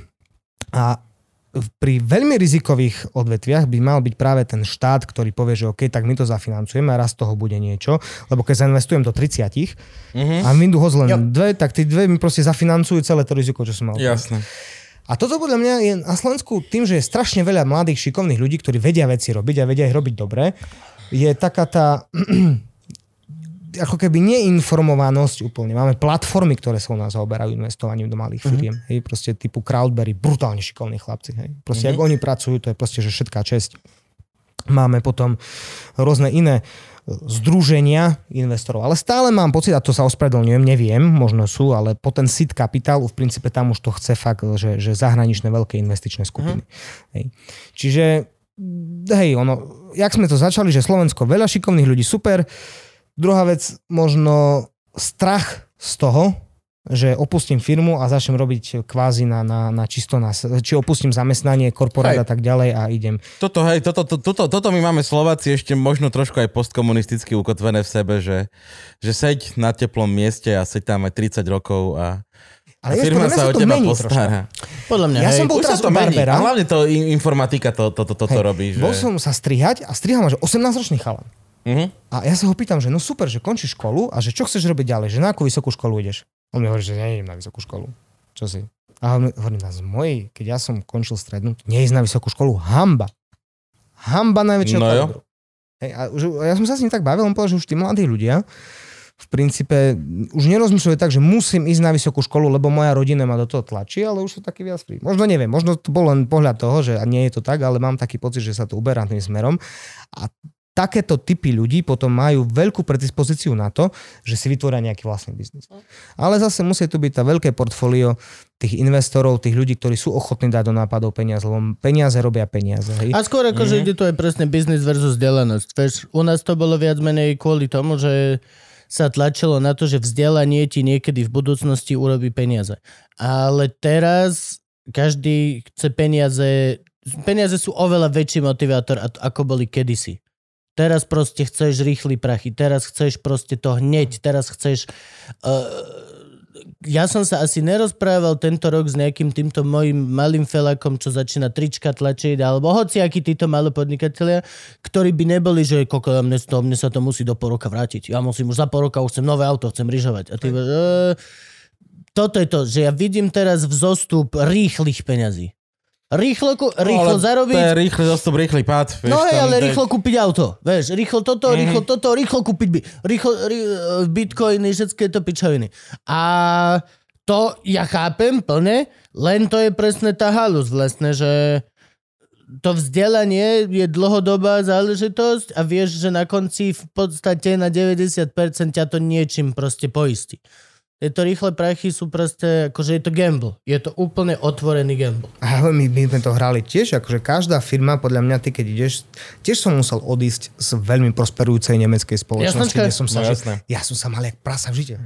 A pri veľmi rizikových odvetviach by mal byť práve ten štát, ktorý povie, že OK, tak my to zafinancujeme a raz toho bude niečo, lebo keď zainvestujem do 30 Mhm. a mindu ho len dve, tak tí dve mi proste zafinancujú celé to riziko, čo som mal. Jasné. A toto podľa mňa je na Slovensku tým, že je strašne veľa mladých šikovných ľudí, ktorí vedia veci robiť a vedia ich robiť dobre, je taká tá ako keby neinformovanosť úplne. Máme platformy, ktoré sa u nás zaoberajú investovaním do malých firiem. Mm-hmm. Hej, proste typu Crowdberry, brutálne šikovní chlapci. Hej. Proste mm-hmm. ak oni pracujú, to je proste, že všetká česť. Máme potom rôzne iné e, združenia investorov. Ale stále mám pocit, a to sa ospravedlňujem, neviem, možno sú, ale po ten sit kapitálu v princípe tam už to chce fakt, že, že zahraničné veľké investičné skupiny. Mm-hmm. Hej. Čiže hej, ono, jak sme to začali, že Slovensko veľa šikovných ľudí, super. Druhá vec, možno strach z toho, že opustím firmu a začnem robiť kvázi na, na, na čisto na, či opustím zamestnanie, korporát Hej. a tak ďalej a idem. Toto, hej, toto, to, toto, toto my máme Slováci ešte možno trošku aj postkomunisticky ukotvené v sebe, že, že seď na teplom mieste a seď tam aj 30 rokov a, Ale a firma sa o teba postará. Podľa mňa, Ja hej. som bol Už teraz to. Barbera. A hlavne to in- informatika to, to, to, to, to Hej, robí. Že... Bol som sa strihať a strihal ma, že 18-ročný chalan. Mhm. A ja sa ho pýtam, že no super, že končíš školu a že čo chceš robiť ďalej, že na akú vysokú školu ideš? On mi hovorí, že nejdem na vysokú školu. Čo si? A on hovorí, na z mojej, keď ja som končil strednú, neísť na vysokú školu, hamba. Hamba najväčšieho No kalibru. Hej, a už, ja som sa s ním tak bavil, on povedal, že už tí mladí ľudia v princípe už nerozmýšľajú tak, že musím ísť na vysokú školu, lebo moja rodina ma do toho tlačí, ale už sú takí viac free. Možno neviem, možno to bol len pohľad toho, že a nie je to tak, ale mám taký pocit, že sa to uberá tým smerom. A takéto typy ľudí potom majú veľkú predispozíciu na to, že si vytvoria nejaký vlastný biznis. Ale zase musí tu byť tá veľké portfólio tých investorov, tých ľudí, ktorí sú ochotní dať do nápadov peniaze, lebo peniaze robia peniaze. Hej? A skôr ako, že ide to aj presne biznis versus vzdelanosť. U nás to bolo viac menej kvôli tomu, že sa tlačilo na to, že vzdelanie ti niekedy v budúcnosti urobí peniaze. Ale teraz každý chce peniaze, peniaze sú oveľa väčší motivátor, ako boli kedysi. Teraz proste chceš rýchly prachy, teraz chceš proste to hneď, teraz chceš... Uh, ja som sa asi nerozprával tento rok s nejakým týmto mojim malým felakom, čo začína trička tlačiť, alebo hociakí títo malé podnikatelia, ktorí by neboli, že koko, mne, to, mne sa to musí do pol roka vrátiť. Ja musím už za pol roka, už chcem nové auto, chcem ryžovať. A ty, e, toto je to, že ja vidím teraz vzostup rýchlych peňazí. Rýchlo, ku- rýchlo Ale zarobiť, To je rýchly zostup, rýchly pád. Vieš, No hej, ale je- rýchlo kúpiť auto. Vieš, rýchlo toto, Mhm. rýchlo toto, rýchlo kúpiť by. Rýchlo, rý, bitcoiny, všetky to pičoviny. A to ja chápem plne, len to je presne tá halus vlastne, že to vzdelanie je dlhodobá záležitosť a vieš, že na konci v podstate na 90% ťa to niečím proste poistí. Tieto rýchle prachy sú proste, akože je to gamble. Je to úplne otvorený gamble. Ale my, my sme to hrali tiež, akože každá firma, podľa mňa, ty keď ideš, tiež som musel odísť z veľmi prosperujúcej nemeckej spoločnosti, Jasnačka. kde som sa, No, že, ja som sa mal jak prasa v žite.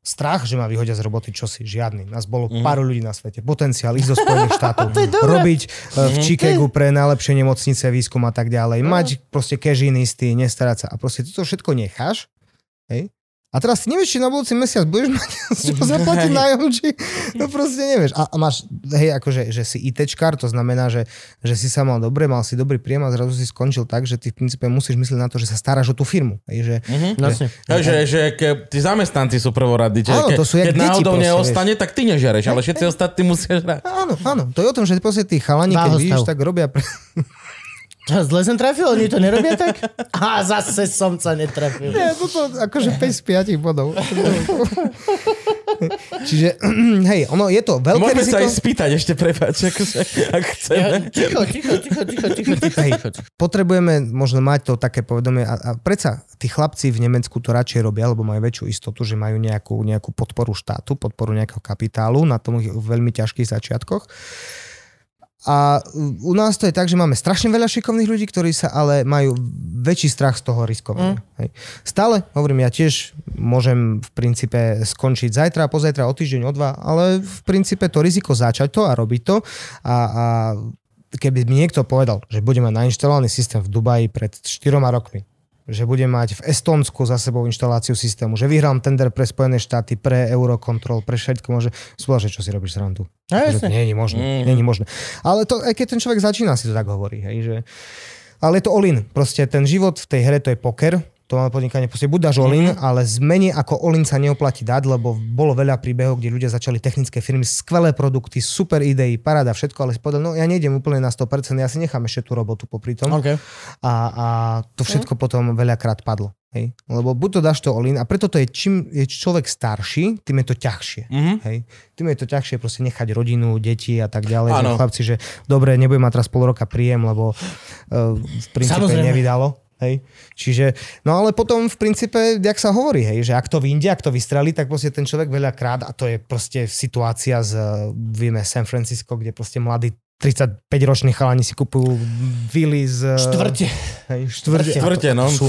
Strach, že ma vyhodia z roboty, čo si, žiadny. Nás bolo Mhm. pár ľudí na svete. Potenciál ísť do Spojených štátov, robiť uh, v Chicagu pre najlepšie nemocnice, výskum a tak ďalej. Mať proste cash in istý, nestarať sa. A proste ty to všetko necháš, hej? A teraz ty nevieš, či na budúci mesiac budeš mať z čoho zaplatiť nájom, či to proste nevieš. A, a máš, hej, akože, že si ITčkár, to znamená, že, že si sa mal dobre, mal si dobrý príjem a zrazu si skončil tak, že ty v princípe musíš myslieť na to, že sa staráš o tú firmu. Hej, že, Vlastne. Hej, že, že ke, tí zamestnanci sú prvoradí. Že Áno, ke, to sú keď náhodou proste, neostane, tak ty nežereš, ale všetci ostatní musia žrať. áno, áno, to je o tom, že proste tí chalani, keď vidíš, tak robia... Pre... Čo, zle som trafil? Oni to nerobia tak? A zase som sa netrafil. Nie, toto akože 5 z 5 bodov. Čiže, hej, ono je to veľké Môžeme riziko. sa aj spýtať ešte, prepáč, akože, ak chceme. Ja, ticho, ticho, ticho, ticho, ticho, ticho, Hej, ticho, potrebujeme možno mať to také povedomie a, a predsa tí chlapci v Nemecku to radšej robia, lebo majú väčšiu istotu, že majú nejakú, nejakú podporu štátu, podporu nejakého kapitálu na tom veľmi ťažkých začiatkoch. A u nás to je tak, že máme strašne veľa šikovných ľudí, ktorí sa ale majú väčší strach z toho riskovania. Mm. Hej. Stále, hovorím, ja tiež môžem v princípe skončiť zajtra, pozajtra, o týždeň, o dva, ale v princípe to riziko začať to a robiť to a, a keby mi niekto povedal, že bude mať nainštalovaný systém v Dubaji pred 4 rokmi, že bude mať v Estonsku za sebou inštaláciu systému, že vyhrám tender pre Spojené štáty, pre Eurocontrol, pre všetko, môže spôsob, že čo si robíš srandu. Že to nie je možné, Mhm. nie je možné. Ale to, aj keď ten človek začína, si to tak hovorí, hej, že... Ale je to all-in. Proste ten život v tej hre to je poker, to máme podnikanie, proste buď dáš all-in, Mhm. ale zmeni ako all-in sa neoplatí dať, lebo bolo veľa príbehov, kde ľudia začali technické firmy, skvelé produkty, super idei, paráda, všetko, ale si povedal, no ja nejdem úplne na 100%, ja si nechám ešte tú robotu popri tom OK. a, a to všetko potom veľakrát padlo. Hej? Lebo buď to dáš to all-in a preto to je, čím je človek starší, tým je to ťažšie. Mhm. Hej? Tým je to ťažšie proste nechať rodinu, deti a tak ďalej. Že chlapci, že dobre, nebudem mať teraz pol roka príjem, lebo uh, v princípe Samozrejme. nevydalo. Hej. Čiže, no ale potom v princípe, jak sa hovorí, hej, že ak to vyjde, ak to vystrelí, tak proste ten človek veľakrát, a to je proste situácia z, vieme, San Francisco, kde proste mladí 35-roční chalani si kupujú vily z... Štvrte. Hej, štvrte. Štvrte, no. Sú,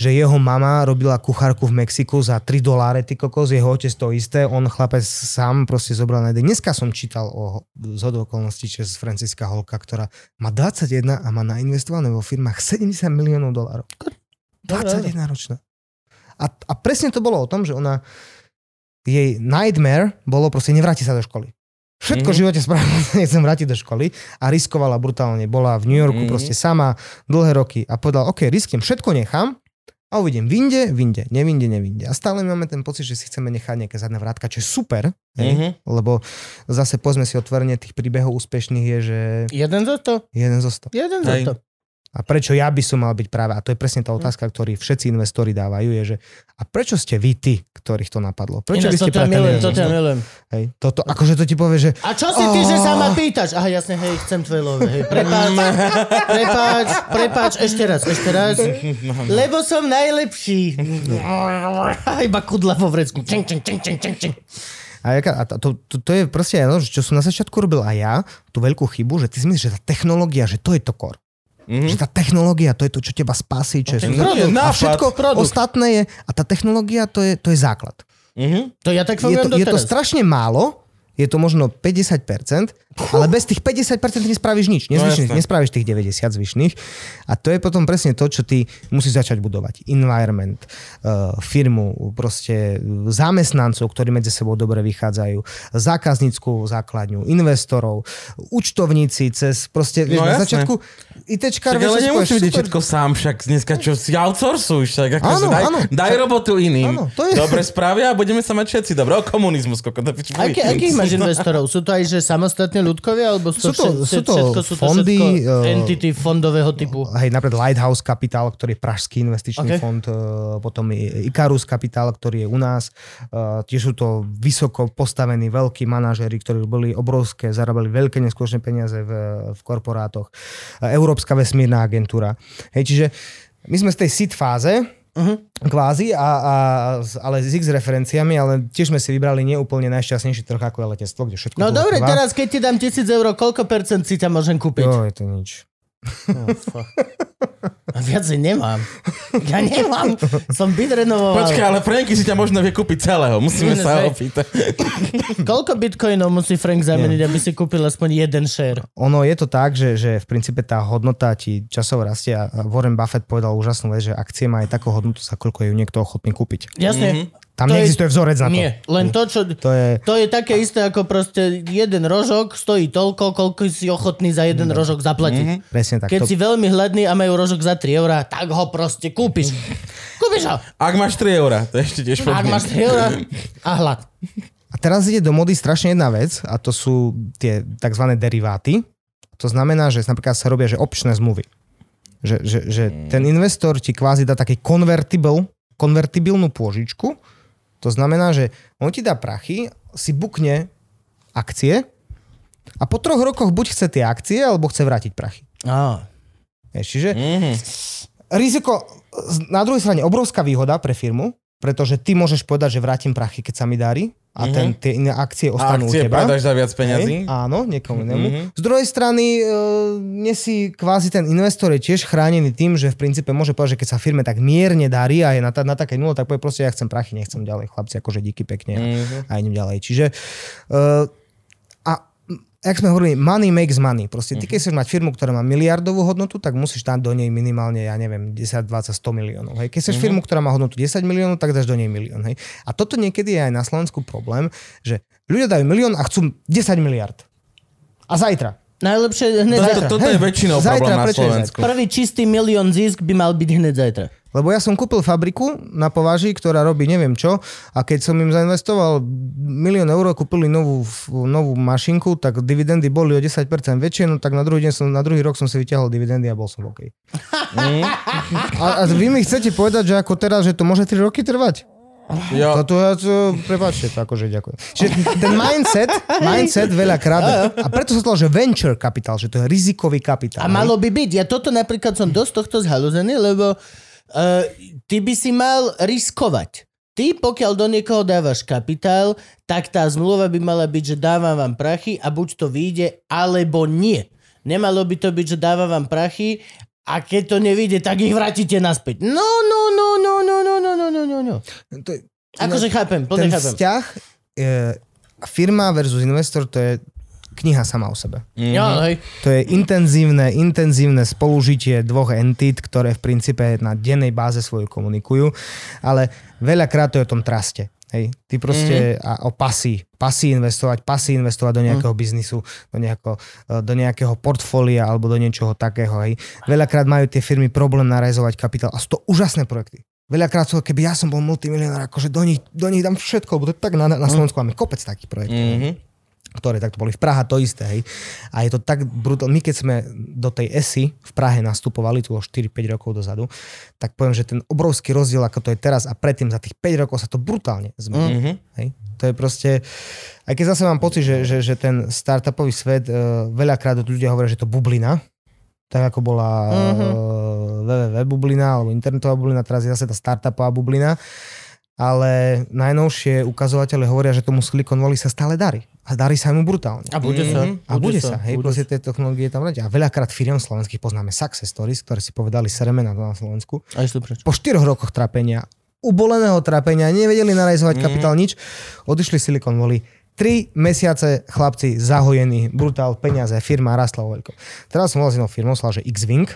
že jeho mama robila kuchárku v Mexiku za 3 doláre, ty kokos, jeho otec to isté, on chlapec sám proste zobral na. Dneska som čítal o zhodu okolností z Franciska Holka, ktorá má 21 a má nainvestované vo firmách 70 miliónov dolárov. 21 ročná. A, a presne to bolo o tom, že ona jej nightmare bolo proste nevráti sa do školy. Všetko v živote spravila, nechcem vrátiť do školy a riskovala brutálne. Bola v New Yorku proste sama dlhé roky a povedala, OK, risknem, všetko nechám a uvidím, vinde, vinde, nevinde, nevinde. A stále máme ten pocit, že si chceme nechať nejaké zadné vrátka, čo je super, hej? Mhm. lebo zase pozme si otvorene tých príbehov úspešných je, že Jeden zo to? jeden zo sto. Jeden zo Hej. A prečo ja by som mal byť práve? A to je presne tá otázka, ktorý všetci investori dávajú, je, že a prečo ste vy tí, ktorých to napadlo? Prečo by Ináč, ste toto ja milujem, toto ja sto? milujem. Hej, toto, akože to ti povie, že A čo si ty, že sa ma pýtaš? Aha, jasne, hej, chcem tvoje love, hej, prepáč, prepáč, prepáč, ešte raz, ešte raz, lebo som najlepší. A iba kudla vo vrecku. Čing, čing, čing, čing, čing, čing. A, jaká, a to, to, to, je proste, no, čo som na začiatku robil aj ja, tú veľkú chybu, že ty si myslíš, že tá technológia, že to je to core. Mhm. Že tá technológia, to je to, čo teba spasí. Čo je, produkt, a všetko produkt. ostatné je, a tá technológia, to je, to je základ. Mhm. To ja tak Je to, je to strašne málo, je to možno 50%, ale bez tých 50% nespravíš nič. Nezvyšných, jasné. nespravíš tých 90 zvyšných. A to je potom presne to, čo ty musíš začať budovať. Environment, uh, firmu, proste zamestnancov, ktorí medzi sebou dobre vychádzajú, zákazníckú základňu, investorov, účtovníci cez proste, No na jasné. začiatku ITčkár, Tak ale nemusíš vidieť všetko sám, však dneska čo si outsourcuj, však akože Áno, daj, áno. daj robotu iným. Áno, to je- Dobre spravia a budeme sa mať všetci dobre. O komunizmus, koko, to akých máš investorov? Sú to aj že samostatne ľudkovia? Alebo sú, to- sú to všetko, sú to fondy, všetko eh, entity fondového typu? Hej, napríklad Lighthouse Capital, ktorý je pražský investičný Okay. fond, eh, potom Icarus Capital, ktorý je u nás. Eh, Tiež sú to vysoko postavení veľkí manažéri, ktorí boli obrovské, zarábali veľké neskôršie peniaze v, v korporátoch. Európska vesmírna agentúra. Hej, čiže my sme z tej seed fáze, Mhm. kvázi, a, a, ale s x referenciami, ale tiež sme si vybrali neúplne najšťastnejší trh, ako je letectvo, kde všetko No dobre, trvá. teraz keď ti dám tisíc eur, koľko percent si ťa môžem kúpiť? Jo, je to nič. Oh, fuck. A viacej nemám. Ja nemám. Som byt renovoval. Počkaj, ale Franky si ťa možno vie kúpiť celého. Musíme Nie, sa opýtať. Koľko bitcoinov musí Frank zameniť, aby si kúpil aspoň jeden share? Ono je to tak, že, že v princípe tá hodnota ti časovo rastie a Warren Buffett povedal úžasnú vec, že akcie má aj takú hodnotu, za koľko je ju niekto ochotný kúpiť. Jasne. Mhm. Tam To je- neexistuje vzorec na to. Nie, len to, čo... To je, To je také isté ako proste jeden rožok stojí toľko, koľko si ochotný za jeden rožok zaplatiť. presne tak. Keď to, si veľmi hladný a majú rožok za 3 eurá, tak ho proste kúpiš. Kúpiš ho. Ak máš 3 eurá, to je ešte tiež Ak máš 3 eurá a hlad. A teraz ide do mody strašne jedna vec a to sú tie tzv. deriváty. To znamená, že napríklad sa robia že opčné zmluvy. Že, že, že ten investor ti kvázi dá taký konvertibilnú pôžičku. To znamená, že on ti dá prachy, si bukne akcie a po troch rokoch buď chce tie akcie, alebo chce vrátiť prachy. Á. Čiže Mhm. riziko, na druhej strane obrovská výhoda pre firmu, pretože ty môžeš povedať, že vrátim prachy, keď sa mi darí a Mhm. ten, tie iné akcie ostanú u akcie teba. predáš za viac peňazí? Hej, áno, niekomu inému. Mhm. Z druhej strany, e, nesi kvázi ten investor je tiež chránený tým, že v princípe môže povedať, že keď sa firme tak mierne darí a je na, ta, na takej nule, tak povie proste, ja chcem prachy, nechcem ďalej, chlapci, akože díky pekne a, Mhm. a idem ďalej. Čiže m, jak sme hovorili, money makes money. Proste ty, keď chceš mať firmu, ktorá má miliardovú hodnotu, tak musíš dať do nej minimálne, ja neviem, 10, 20, 100 miliónov. Hej. Keď chceš firmu, ktorá má hodnotu 10 miliónov, tak dáš do nej milión. Hej. A toto niekedy je aj na Slovensku problém, že ľudia dajú milión a chcú 10 miliard. A zajtra. Najlepšie hneď Toto, zajtra. toto je Hej, väčšinou zajtra, problém na je Slovensku. Prvý čistý milión zisk by mal byť hneď zajtra. Lebo ja som kúpil fabriku na považi, ktorá robí neviem čo a keď som im zainvestoval milión eur, kúpili novú, novú mašinku, tak dividendy boli o 10% väčšie, no tak na druhý, deň som, na druhý rok som si vyťahol dividendy a bol som OK. a, a vy mi chcete povedať, že ako teraz, že to môže 3 roky trvať? Jo. To, to, ja to, prepáčte, to akože ďakujem. Čiže ten mindset, mindset veľakrát, a preto sa to že venture capital, že to je rizikový kapitál. A malo by byť. Ja toto napríklad som dosť tohto zhalúzený, lebo uh, ty by si mal riskovať. Ty, pokiaľ do niekoho dávaš kapitál, tak tá zmluva by mala byť, že dávam vám prachy a buď to vyjde, alebo nie. Nemalo by to byť, že dávam vám prachy a keď to nevyjde, tak ich vrátite naspäť. No, no, no, no, no, no, no, no, no, no, no. To Akože chápem, plne ten chápem. vzťah e, firma versus investor, to je kniha sama o sebe. Jo, hej. To je intenzívne, intenzívne spolužitie dvoch entít, ktoré v princípe na dennej báze svoju komunikujú, ale veľakrát to je o tom traste. Hej, ty proste mm-hmm. a o pasy, pasy investovať, pasy investovať do nejakého mm. biznisu, do nejakého, do nejakého portfólia alebo do niečoho takého. Hej. Veľakrát majú tie firmy problém narazovať kapitál a sú to úžasné projekty. Veľakrát sú, keby ja som bol multimilionár, akože do nich, do nich dám všetko, lebo to je tak na, na Slovensku máme kopec takých projektov. Mm-hmm ktoré takto boli v Praha, to isté, hej. A je to tak brutálne. My keď sme do tej ESI v Prahe nastupovali, tu 4-5 rokov dozadu, tak poviem, že ten obrovský rozdiel, ako to je teraz a predtým za tých 5 rokov sa to brutálne zmenilo. Mm-hmm. Hej. To je proste, aj keď zase mám pocit, že, že, že ten startupový svet, uh, veľakrát ľudia hovoria, že to bublina, tak ako bola mm-hmm. uh, www bublina alebo internetová bublina, teraz je zase tá startupová bublina ale najnovšie ukazovatele hovoria, že tomu Silicon Valley sa stále darí. A darí sa mu brutálne. A bude sa. Mm-hmm. A bude, bude sa. Hej, bude. proste tie technológie tam A veľakrát firiem slovenských poznáme success stories, ktoré si povedali seremena na Slovensku. A prečo? Po štyroch rokoch trápenia, uboleného trápenia, nevedeli narajzovať mm-hmm. kapitál nič, odišli Silicon Valley. Tri mesiace chlapci zahojení, brutál, peniaze, firma rastla vo veľkom. Teraz som jednou firmou, že X-Wing,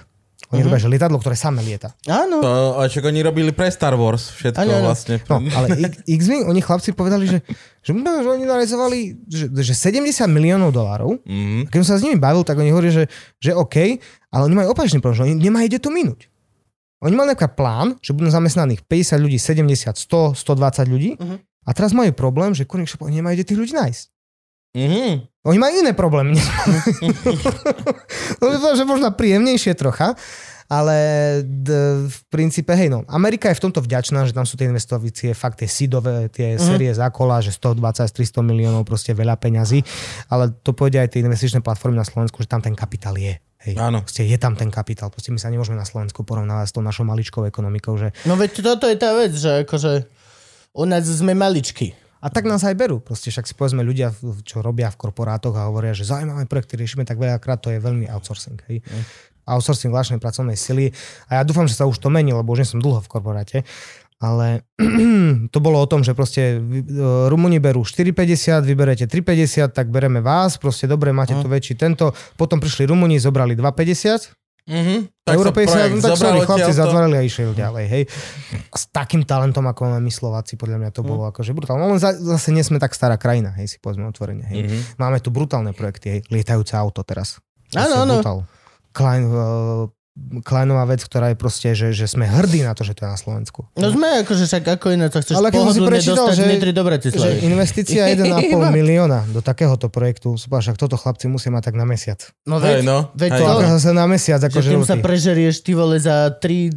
oni uh-huh. robia, že lietadlo, ktoré same lieta. Áno. To, a čo oni robili pre Star Wars, všetko ano, ano. vlastne. No, ale X-Wing, oni chlapci povedali, že, že, že oni narezovali, že, že 70 miliónov dolárov. Uh-huh. Keď som sa s nimi bavil, tak oni hovorí, že, že OK, ale oni majú opačný problém, že oni nemajú kde to minúť. Oni mali nejaký plán, že budú zamestnaných 50 ľudí, 70, 100, 120 ľudí uh-huh. a teraz majú problém, že konečne oni nemajú kde tých ľudí nájsť. Mm-hmm. Oni majú iné problémy. no, to že možno príjemnejšie trocha, ale d, v princípe, hej, no, Amerika je v tomto vďačná, že tam sú tie investovície, fakt tie sidové, tie mm-hmm. série za kola, že 120 300 miliónov, proste veľa peňazí, ale to pôjde aj tie investičné platformy na Slovensku, že tam ten kapitál je. Hej, Áno. Proste je tam ten kapitál. Proste my sa nemôžeme na Slovensku porovnávať s tou našou maličkou ekonomikou. Že... No veď toto je tá vec, že akože u nás sme maličky. A tak nás aj berú. Proste však si povedzme ľudia, čo robia v korporátoch a hovoria, že zaujímavé projekty riešime, tak veľakrát to je veľmi outsourcing. Hej. Mm. Outsourcing vlastnej pracovnej sily. A ja dúfam, že sa už to mení, lebo už nie som dlho v korporáte. Ale to bolo o tom, že proste e, Rumúni berú 4,50, vyberete 3,50, tak bereme vás, proste dobre, máte mm. tu väčší tento. Potom prišli Rumúni, zobrali 2,50 Mm-hmm. Tak Európej sa, no, tak sorry, chlapci to... zatvorili a išiel ďalej, hej. S takým talentom, ako máme my Slováci, podľa mňa to mm. bolo akože brutálne. No, zase nie sme tak stará krajina, hej, si povedzme otvorene, hej. Mm-hmm. Máme tu brutálne projekty, hej, lietajúce auto teraz. Áno, áno. Klein, uh, Kleinová vec, ktorá je proste, že, že sme hrdí na to, že to je na Slovensku. No sme akože však ako iné, to chceš Ale keď si prečítal, že, do že investícia 1,5 milióna do takéhoto projektu, však toto chlapci musia mať tak na mesiac. No veď, no. veď to, to zase na mesiac. Ako že tým sa prežerieš ty vole za tri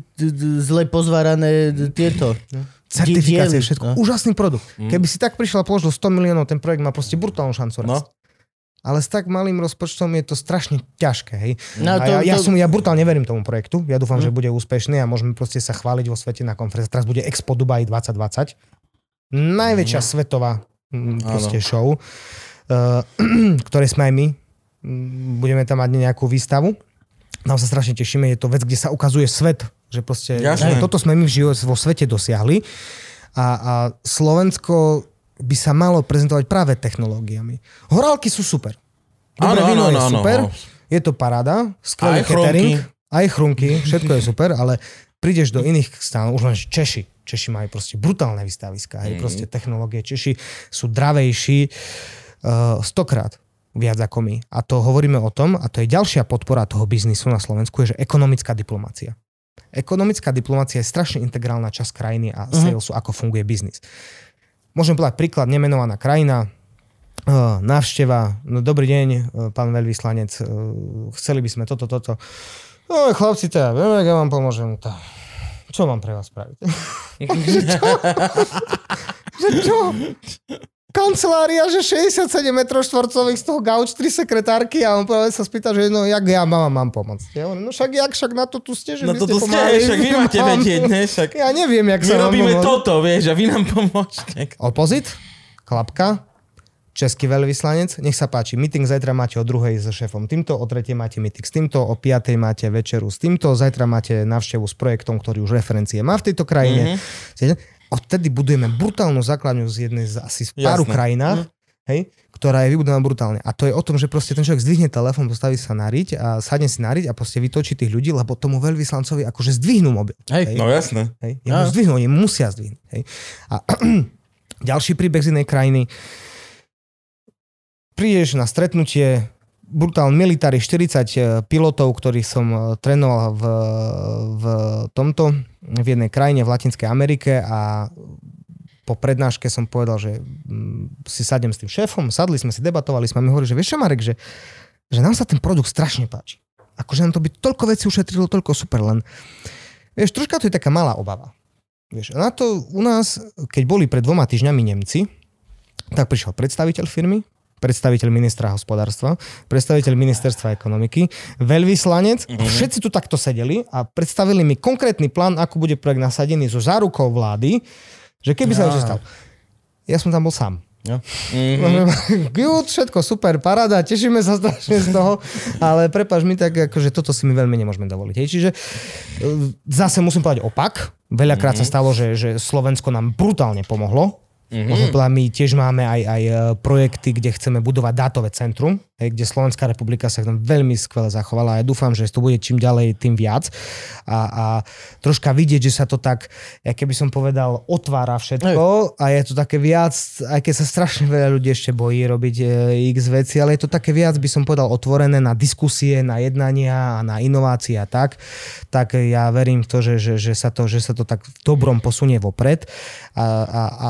zle pozvárané tieto. No. Certifikácie, všetko. No. Úžasný produkt. Mm. Keby si tak prišiel a položil 100 miliónov, ten projekt má proste brutálnu šancu no ale s tak malým rozpočtom je to strašne ťažké. Hej? No, to, a ja, ja, som, ja brutálne verím tomu projektu, ja dúfam, mm. že bude úspešný a môžeme proste sa chváliť vo svete na konferencii. Teraz bude Expo Dubai 2020. Najväčšia mm. svetová mm, proste show, uh, ktoré sme aj my. Mm, budeme tam mať nejakú výstavu. Nám sa strašne tešíme, je to vec, kde sa ukazuje svet, že proste že toto sme my v živote vo svete dosiahli. A, a Slovensko by sa malo prezentovať práve technológiami. Horálky sú super. Dobré ano, víno ano, je ano, super, ano. je to paráda, skvelý aj catering, chrumky. aj chrumky, všetko je super, ale prídeš do iných stánov, už len Češi. Češi majú proste brutálne vystaviska, hej, mm. proste technológie. Češi sú dravejší uh, stokrát viac ako my. A to hovoríme o tom, a to je ďalšia podpora toho biznisu na Slovensku, je, že ekonomická diplomácia. Ekonomická diplomácia je strašne integrálna časť krajiny a salesu, mm. ako funguje biznis. Môžem povedať príklad, nemenovaná krajina, Uh, návšteva, no dobrý deň, uh, pán veľvyslanec, uh, chceli by sme toto, toto. No chlapci, teda, viem, ja vám pomôžem. Tá. Čo mám pre vás spraviť? čo? Že čo? Kancelária, že 67 m štvorcových, z toho gauč, 3 sekretárky a on práve sa spýta, že no, jak ja mám, mám pomôcť. Ja no však jak, však na to tu ste, že no vy to ste ste, však vy máte vedieť, ne? Však ja neviem, jak my sa robíme mám toto, vieš, a vy nám pomôžte. Opozit, klapka, český veľvyslanec, nech sa páči, meeting zajtra máte o druhej so šéfom týmto, o tretej máte meeting s týmto, o piatej máte večeru s týmto, zajtra máte návštevu s projektom, ktorý už referencie má v tejto krajine. Mm-hmm odtedy budujeme brutálnu základňu z jednej z asi z páru krajinách, mm. hej, ktorá je vybudovaná brutálne. A to je o tom, že proste ten človek zdvihne telefón, postaví sa nariť a sadne si nariť a proste vytočí tých ľudí, lebo tomu veľvyslancovi akože zdvihnú mobil. Hej, hej. no jasné. Hej, no. zdvihnú, oni musia zdvihnúť. Hej. A Ďalší príbeh z inej krajiny. Prídeš na stretnutie, brutál military, 40 pilotov, ktorých som e, trénoval v, v tomto, v jednej krajine v Latinskej Amerike a po prednáške som povedal, že mm, si sadnem s tým šéfom, sadli sme si, debatovali sme a mi hovorí, že vieš Marek, že, že nám sa ten produkt strašne páči. Akože nám to by toľko vecí ušetrilo, toľko super, len vieš, troška to je taká malá obava. Vieš, na to u nás, keď boli pred dvoma týždňami Nemci, tak prišiel predstaviteľ firmy, predstaviteľ ministra hospodárstva, predstaviteľ ministerstva ekonomiky, veľvyslanec, mm-hmm. všetci tu takto sedeli a predstavili mi konkrétny plán, ako bude projekt nasadený so zárukou vlády, že keby sa niečo stalo. Ja som tam bol sám. Ja. Mm-hmm. Good, všetko super, paráda, tešíme sa strašne z toho, ale prepaž mi tak, akože toto si my veľmi nemôžeme dovoliť. Hej. Čiže e, zase musím povedať opak. Veľakrát mm-hmm. sa stalo, že, že Slovensko nám brutálne pomohlo Mm-hmm. My tiež máme aj, aj e, projekty, kde chceme budovať dátové centrum, kde Slovenská republika sa tam veľmi skvele zachovala a ja dúfam, že to bude čím ďalej, tým viac. A, a troška vidieť, že sa to tak, ja keby som povedal, otvára všetko a je to také viac, aj keď sa strašne veľa ľudí ešte bojí robiť e, x veci, ale je to také viac, by som povedal, otvorené na diskusie, na jednania a na inovácie a tak, tak ja verím v to, že, že, že, sa, to, že sa to tak v dobrom posunie vopred. A, a, a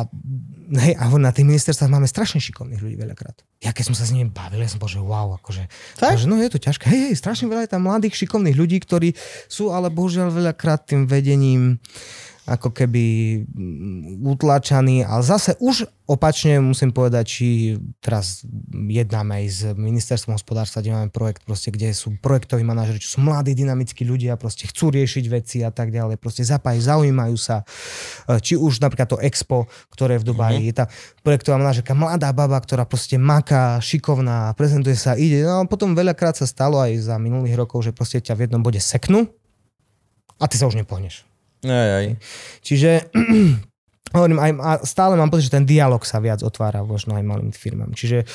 Hej, a na tých ministerstvách máme strašne šikovných ľudí veľakrát. Ja keď som sa s nimi bavil, ja som bol, že wow, akože, akože no je to ťažké. Hej, hej, strašne veľa je tam mladých šikovných ľudí, ktorí sú ale bohužiaľ veľakrát tým vedením ako keby mm, utlačaní, ale zase už opačne musím povedať, či teraz jednáme aj s ministerstvom hospodárstva, kde máme projekt, proste, kde sú projektoví manažeri, čo sú mladí, dynamickí ľudia, proste chcú riešiť veci a tak ďalej, proste zapájajú, zaujímajú sa. E, či už napríklad to Expo, ktoré v Dubaji, mm-hmm. je tá projektová manažerka, mladá baba, ktorá proste maká, šikovná, prezentuje sa, ide. No a potom veľakrát sa stalo aj za minulých rokov, že proste ťa v jednom bode seknú a ty sa už nepohneš. Aj, aj. Čiže hovorím, aj, a stále mám pocit, že ten dialog sa viac otvára možno aj malým firmám. Čiže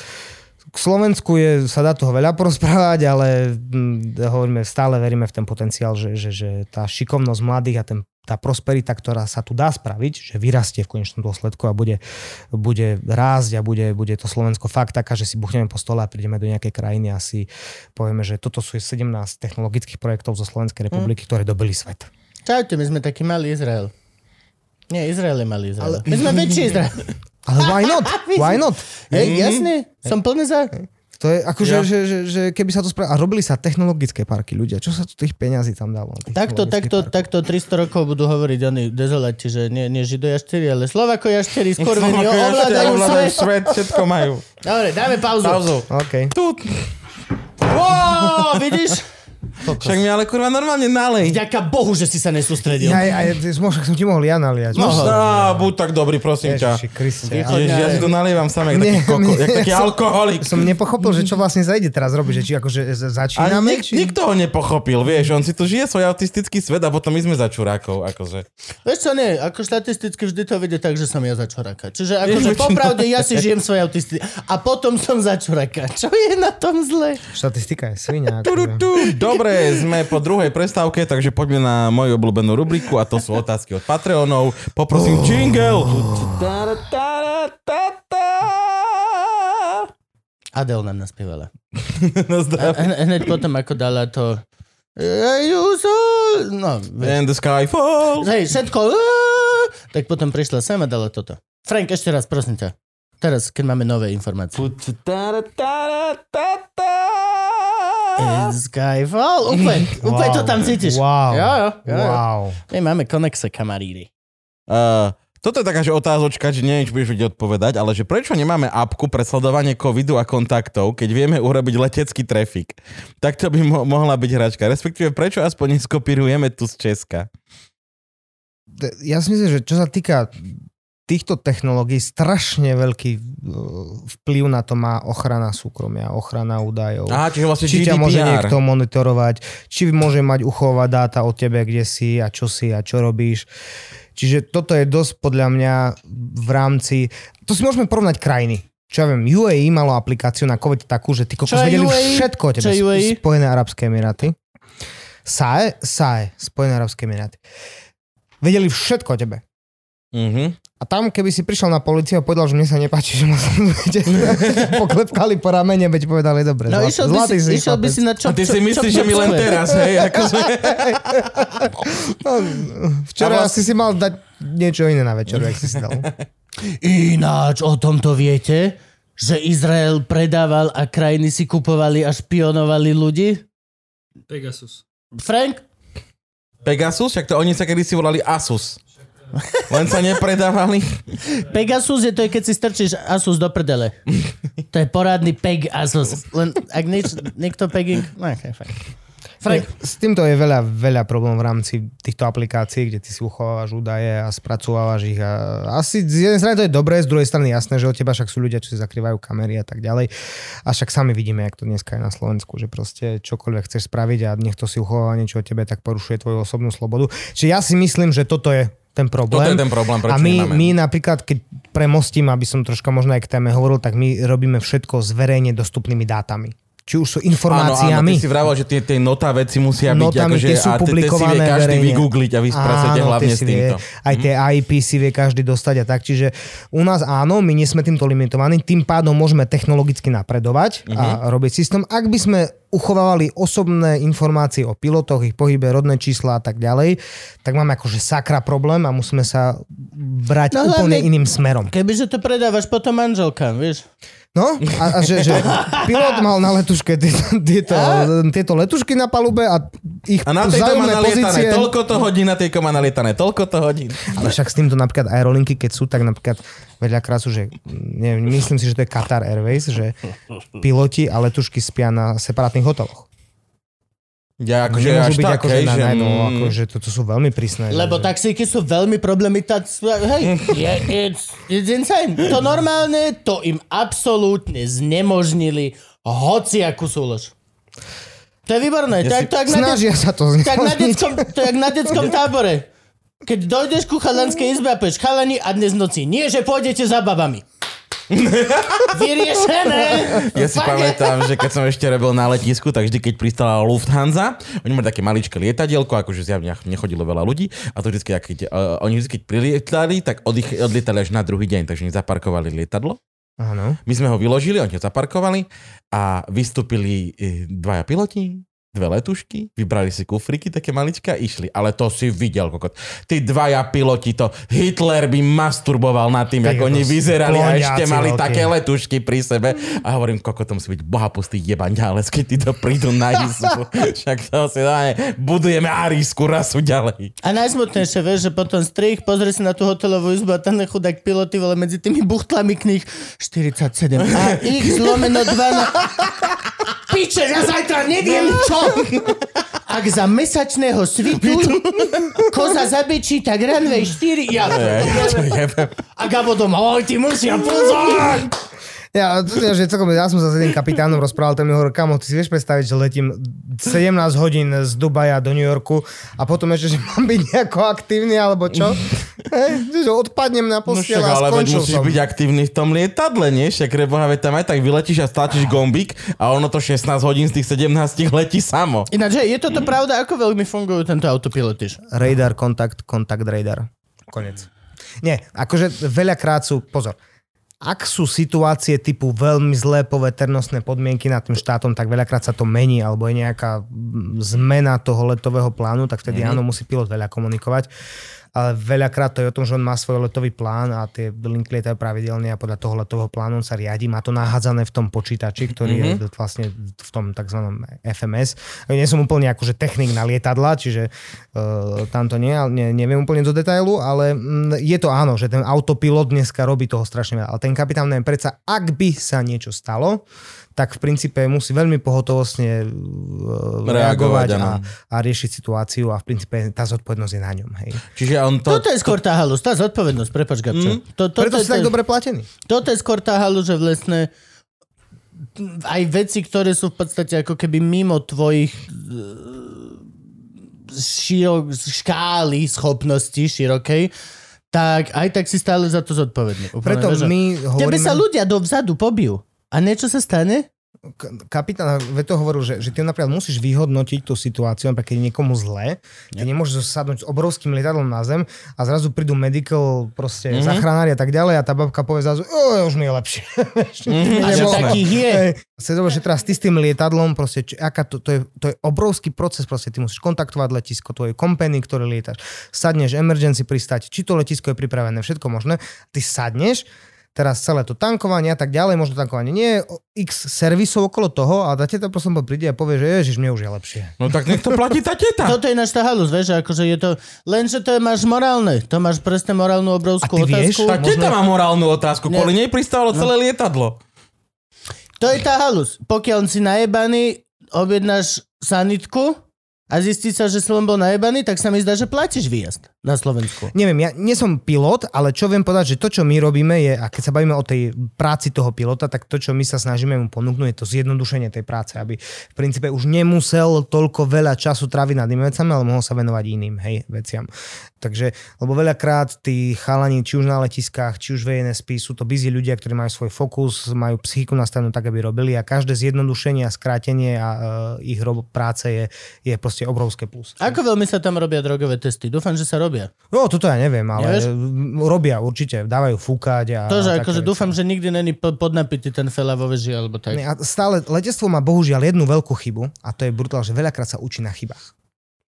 k Slovensku je, sa dá toho veľa porozprávať, ale hm, hovoríme, stále veríme v ten potenciál, že, že, že tá šikovnosť mladých a ten, tá prosperita, ktorá sa tu dá spraviť, že vyrastie v konečnom dôsledku a bude, bude rásť a bude, bude to Slovensko fakt taká, že si buchneme po stole a prídeme do nejakej krajiny a si povieme, že toto sú 17 technologických projektov zo Slovenskej republiky, mm. ktoré dobili svet. Čaute, my sme taký malý Izrael. Nie, Izrael je malý Izrael. Ale... My sme väčší Izrael. Ale why not? Why not? Hej, mm-hmm. jasne, som plný za... To je akože, ja. že, že, že keby sa to spravilo... A robili sa technologické parky ľudia. Čo sa tu tých peňazí tam dalo? Takto, takto, takto 300 rokov budú hovoriť oni dezolati, že nie, nie žido jašteri, ale Slovako jašteri, skorvení ovládajú svet. svet. Všetko majú. Dobre, dáme pauzu. Pauzu. Okay. Tu. Wow, vidíš? Však mi ale kurva normálne nalej. Ďaká Bohu, že si sa nesústredil. Ja, ja, ja, však som ti mohol ja naliať. Mohol. Á, buď tak dobrý, prosím ťa. Ježiši Kriste. Ježiš, ja si to nalievam sám, jak taký, koko, jak taký som, alkoholik. Som nepochopil, že čo vlastne zajde teraz robiť, že či akože začíname. Nik, či... nikto ho nepochopil, vieš, on si tu žije svoj autistický svet a potom my sme za čurákov, akože. Vieš čo, nie, ako štatisticky vždy to vidie tak, že som ja za čuráka. Čiže akože popravde ja si žijem svoj autistický a potom som za čuráka. Čo je na tom zle? Štatistika je svinia. Akože. Dobre, sme po druhej prestávke, takže poďme na moju obľúbenú rubriku a to sú otázky od Patreonov. Poprosím oh. jingle. Adel nám naspievala. no, hneď potom, ako dala to No, And the sky falls. Hej, všetko. Tak potom prišla sem a dala toto. Frank, ešte raz, prosím ťa. Teraz, keď máme nové informácie. Skyfall. Úplne, wow. úplne to tam cítiš. Wow. Jo, jo, jo, wow. My máme konexe, kamaríri. Uh, toto je taká, že otázočka, že neviem, či budeš vedieť odpovedať, ale že prečo nemáme apku pre sledovanie covidu a kontaktov, keď vieme urobiť letecký trafik? Tak to by mo- mohla byť hračka. Respektíve, prečo aspoň neskopírujeme tu z Česka? Ja si myslím, že čo sa týka týchto technológií strašne veľký e, vplyv na to má ochrana súkromia, ochrana údajov. Aha, čiže vlastne či GDPR. ťa môže niekto monitorovať, či môže mať uchovať dáta o tebe, kde si a čo si a čo robíš. Čiže toto je dosť podľa mňa v rámci... To si môžeme porovnať krajiny. Čo ja viem, UAE malo aplikáciu na COVID takú, že ty kokos vedeli UAE? všetko o tebe. Čo UAE? Spojené Arabské Emiráty. SAE? SAE. Spojené Arabské Emiráty. Vedeli všetko o tebe Mhm. A tam, keby si prišiel na policiu a povedal, že mne sa nepáči, že ma sledujete, poklepkali po ramene, veď povedali, dobre, No zlatý, išiel by, zlatý si, si išiel by si na čo, A ty čo, si myslíš, že my len čo- teraz, hej? Akože... No, včera vlast- asi si mal dať niečo iné na večeru, jak si si dal. Ináč o tomto viete, že Izrael predával a krajiny si kupovali a špionovali ľudí? Pegasus. Frank? Pegasus? Však to oni sa kedysi volali Asus. Len sa nepredávali. Pegasus je to, keď si strčíš Asus do prdele. To je porádny Peg Asus. Len ak nič, niekto pegging... No, okay, fajn. Frank, S týmto je veľa, veľa problémov v rámci týchto aplikácií, kde ty si uchovávaš údaje a spracovávaš ich. A asi z jednej strany to je dobré, z druhej strany jasné, že od teba však sú ľudia, čo si zakrývajú kamery a tak ďalej. A však sami vidíme, jak to dneska je na Slovensku, že proste čokoľvek chceš spraviť a niekto si uchováva niečo od tebe, tak porušuje tvoju osobnú slobodu. Čiže ja si myslím, že toto je ten problém. Toto je ten problém, a my, my napríklad, keď premostím, aby som troška možno aj k téme hovoril, tak my robíme všetko s verejne dostupnými dátami. Či už sú Áno, áno, informáciami. ty si vravel, že tie, tie notá veci musia byť Notami, akože, tie sú a tie- tie si vie publikované každý verejne. vygoogliť a vy spracujete Áno, hlavne s týmto. Vie, aj tie IP si vie každý dostať a tak. Čiže u nás áno, my nie sme týmto limitovaní, tým pádom môžeme technologicky napredovať Mhm. a robiť systém. Ak by sme uchovávali osobné informácie o pilotoch, ich pohybe, rodné čísla a tak ďalej, tak máme akože sakra problém a musíme sa brať No úplne hlavne- iným smerom. kebyže to predávaš potom manželkám, vieš? No, a, a že, že pilot mal na letuške tieto, tieto, letušky na palube a ich A na tejto má nalietané toľko to hodín, na tejko má nalietané toľko to hodín. Ale však s týmto napríklad aerolinky, keď sú, tak napríklad veľakrát sú, že neviem, myslím si, že to je Qatar Airways, že piloti a letušky spia na separátnych hoteloch. Ja akože až byť tak, akože hej, na, že... na jedno, mm, akože toto sú veľmi prísne. Lebo že, taxíky sú veľmi problematické. Hej, je, it's, it's insane. To normálne, to im absolútne znemožnili hociakú súlož. To je výborné. Ja tak, si- to, jak na, Snažia sa to tak na, znemožniť. detskom, to je na detskom tábore. Keď dojdeš ku chalanskej izbe a povieš, chalani, a dnes noci. Nie, že pôjdete za babami. Vyriešené. Ja si pamätám, že keď som ešte robil na letisku, tak vždy, keď pristala Lufthansa, oni mali také maličké lietadielko, akože zjavne nechodilo veľa ľudí, a to vždy, keď, uh, oni vždy, keď prilietali, tak odich, odlietali až na druhý deň, takže oni zaparkovali lietadlo. Áno. My sme ho vyložili, oni ho zaparkovali a vystúpili eh, dvaja piloti, dve letušky, vybrali si kufriky také maličké a išli. Ale to si videl, kokot. Tí dvaja piloti, to Hitler by masturboval nad tým, ako oni vyzerali a ešte mali veľkí. také letušky pri sebe. A hovorím, koko, to musí byť bohapustý jebanďálec, keď títo prídu na izbu. Však to si dáme, budujeme arísku rasu ďalej. A najsmutnejšie, vieš, že potom strich, pozrie sa na tú hotelovú izbu a ten chudák piloty, vole, medzi tými buchtlami kníh 47 a x lomeno 2 na... Piče, ja zajtra neviem čo! Ak za mesačného svitu koza zabečí, tak runway 4, ja... A Gabo doma, oj, ty musia pozor! Ja, je, že celkom, ja som sa s jedným kapitánom rozprával, ten mi hovoril, kamo, ty si vieš predstaviť, že letím 17 hodín z Dubaja do New Yorku a potom ešte, že mám byť nejako aktívny, alebo čo? Hej, že odpadnem na No však, postiel a ale veď skončil musíš som. byť aktívny v tom lietadle, nie? Však reboha, veď tam aj tak vyletíš a stlačíš gombík a ono to 16 hodín z tých 17 letí samo. Ináč, je toto pravda, ako veľmi fungujú tento autopilotiš? Radar, kontakt, kontakt, radar. Konec. Nie, akože veľakrát sú, pozor, ak sú situácie typu veľmi zlé poveternostné podmienky nad tým štátom, tak veľakrát sa to mení, alebo je nejaká mm, zmena toho letového plánu, tak vtedy mm-hmm. áno, musí pilot veľa komunikovať. Ale veľakrát to je o tom, že on má svoj letový plán a tie linky lietajú pravidelne a podľa toho letového plánu on sa riadi. Má to nahádzané v tom počítači, ktorý mm-hmm. je vlastne v tom tzv. FMS. Nie som úplne akože technik na lietadla, čiže uh, tam to nie, nie, neviem úplne do detailu, ale mm, je to áno, že ten autopilot dneska robí toho strašne veľa. Ale ten kapitán neviem, predsa, ak by sa niečo stalo, tak v princípe musí veľmi pohotovostne uh, Reagovať, reagovať a, a riešiť situáciu a v princípe tá zodpovednosť je na ňom. Hej. Čiže on to... Toto je skôr tá halus, tá zodpovednosť, prepač Gabčo. Mm. To, to, Preto to, si to, tak dobre platený. Toto je skôr tá halu, že vlastne aj veci, ktoré sú v podstate ako keby mimo tvojich eh, širok, škály schopností širokej, tak aj tak si stále za to zodpovedný. Úplne, Preto že- my Tebe hovoríme... sa ľudia dovzadu pobijú. A niečo sa stane? Kapitán Veto hovoril, že, že ty napríklad musíš vyhodnotiť tú situáciu, napríklad keď je niekomu zle, ty nemôžeš sadnúť s obrovským lietadlom na zem a zrazu prídu medical, proste mm-hmm. zachránári a tak ďalej a tá babka povie zrazu, o, už mi je lepšie. A že takých je. Zober, že teraz ty s tým lietadlom, proste, či, aká to, to, je, to je obrovský proces, proste ty musíš kontaktovať letisko, tvoje company, ktoré lietaš. Sadneš, emergency pristať, či to letisko je pripravené, všetko možné. Ty sadneš, teraz celé to tankovanie a tak ďalej, možno tankovanie nie, x servisov okolo toho a tá teta proste príde a povie, že ježiš, mne už je lepšie. No tak nech to platí tá teta. Toto je náš tá halus, vieš, že akože je to, lenže to je, máš morálne, to máš presne morálnu obrovskú A ty vieš? otázku. Tá teta má morálnu otázku, Ne. kvôli nej pristávalo celé lietadlo. To je tá halus. Pokiaľ si najebaný, objednáš sanitku a zistí sa, že som bol najebaný, tak sa mi zdá, že platíš výjazd na Slovensku. Neviem, ja nie som pilot, ale čo viem povedať, že to, čo my robíme je, a keď sa bavíme o tej práci toho pilota, tak to, čo my sa snažíme mu ponúknuť, je to zjednodušenie tej práce, aby v princípe už nemusel toľko veľa času tráviť nad inými vecami, ale mohol sa venovať iným hej, veciam. Takže, lebo veľakrát tí chalani, či už na letiskách, či už v NSP, sú to busy ľudia, ktorí majú svoj fokus, majú psychiku nastavenú tak, aby robili a každé zjednodušenie a skrátenie a uh, ich rob- práce je, je proste obrovské plus. Ako veľmi sa tam robia drogové testy? Dúfam, že sa robia. No, toto ja neviem, ale Nevieš? robia určite, dávajú fúkať a... To, že akože veci. dúfam, že nikdy není po- podnapitý ten fela vo veži, alebo tak. A stále letectvo má bohužiaľ jednu veľkú chybu a to je brutál, že veľakrát sa učí na chybách.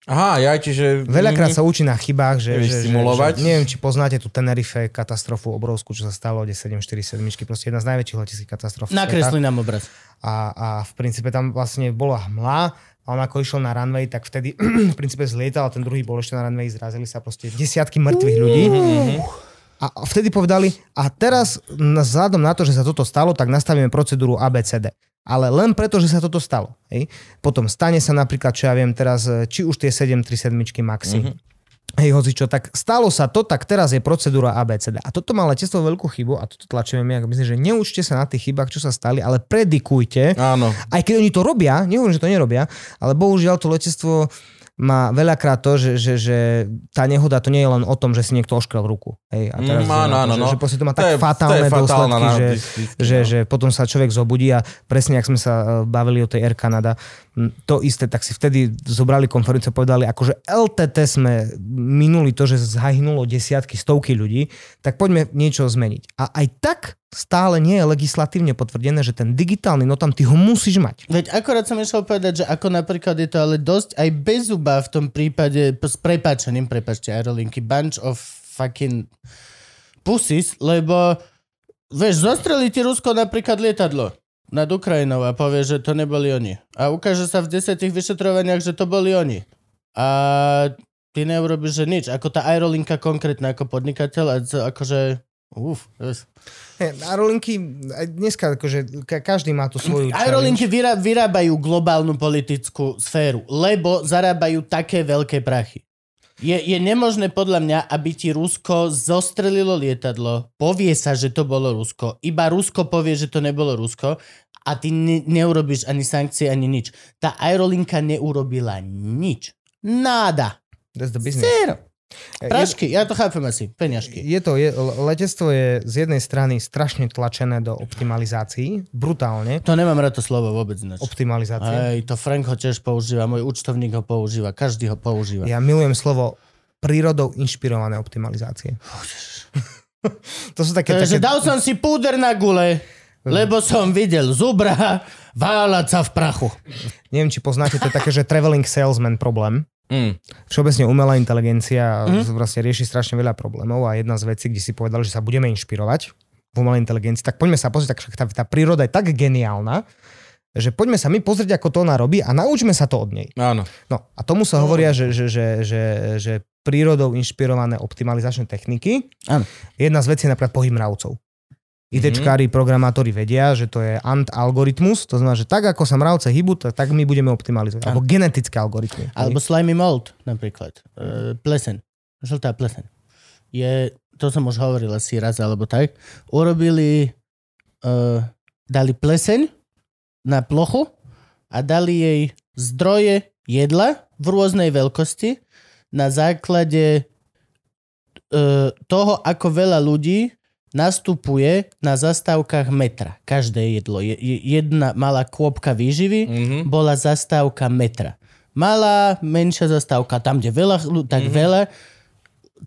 Aha, ja čiže... Veľakrát sa učí na chybách, že, že, simulovať? že neviem, či poznáte tú Tenerife katastrofu obrovskú, čo sa stalo, kde 747, proste jedna z najväčších leteckých katastrof. Nakresli nám obraz. A, a v princípe tam vlastne bola hmla a on ako išiel na runway, tak vtedy v princípe zlietal a ten druhý bol ešte na runway, zrazili sa proste desiatky mŕtvych ľudí. A vtedy povedali, a teraz vzhľadom na to, že sa toto stalo, tak nastavíme procedúru ABCD. Ale len preto, že sa toto stalo. Hej. Potom stane sa napríklad, čo ja viem teraz, či už tie 737 maxi, hej, hoci čo, tak stalo sa to, tak teraz je procedúra ABCD. A toto má letectvo veľkú chybu a toto tlačíme my, ako myslím, že neučte sa na tých chybách, čo sa stali, ale predikujte, Áno. aj keď oni to robia, nehovorím, že to nerobia, ale bohužiaľ to letectvo má veľakrát to, že, že, že tá nehoda to nie je len o tom, že si niekto oškrel ruku. Hej, a teraz, Mm, áno, áno, že, no. že to má tak je- to je fatálne fatálna dôsledky, na- že, no. že potom sa človek zobudí a presne, ak sme sa e, bavili o tej Air Canada, to isté, tak si vtedy zobrali konferenciu a povedali, akože LTT sme minuli to, že zahynulo desiatky, stovky ľudí, tak poďme niečo zmeniť. A aj tak stále nie je legislatívne potvrdené, že ten digitálny notam ty ho musíš mať. Veď akorát som išiel povedať, že ako napríklad je to ale dosť aj bez zuba v tom prípade s prepáčením, prepačte, aerolinky, bunch of fucking pussies, lebo vieš, zostrelí ti Rusko napríklad lietadlo nad Ukrajinou a povie, že to neboli oni. A ukáže sa v desetých vyšetrovaniach, že to boli oni. A ty neurobiš, že nič. Ako tá aerolinka konkrétna ako podnikateľ a akože... Uf, vieš. Hey, aerolinky, aj dneska akože ka- každý má tu svoju Aerolinky vyrá, vyrábajú globálnu politickú sféru, lebo zarábajú také veľké prachy. Je, je nemožné podľa mňa, aby ti Rusko zostrelilo lietadlo, povie sa, že to bolo Rusko, iba Rusko povie, že to nebolo Rusko a ty ne, neurobíš ani sankcie, ani nič. Tá aerolinka neurobila nič. Náda. That's the business. Zero. Je, Prašky, ja to chápem asi, peňažky. je to, je, letectvo je z jednej strany strašne tlačené do optimalizácií, brutálne To nemám rád to slovo vôbec ináč. optimalizácie. Hej, to Frank ho tiež používa, môj účtovník ho používa, každý ho používa. Ja milujem slovo prírodou inšpirované optimalizácie. to sú také... Takže také dal som si púder na gule, lebo som videl zubra váľať sa v prachu. neviem, či poznáte, to je také, že traveling salesman problém. Mm. Všeobecne umelá inteligencia mm. vlastne rieši strašne veľa problémov a jedna z vecí, kde si povedali, že sa budeme inšpirovať v umelej inteligencii, tak poďme sa pozrieť, tak tá, tá príroda je tak geniálna, že poďme sa my pozrieť, ako to ona robí a naučme sa to od nej. Áno. No a tomu sa hovoria, že, že, že, že, že prírodou inšpirované optimalizačné techniky. Áno. Jedna z vecí je napríklad pohyb mravcov. ITčkári, programátori vedia, že to je ant algoritmus, to znamená, že tak ako sa mravce hýbu, tak, my budeme optimalizovať. Alebo genetické algoritmy. Alebo slimy mold napríklad. Uh, plesen. Žltá plesen. Je, to som už hovoril asi raz alebo tak. Urobili, uh, dali pleseň na plochu a dali jej zdroje jedla v rôznej veľkosti na základe uh, toho, ako veľa ľudí nastupuje na zastávkach metra. Každé jedlo. Je, je, jedna malá kôpka výživy mm-hmm. bola zastávka metra. Malá, menšia zastávka, tam, kde veľa, tak mm-hmm. veľa.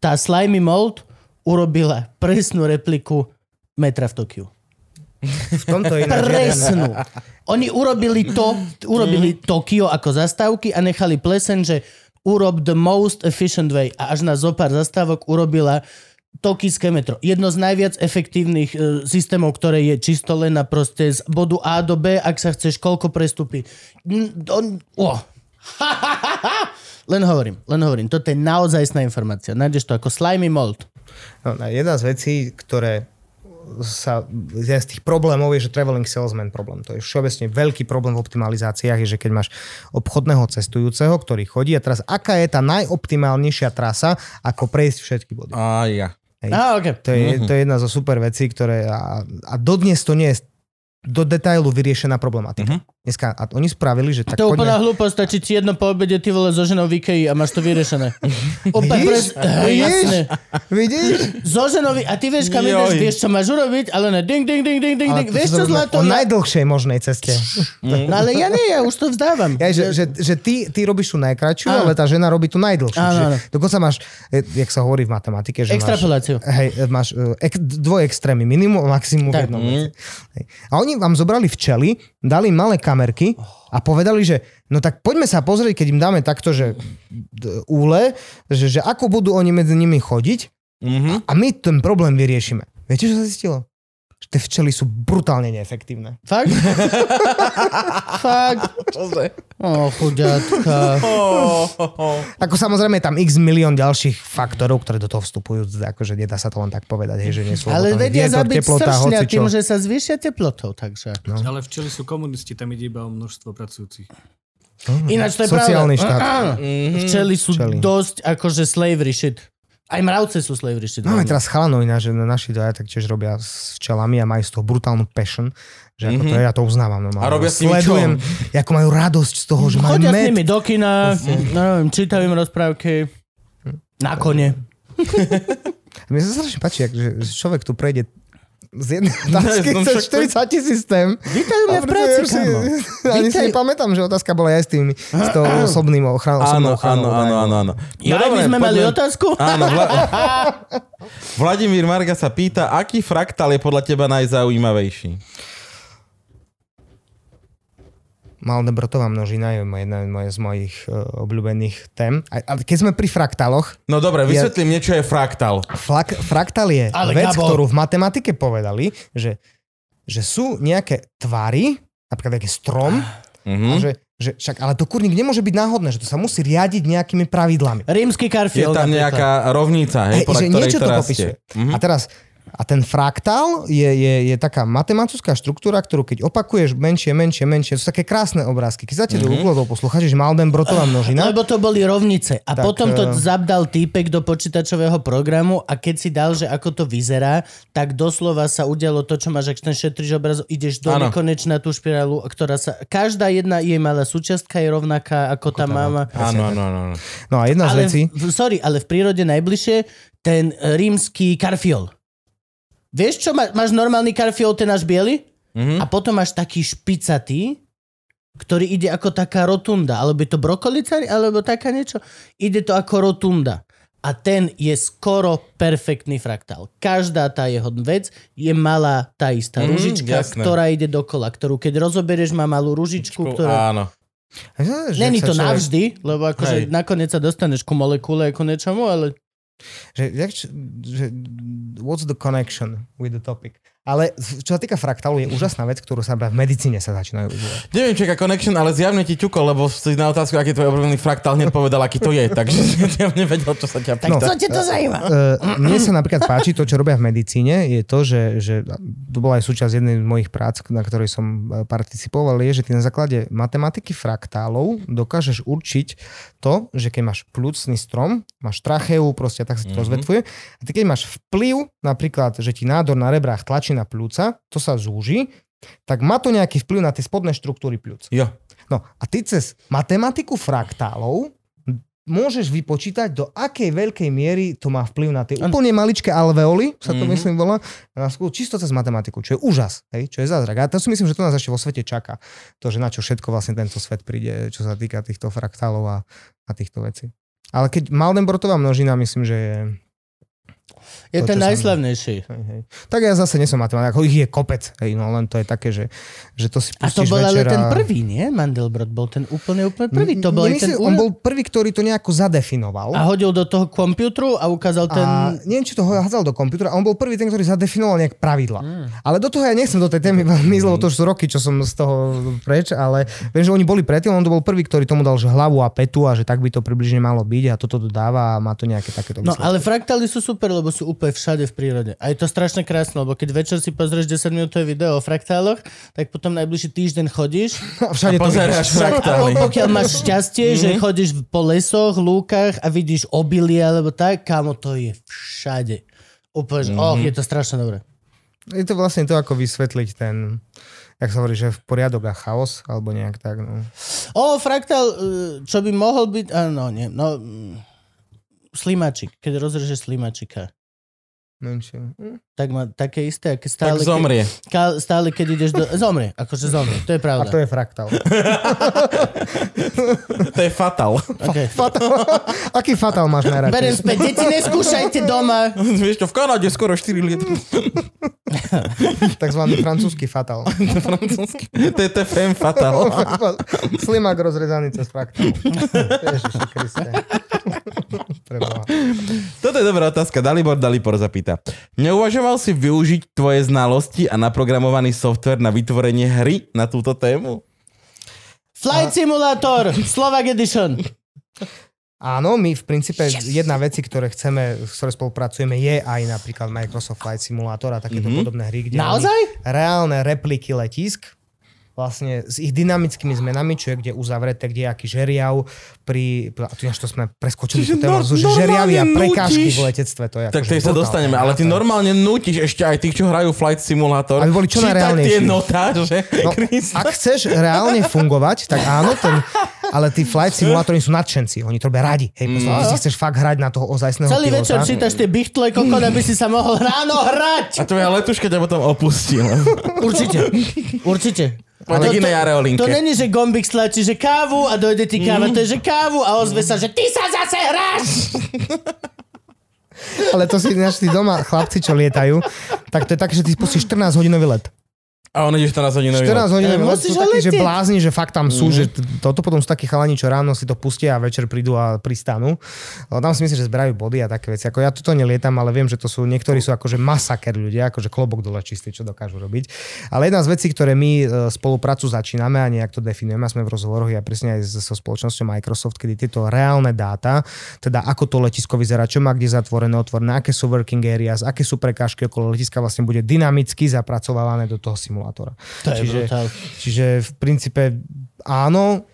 Tá Slimy Mold urobila presnú repliku metra v Tokiu. V tomto jeden- Presnú. Oni urobili to, urobili Tokio ako zastávky a nechali plesen, že urob the most efficient way a až na zopár zastávok urobila Tokijské metro. Jedno z najviac efektívnych e, systémov, ktoré je čisto len na proste z bodu A do B, ak sa chceš koľko on- oh. len hovorím, len hovorím. Toto je naozajstná informácia. Nájdeš to ako slimy mold. No, jedna z vecí, ktoré sa, jeden z tých problémov je, že traveling salesman problém. To je všeobecne veľký problém v optimalizáciách, je, že keď máš obchodného cestujúceho, ktorý chodí a teraz aká je tá najoptimálnejšia trasa, ako prejsť všetky body. A ja. Hej. Á, okay. To je, to je jedna zo super vecí, ktoré a, a dodnes to nie je do detailu vyriešená problematika. Mhm. Dneska, a oni spravili, že tak To je úplná poďme... hlúposť, stačí ti jedno po obede ty vole so ženou v Ikei a máš to vyriešené. Opa, Vidíš? pres... Jasné. Vidíš? So ženou, a ty vieš, kam ideš, vieš, čo máš urobiť, ale ne ding, ding, ding, ding, ding, ding. Vieš, čo zlato? O Ja... najdlhšej možnej ceste. No ale ja nie, ja už to vzdávam. Ja, že, že, že ty, ty robíš tú najkračšiu, ale tá žena robí tú najdlhšiu. Áno, áno. Dokonca máš, jak sa hovorí v matematike, že Extrapoláciu. máš, hej, máš eh, ek, dvoj extrémy, minimum a maximum Tak. v jednom. Hej. A oni vám zobrali včely, dali malé kamerky a povedali, že no tak poďme sa pozrieť, keď im dáme takto, že úle, že, že ako budú oni medzi nimi chodiť Mhm. a my ten problém vyriešime. Viete, čo sa zistilo? Tie včely sú brutálne neefektívne. Fakt? Fakt? O, chuďatka. Ako samozrejme je tam x milión ďalších faktorov, ktoré do toho vstupujú, akože nedá sa to len tak povedať, hej, že nie sú Ale vedia vietor, zabiť teplota, stršňa hocičo. tým, že sa zvýšia teplotou, takže. No. Ale včely sú komunisti, tam ide iba o množstvo pracujúcich. Ináč to je Sociálny pravda. štát. Áno. Včely sú Včely. dosť akože slavery shit. Aj mravce sú slavery shit. Máme teraz chalanov iná, že naši dvaja tak tiež robia s včelami a majú z toho brutálnu passion, že ako to je, ja to uznávam. No, A robia s nimi Sledujem, ako majú radosť z toho, že majú Chodia s med. nimi do kina, no, neviem, čítajú im rozprávky. Na kone. Mne sa strašne páči, že človek tu prejde z jednej otázky no cez však 40 systém. Vítajú mňa v práci, kámo. Ani si nepamätám, že otázka bola aj s tým, s tou osobným ochranou. Áno, áno, áno, áno, áno. Ja, No dobre, sme mali otázku? Áno, Vla... Vladimír Marga sa pýta, aký fraktál je podľa teba najzaujímavejší? Malnebrotová množina je jedna z mojich uh, obľúbených tém. A, ale keď sme pri fraktáloch, No dobre, vysvetlím niečo je fraktál. flak, fraktál je Ale vec, Gabo. ktorú v matematike povedali, že, že sú nejaké tvary, napríklad nejaký strom, a Mhm. že, že však, ale to kurník nemôže byť náhodné, že to sa musí riadiť nejakými pravidlami. Rímsky Je karfiol. tam nejaká rovnica, hej, Hej, podľa že ktorej niečo to rastie. popisuje. Mhm. A teraz, a ten fraktál je, je, je taká matematická štruktúra, ktorú keď opakuješ menšie, menšie, menšie, to sú také krásne obrázky. Keď zatiaľ mm-hmm. do Google poslucháči, že Maldenbrotová množina, Lebo to boli rovnice. A Tak, potom to eh, zabdal týpek do počítačového programu a keď si dal, že ako to vyzerá, tak doslova sa udialo to, čo máš, ak ten šetriš obrazov, ideš do Áno. nekonečna tú špirálu, ktorá sa... Každá jedna jej malá súčiastka je rovnaká ako tá mama. Áno, áno, áno. no a jedna z Ale, vecí, v, sorry, ale v prírode najbližšie ten e, rímsky karfiol. Vieš čo, má, máš normálny karfiol, ten náš biely? Mhm. A potom máš taký špicatý, ktorý ide ako taká rotunda. Alebo je to brokolica, alebo taká niečo. Ide to ako rotunda. A ten je skoro perfektný fraktál. Každá tá jeho vec je malá tá istá Mhm, ružička, jasné. ktorá ide dokola, ktorú keď rozoberieš, má malú ružičku, ktorá... Áno. Není to človek- navždy, lebo akože nakoniec sa dostaneš ku molekule ako niečomu, ale že, jak, že, what's the connection with the topic? Ale čo sa týka fraktálu, je úžasná vec, ktorú sa v medicíne sa začínajú užívať. Neviem, či aká connection, ale zjavne ti ťukol, lebo si na otázku, aký je tvoj obľúbený fraktál, hneď povedal, aký to je. Takže ja nevedel, čo sa ťa pýta. co ťa to zaujíma? Uh, mne sa napríklad páči to, čo robia v medicíne, je to, že, že to bola aj súčasť jednej z mojich prác, na ktorej som eh, participoval, je, že ty na základe matematiky fraktálov dokážeš určiť to, že keď máš plúcný strom, máš tracheu, proste tak sa to mm-hmm. rozvetvuje, a ty keď máš vplyv, napríklad, že ti nádor na rebrách tlačí na plúca, to sa zúži, tak má to nejaký vplyv na tie spodné štruktúry plúc. Jo. No a ty cez matematiku fraktálov môžeš vypočítať, do akej veľkej miery to má vplyv na tie úplne maličké alveoly, sa to mm-hmm. myslím volá, na skôr čisto cez matematiku, čo je úžas, hej, čo je zázrak. A to si myslím, že to nás ešte vo svete čaká. To, že na čo všetko vlastne tento svet príde, čo sa týka týchto fraktálov a, a týchto vecí. Ale keď Maldenbrotová množina, myslím, že je Je To, ten som- najslavnejší. Hej, hej. Tak ja zase nesom matematik, ako ich je kopec, hej, no len to je také, že, že to si A to bol ale večer ten prvý, nie? Mandelbrot bol ten úplne, úplne prvý. To bol Nemyslím, ten... on bol prvý, ktorý to nejako zadefinoval. A hodil do toho komputru a ukázal ten... A neviem, či to hádzal do komputera. a On bol prvý ten, ktorý zadefinoval nejak pravidla. Mm. Ale do toho ja nechcem do tej témy veľmi lebo to už sú roky, čo som z toho preč, ale viem, že oni boli predtým, on to bol prvý, ktorý tomu dal že hlavu a petu a že tak by to približne malo byť a toto to dáva a má to nejaké takéto No ale fraktály sú super, lebo sú úplne všade v prírode. A je to strašne krásne, lebo keď večer si pozrieš 10 minútové video o fraktáloch, tak potom najbližší týždeň chodíš A všade to Pozeráš vidíš. a fraktály. pokiaľ máš šťastie, že chodíš po lesoch, lúkach a vidíš obilie alebo tak, kámo, to je všade. Úplne, že, oh, je to strašne dobré. Je to vlastne to, ako vysvetliť ten, jak sa hovorí, že v poriadok a chaos, alebo nejak tak. No. O, fraktál, eh, čo by mohol byť, áno, nie, no, mm, slimačik, keď rozrežeš slimačika, Menšie. Hm. tak má také isté, aké Tak stále, zomrie. Keď, stále keď ideš do... Zomrie, akože zomrie, to je A pravda. to je fraktál. To je fatal. Okay. Fatál. Aký fatál máš najradšej? Berem späť, deti, neskúšajte doma. Vieš čo, v Kanade skoro 4 lietry. Takzvaný francúzsky fatál. Francúzsky. To je to femme fatal. Slimák rozrezaný cez fraktál. Ježiši Kriste. Preboha. Toto je dobrá otázka. Dalibor Dalipor zapýta. Neuvažoval si využiť tvoje znalosti a naprogramovaný software na vytvorenie hry na túto tému? Flight Simulator, Slovak Edition. Áno, my v princípe yes. jedna veci, ktoré chceme, s ktoré spolupracujeme, je aj napríklad Microsoft Flight Simulator a takéto mm-hmm. podobné hry, kde Naozaj? reálne repliky letisk vlastne s ich dynamickými zmenami, čo je kde uzavreté, kde je aký žeriav pri... A tu to sme preskočili Čiže tú tému, sú že žeriavy a prekážky nutíš. v letectve. To je Tak akože tej sa dostaneme, ale ty normálne nutíš ešte aj tých, čo hrajú Flight Simulator. Aby boli čo čítať tie najreálnejší. notáže. No, ak chceš reálne fungovať, tak áno, ten, ale tí flight simulátory sú nadšenci, oni to robia radi. Hej, mm. si chceš fakt hrať na toho ozajstného Celý pilota. večer čítaš tie bichtle kokon, aby si sa mohol ráno hrať. A tvoja letuška ťa potom opustila. Určite, určite. Ale To- to- areolinke. To není, že gombik stlačí, že kávu a dojde ti káva, to je, že kávu a ozve sa, že ty sa zase hráš. Ale to si ináč tí doma chlapci, čo lietajú, tak to je také, že ty spustíš 14 hodinový let. A on ide 14 hodín 14 hodinový Ale let musíš sú takí, že blázni, že fakt tam sú, že t- toto potom sú takí chalani, čo ráno si to pustia a večer prídu a pristanú. Ale tam si myslím, že zberajú body a také veci. Ako ja toto nelietam, ale viem, že to sú, niektorí sú akože masaker ľudia, akože klobok dole čistý, čo dokážu robiť. Ale jedna z vecí, ktoré my e, spoluprácu začíname a nejak to definujeme, a sme v rozhovoroch ja presne aj so spoločnosťou Microsoft, kedy tieto reálne dáta, teda ako to letisko vyzerá, čo má kde zatvorené, otvorené, aké sú working areas, aké sú prekážky okolo letiska, vlastne bude dynamicky zapracovávané do toho simulátora. To je Čiže, brutál. čiže v princípe áno,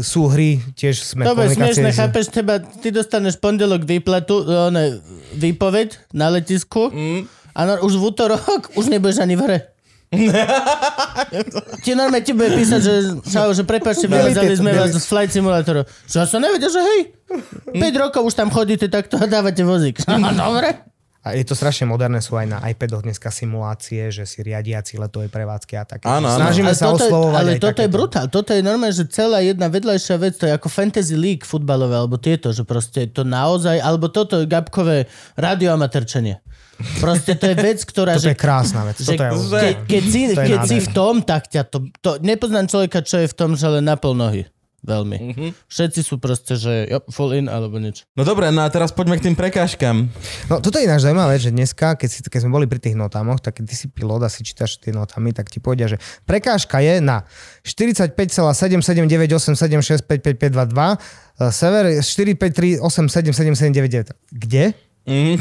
sú hry, tiež sme Dobre, komunikácie smiešne, s- chápeš, teba, ty dostaneš pondelok výplatu, ne, výpoveď na letisku Mm. a no, už v útorok už nebudeš ani v hre. Ti normálne ti bude písať, že, čau, že prepáčte, vylezali sme vás z flight simulátoru. Že ja som nevedel, že hej, 5 rokov už tam chodíte takto a dávate vozík. Dobre. A je to strašne moderné, sú aj na iPadoch dneska simulácie, že si riadiaci letovej prevádzky a také. Áno, áno. Snažíme Ale sa toto oslovovať Ale aj toto je brutál. Toto je normálne, že celá jedna vedľajšia vec, to je ako Fantasy League futbalové, alebo tieto, že proste to naozaj, alebo toto je gabkové radioamaterčenie. Proste to je vec, ktorá... Toto že, je krásna vec. že Toto je ke, keď si, To je keď si v tom, tak ťa to, to... Nepoznám človeka, čo je v tom, že len na pol nohy. Veľmi. Mhm. Všetci sú proste, že jo, full in alebo niečo. No dobre, no a teraz poďme k tým prekážkam. No toto je ináč zaujímavé, že dneska, keď, si, keď sme boli pri tých notámoch, tak keď ty si pilot a si čítaš tie notami, tak ti povedia, že prekážka je na 45,77987655522, e, sever 453877799. Kde? Mm.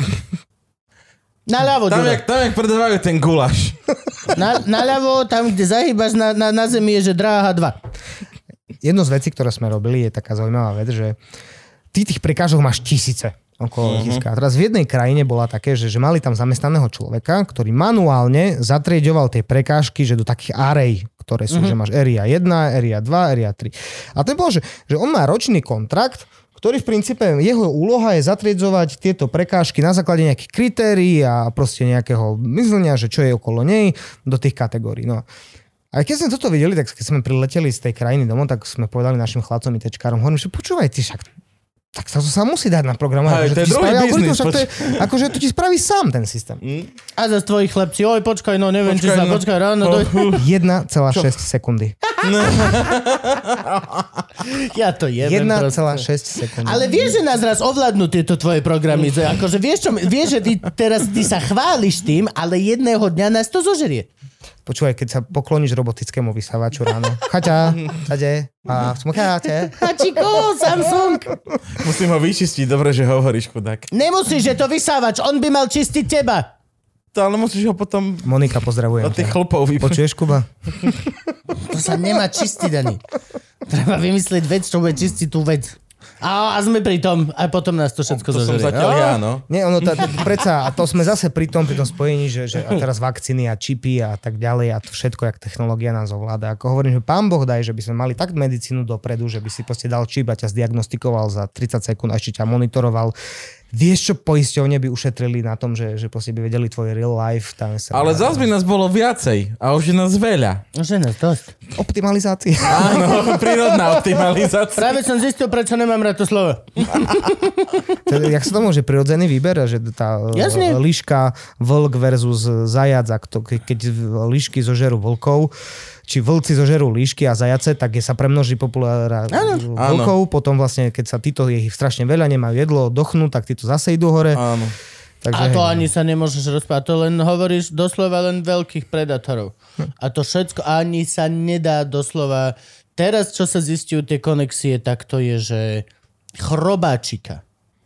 Naľavo, Tam, jak, tam jak predávajú ten gulaš. Na, naľavo, tam, kde zahýbaš na, na, na zemi je, že dráha 2. Jedno z vecí, ktoré sme robili, je taká zaujímavá vec, že ty tých prekážok máš tisíce okolo letiska. A teraz v jednej krajine bola také, že, že mali tam zamestnaného človeka, ktorý manuálne zatrieďoval tie prekážky, že do takých arej, ktoré sú, že máš area 1, area 2, area 3. A ten bol, že, že on má ročný kontrakt, ktorý v princípe, jeho úloha je zatriedzovať tieto prekážky na základe nejakých kritérií a proste nejakého myslenia, že čo je okolo nej do tých kategórií. No. A keď sme toto videli, tak keď sme prileteli z tej krajiny domov, tak sme povedali našim chlapcom ITčkárom, hovorím, že počúvaj, ty však tak sa to sa musí dať na program. Hej, Že to je ti druhý biznis, to je, akože to ti spraví sám ten systém. A za tvoji chlapci, oj, počkaj, no neviem, či Počkaj, sa, no. počkaj, ráno, doj... 1,6 sekundy. Ja to jebem 1,6 proste. sekundy. Ale vieš, že nás raz ovládnu tieto tvoje programy. že Akože vieš, čo, vieš, že ty teraz ty sa chváliš tým, ale jedného dňa nás to zožerie. Počúvaj, keď sa pokloníš robotickému vysávaču ráno. Chaťa, čade, a smukajate. Hačiko, Samsung. Musím ho vyčistiť, dobre, že hovoríš, chudák. Nemusíš, že to vysávač, on by mal čistiť teba. To, ale musíš ho potom Monika, pozdravujem od tých chlpov vypočuť. Počuješ, Kuba? To sa nemá čistiť ani. Treba vymyslieť vec, čo bude čistiť tú vec. A, a sme pri tom, a potom nás to všetko To som zožerie. zatiaľ No. ja, no. Nie, ono, tá, predsa, a to sme zase pri tom, pri tom spojení, že, že a teraz vakcíny a čipy a tak ďalej a to všetko, jak technológia nás ovláda. Ako hovorím, že pán Boh daj, že by sme mali tak medicínu dopredu, že by si proste dal čip a ťa zdiagnostikoval za 30 sekúnd a ešte ťa monitoroval. Vieš, čo poisťovne by ušetrili na tom, že, že proste by vedeli tvoj real life. Tam sa Ale zase by nás bolo viacej a už je nás veľa. No, že nás dosť. Optimalizácia. Áno, prírodná optimalizácia. Práve som zistil, prečo nemám rád to slovo. Je- Jak sa to môže prirodzený výber, že tá Jasne. Jasne. liška, vlk versus zajac, ak to, ke- keď lišky zožerú vlkov, či vlci zožerú líšky a zajace, tak je sa premnoží populára vlkov, potom vlastne, keď sa títo je ich strašne veľa, nemajú jedlo, dochnú, tak títo zase idú hore. Áno. Takže, A to hej. ani sa nemôžeš rozprávať, to len hovoríš doslova len veľkých predátorov. A to všetko ani sa nedá doslova... Teraz, čo sa zistujú tie konexie, tak to je, že chrobáčika.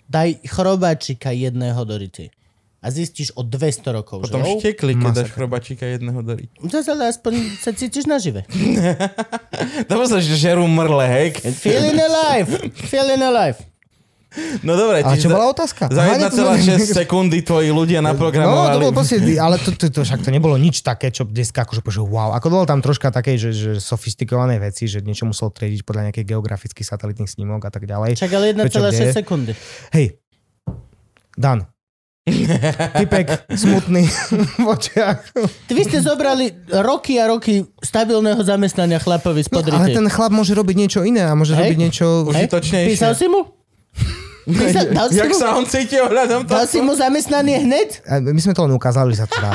Daj chrobáčika jedného do rity. A zistíš o 200 rokov, Potom že? štekli, keď dáš chrobačíka jedného do ryti. Zase ale aspoň sa cítiš nažive. Dobre sa, že žerú mrle, hej? Feeling alive! Feeling alive! No dobre, čiže čo za- bola otázka? Za Aha, nie, to sme- 1,6 sekundy tvoji ľudia No, to naprogramovali. bolo proste, ale to, to, to, však to nebolo nič také, čo dneska akože že wow. Ako bolo tam troška také, že, že sofistikované veci, že niečo muselo triediť podľa nejakých geografických satelitných snímok a tak ďalej. Čak ale Prečo, 1,6 kde? sekundy. Hej, Dan. Typek, smutný, v očiach. Vy ste zobrali roky a roky stabilného zamestnania chlapovi z Ale podrity. ten chlap môže robiť niečo iné a môže Hej. robiť niečo... Hej? užitočnejšie. Písal si mu? Dal, si Jak mu, sa on cíti ohľadom dal toho? si mu zamestnanie hneď? My sme to len ukázali, že sa to dá.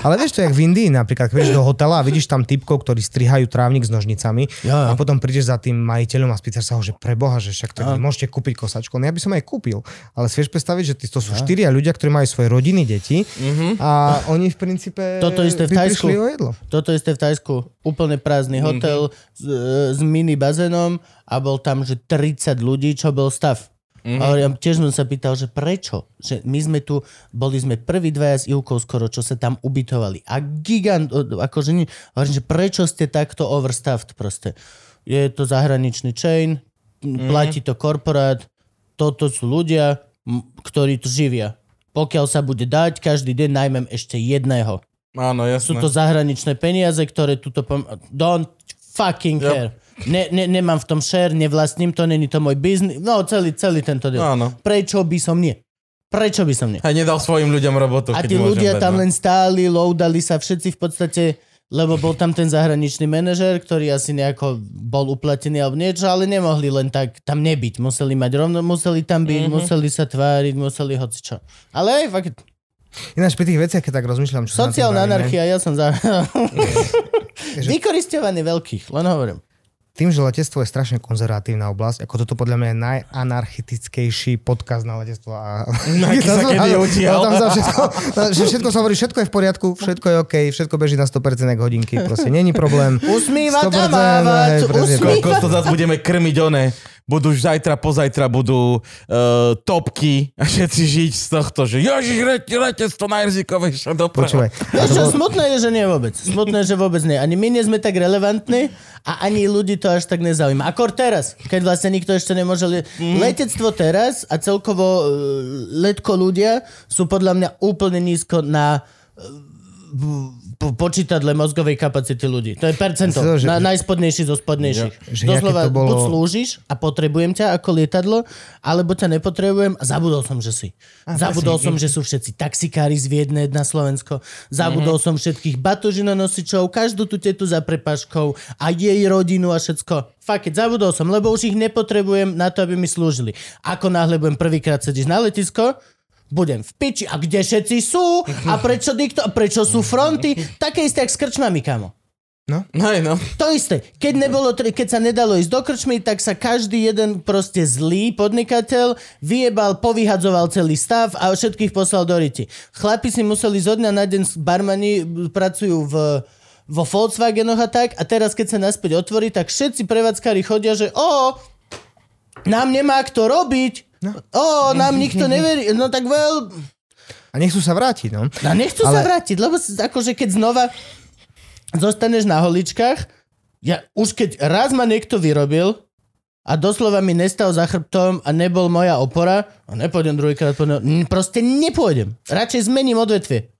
Ale vieš to, jak v Indii napríklad, keď do hotela a vidíš tam typkov, ktorí strihajú trávnik s nožnicami Ja, ja. a potom prídeš za tým majiteľom a spýtaš sa ho, že preboha, že však tak môžete kúpiť kosačku. No ja by som aj kúpil. Ale si vieš predstaviť, že ty- to sú štyria ľudia, ktorí majú svoje rodiny, deti a oni v princípe Toto isté v prišli o jedlo. Toto isté v Tajsku. Úplne prázdny hotel s, e, s mini bazénom a bol tam, že 30 ľudí, čo bol stav. A ja tiež som sa pýtal, že prečo? Že my sme tu, boli sme prví dvaja s Ivkou skoro, čo sa tam ubytovali. A gigant, akože nie, hovorím, že prečo ste takto overstaffed proste? Je to zahraničný chain, m, platí to korporát, toto sú ľudia, ktorí tu živia. Pokiaľ sa bude dať, každý deň najmem ešte jedného. Áno, Sú jasné. to zahraničné peniaze, ktoré tuto... Pom- don't fucking Yep. care. Ne, ne, nemám v tom share, nevlastním to, není to môj biznis. No, celý, celý tento deal. Áno. Prečo by som nie? Prečo by som nie? A nedal svojim ľuďom robotu, A tí ľudia dať, tam no. len stáli, loadali sa všetci v podstate, lebo bol tam ten zahraničný manažer, ktorý asi nejako bol uplatený alebo niečo, ale nemohli len tak tam nebyť. Museli mať rovno, museli tam byť, Mhm. mm-hmm. museli sa tváriť, museli hocičo. Ale aj fakt, Ináč pri tých veciach, keď tak rozmýšľam, čo sociálna anarchia, ja som za... Vykoristovaný veľkých, len hovorím. Tým, že letectvo je strašne konzervatívna oblasť, ako toto podľa mňa je najanarchitickejší podkaz na letectvo. A... Aký sa kedy. No, tam sa všetko, že všetko sa hovorí, všetko je v poriadku, všetko je OK, všetko beží na 100% jak hodinky, proste není problém. Usmívať a 100%, mávať, usmívať. Koľko to zase budeme krmiť one. Budú už zajtra, pozajtra budú uh, topky a všetci žiť z tohto, že Ježiš, lete, letectvo najrizikovejšia doprava. Počúvaj. Vieš čo, smutné je, že nie vôbec. Smutné je, že vôbec nie. Ani my nie sme tak relevantní a ani ľudí to až tak nezaujíma. Akor teraz, keď vlastne nikto ešte nemôže... Le- Mhm. Letectvo teraz a celkovo uh, letko ľudia sú podľa mňa úplne nízko na po- počítadle mozgovej kapacity ľudí. To je percento. To, že- Na, najspodnejší zo spodnejších. Že Doslova, to bolo- buď slúžiš a potrebujem ťa ako lietadlo, alebo ťa nepotrebujem a zabudol som, že si. zabudol som, že sú všetci taxikári z Viedne na Slovensko. Zabudol som všetkých batožinonosičov, každú tú tetu za prepaškou a jej rodinu a všetko. Fakt, zabudol som, lebo už ich nepotrebujem na to, aby mi slúžili. Ako náhle budem prvýkrát sedieť na letisko, budem v piči. A kde všetci sú? A prečo, nikto, a prečo sú fronty? Také isté, jak s krčmami, kamo. Hej, no. To isté. Keď, nebolo, keď sa nedalo ísť do krčmy, tak sa každý jeden proste zlý podnikateľ vyjebal, povyhadzoval celý stav a všetkých poslal do riti. Chlapi si museli zo dňa na deň, barmani pracujú v vo Volkswagenoch a tak a teraz keď sa naspäť otvorí, tak všetci prevádzkári chodia, že o, nám nemá kto robiť, o, nám nikto neverí, no tak veľ, A nechcú sa vrátiť, no. a nechcú sa Ale- vrátiť, lebo akože keď znova zostaneš na holičkách, ja, už keď raz ma niekto vyrobil a doslova mi nestal za chrbtom a nebol moja opora, a nepôjdem druhýkrát, ňom, proste nepôjdem. Radšej zmením odvetvie.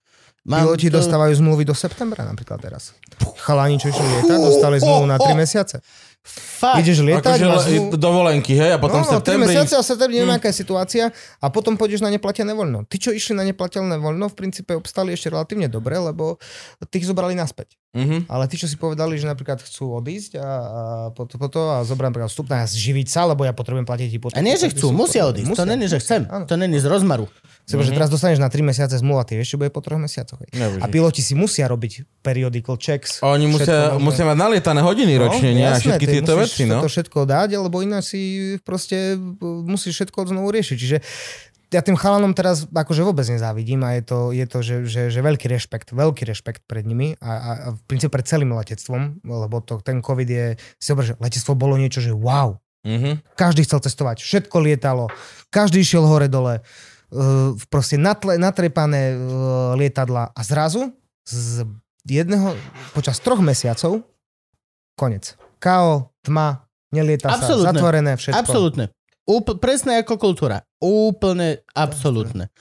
Piloti to- dostávajú zmluvy do septembra napríklad teraz. Chalani, čo išli lietať, dostali zmluvu na 3 mesiace. Fakt. Ideš lietať, Akože máš dovolenky, hej, a potom no, v no, 3 septembri... mesiace a v septembri neviem, aká je situácia a potom pôjdeš na neplatené voľno. Tí, čo išli na neplatené voľno, v princípe obstali ešte relatívne dobre, lebo tých zobrali naspäť. Mhm. Ale tí, čo si povedali, že napríklad chcú odísť a, a po, to, po to a zobrať napríklad vstupné a živiť sa, lebo ja potrebujem platiť hypotéku. A nie, že chcú, musia odísť. To není, že chcem. Áno. To není z rozmaru. Sebo, že teraz dostaneš na 3 mesiace zmluva, ty vieš, čo bude po 3 mesiacoch. A piloti si musia robiť periodical checks. Oni musia, všetko možné. musia mať nalietané hodiny ročne, nie? A jasné, všetky ty tieto veci, no. toto všetko dať, lebo ináč si proste musíš všetko znovu riešiť. Čiže ja tým chalanom teraz akože vôbec nezávidím a je to, je to že, že, že veľký rešpekt, veľký rešpekt pred nimi a, a, a v princípe pred celým letectvom, lebo to, ten COVID je, si zober, že letectvo bolo niečo, že wow, Mhm. každý chcel cestovať, všetko lietalo, každý išiel hore-dole, uh, proste natle, natrepané uh, lietadla a zrazu z jedného, počas troch mesiacov konec. Kao, tma, nelieta sa, Absolútne. zatvorené všetko. Absolútne. Úpl- presne ako kultúra. Úplne absolútne.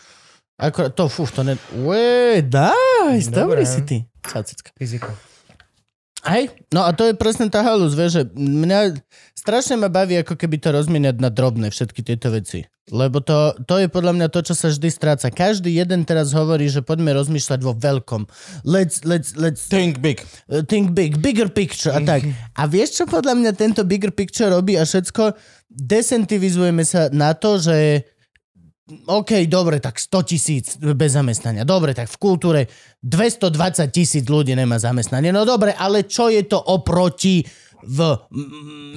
Ako, to, fú, to ne... Ué, nice, dobrý si ty. Cacicka. Fyzika. Hej, no a to je presne tá halus, vieš, že mňa strašne ma baví ako keby to rozmieniať na drobné všetky tieto veci. Lebo to, to je podľa mňa to, čo sa vždy stráca. Každý jeden teraz hovorí, že poďme rozmýšľať vo veľkom. Let's, let's, let's Think big. think big, bigger picture a tak. A vieš, čo podľa mňa tento bigger picture robí a všetko? Desentivizujeme sa na to, že OK, dobre, tak 100 tisíc bez zamestnania. Dobre, tak v kultúre 220 tisíc ľudí nemá zamestnanie. No dobre, ale čo je to oproti v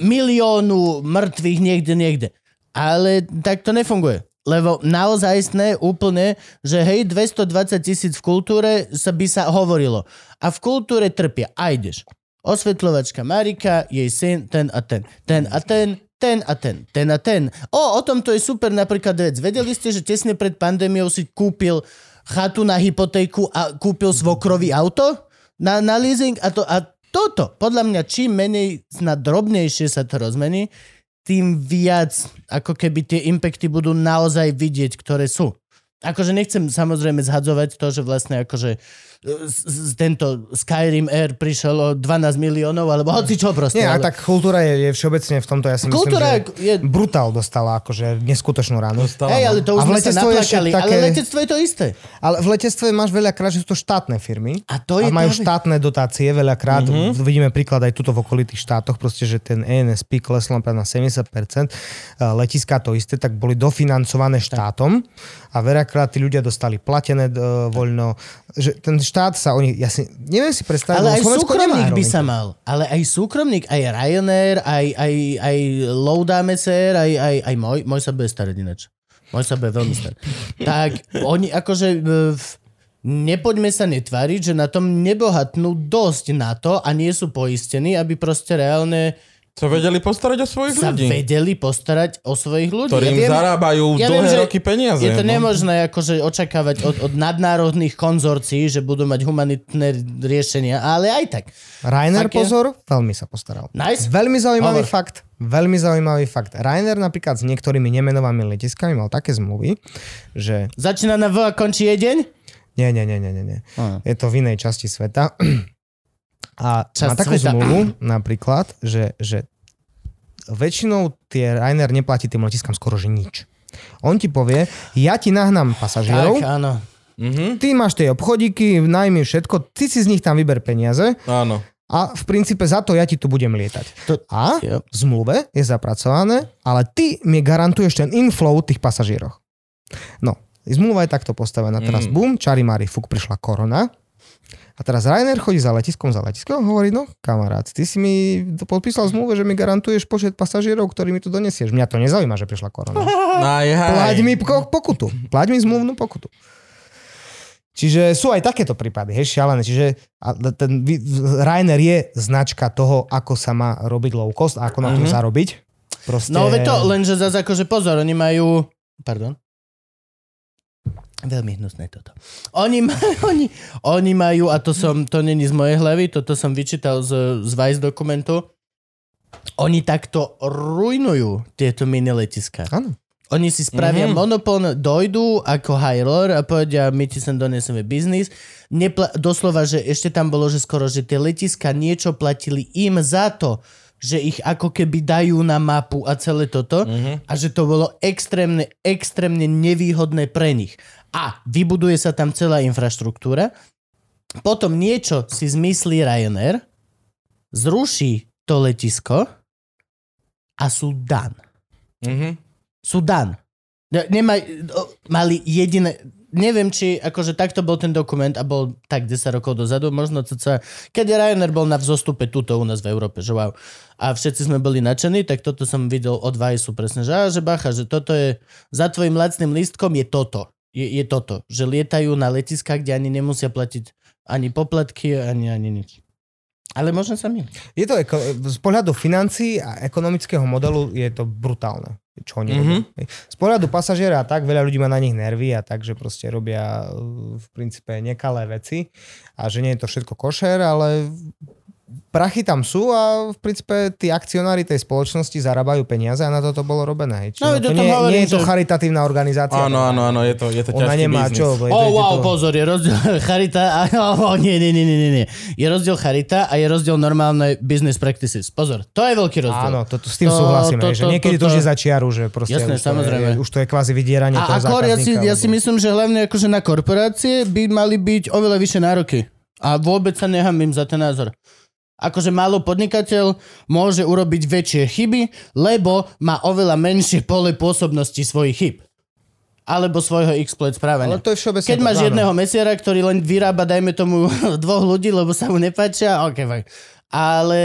miliónu mŕtvych niekde, niekde? Ale tak to nefunguje. Lebo naozajstné úplne, že hej, 220 tisíc v kultúre sa by sa hovorilo. A v kultúre trpia. A ideš. Osvetľovačka Marika, jej syn, ten a ten. Ten a ten, ten a ten, ten a ten. O, o tom to je super napríklad vec. Vedeli ste, že tesne pred pandémiou si kúpil chatu na hypotéku a kúpil svokrový auto na, na leasing a to, a toto, podľa mňa, čím menej na drobnejšie sa to rozmení, tým viac ako keby tie impacty budú naozaj vidieť, ktoré sú. Akože nechcem samozrejme zhadzovať to, že vlastne akože z, tento Skyrim Air prišiel o 12 miliónov, alebo hoci čo proste. Nie, a ale- tak kultúra je, je všeobecne v tomto, ja si Kultúra myslím, že je- brutál dostala akože neskutočnú ránu. Dostala, Hej, ale to už A v sme sa naplakali. Ale také- letectvo je to isté. Ale v letectve máš veľakrát, že sú to štátne firmy. A to je a majú práve- štátne dotácie veľakrát. Mm-hmm. Vidíme príklad aj tuto v okolitých štátoch, proste, že ten ENSP klesol na 70%. Letiská to isté, tak boli dofinancované štátom a veľakrát tí ľudia dostali platené uh, voľno. Že ten štát sa oni, ja si, neviem si predstaviť, Ale aj Slovensko súkromník by sa mal. Ale aj súkromník, aj Ryanair, aj, aj, aj Louda aj, aj, aj môj, môj sa bude starať ináč. Môj sa bude veľmi starať. tak oni akože... e, v- Nepoďme sa netváriť, že na tom nebohatnú dosť na to a nie sú poistení, aby proste reálne Sa vedeli postarať o svojich sa ľudí, vedeli postarať o svojich ľudí. ktorým viem- zarábajú ja dlhé viem, roky peniaze. Je to no. nemožné akože očakávať od, od nadnárodných konzorcií, že budú mať humanitné riešenia, ale aj tak. Rainer, Také- pozor, veľmi sa postaral. Nice. Veľmi zaujímavý Hovor. fakt. Veľmi zaujímavý fakt. Rainer napríklad s niektorými nemenovanými letiskami mal také zmluvy, že Začína na V a končí jedeň? Nie, nie, nie, nie, nie. nie. Je to v inej časti sveta. A Časť má takú sveta. zmluvu napríklad, že, že väčšinou tie Ryanair neplatí tým letiskám skoro že nič. On ti povie, ja ti nahnám pasažierov, Tak, áno. Mhm. ty máš tie obchodíky, najmä všetko, ty si z nich tam vyber peniaze Áno. a v princípe za to ja ti tu budem lietať. To- A v zmluve je zapracované, ale ty mi garantuješ ten inflow tých pasažierov. No, zmluva je takto postavená. Teraz Mm. bum, čarimári, fuk, prišla korona. A teraz Rainer chodí za letiskom, za letiskom a hovorí, no kamarát, ty si mi podpísal zmluvu, že mi garantuješ počet pasažierov, ktorý mi tu donesieš. Mňa to nezaujíma, že prišla korona. Pláť mi po- pokutu. Pláť mi zmluvnú pokutu. Čiže sú aj takéto prípady, hej, šialené. Čiže ten Ryanair je značka toho, ako sa má robiť low cost a ako na tom Mhm. zarobiť. Proste... No veď to, lenže zase akože pozor, oni majú... Pardon. Veľmi hnusné toto. Oni, ma, oni, oni majú, a to som, to není z mojej hlavy, toto som vyčítal z, z Vice dokumentu, oni takto rujnujú tieto mini letiska. Áno. Oni si spravia Mhm. mm-hmm. monopol, dojdú ako high lord a povedia, my ti sem donesieme biznis. Nepla- doslova, že ešte tam bolo, že skoro, že tie letiska niečo platili im za to, že ich ako keby dajú na mapu a celé toto Mhm. a že to bolo extrémne, extrémne nevýhodné pre nich. A vybuduje sa tam celá infraštruktúra, potom niečo si zmyslí Ryanair, zruší to letisko a sú dan Mhm. sú dan. Nemaj, mali jediné, neviem či, akože takto bol ten dokument a bol tak 10 rokov dozadu, možno cca, keď Ryanair bol na vzostupe tuto u nás v Európe, že wow. A všetci sme boli nadšení, tak toto som videl od Vajsu presne, že, á, že bacha, že toto je, za tvojim lacným lístkom je toto. Je, je toto, že lietajú na letiskách, kde ani nemusia platiť ani poplatky, ani, ani nič. Ale možno sa mi. Je to eko- z pohľadu financií a ekonomického modelu je to brutálne, čo oni mm-hmm. robia. Z pohľadu pasažiera tak, veľa ľudí má na nich nervy a tak, že proste robia v princípe nekalé veci a že nie je to všetko košer, ale prachy tam sú a v princípe tí akcionári tej spoločnosti zarábajú peniaze a na to to bolo robené. Čiže No, veď o to nie, hovorím, nie je to že- charitatívna organizácia. Áno, áno, áno, je to, je to Ona ťažký nemá biznis. čo. je to- Oh, je wow, to- pozor, je rozdiel charita a... Oh, nie, nie, nie, nie, nie, nie. Je rozdiel charita a je rozdiel normálne business practices. Pozor, to je veľký rozdiel. Áno, to, to, s tým To- súhlasím, to- hej, že to- niekedy to, to- už je za čiaru, že proste Jasné, už, to samozrejme. je, už to je kvázi vydieranie A toho akor, ja si, ja si myslím, že hlavne akože na korporácie by mali byť oveľa vyššie nároky. A vôbec sa nehamím za ten názor. Akože málo podnikateľ môže urobiť väčšie chyby, lebo má oveľa menšie pole pôsobnosti svojich chyb. Alebo svojho exploit správania. Ale to je všeobecne Keď máš áno. jedného mesiara, ktorý len vyrába, dajme tomu, dvoch ľudí, lebo sa mu nepáčia, ok, fajn. Ale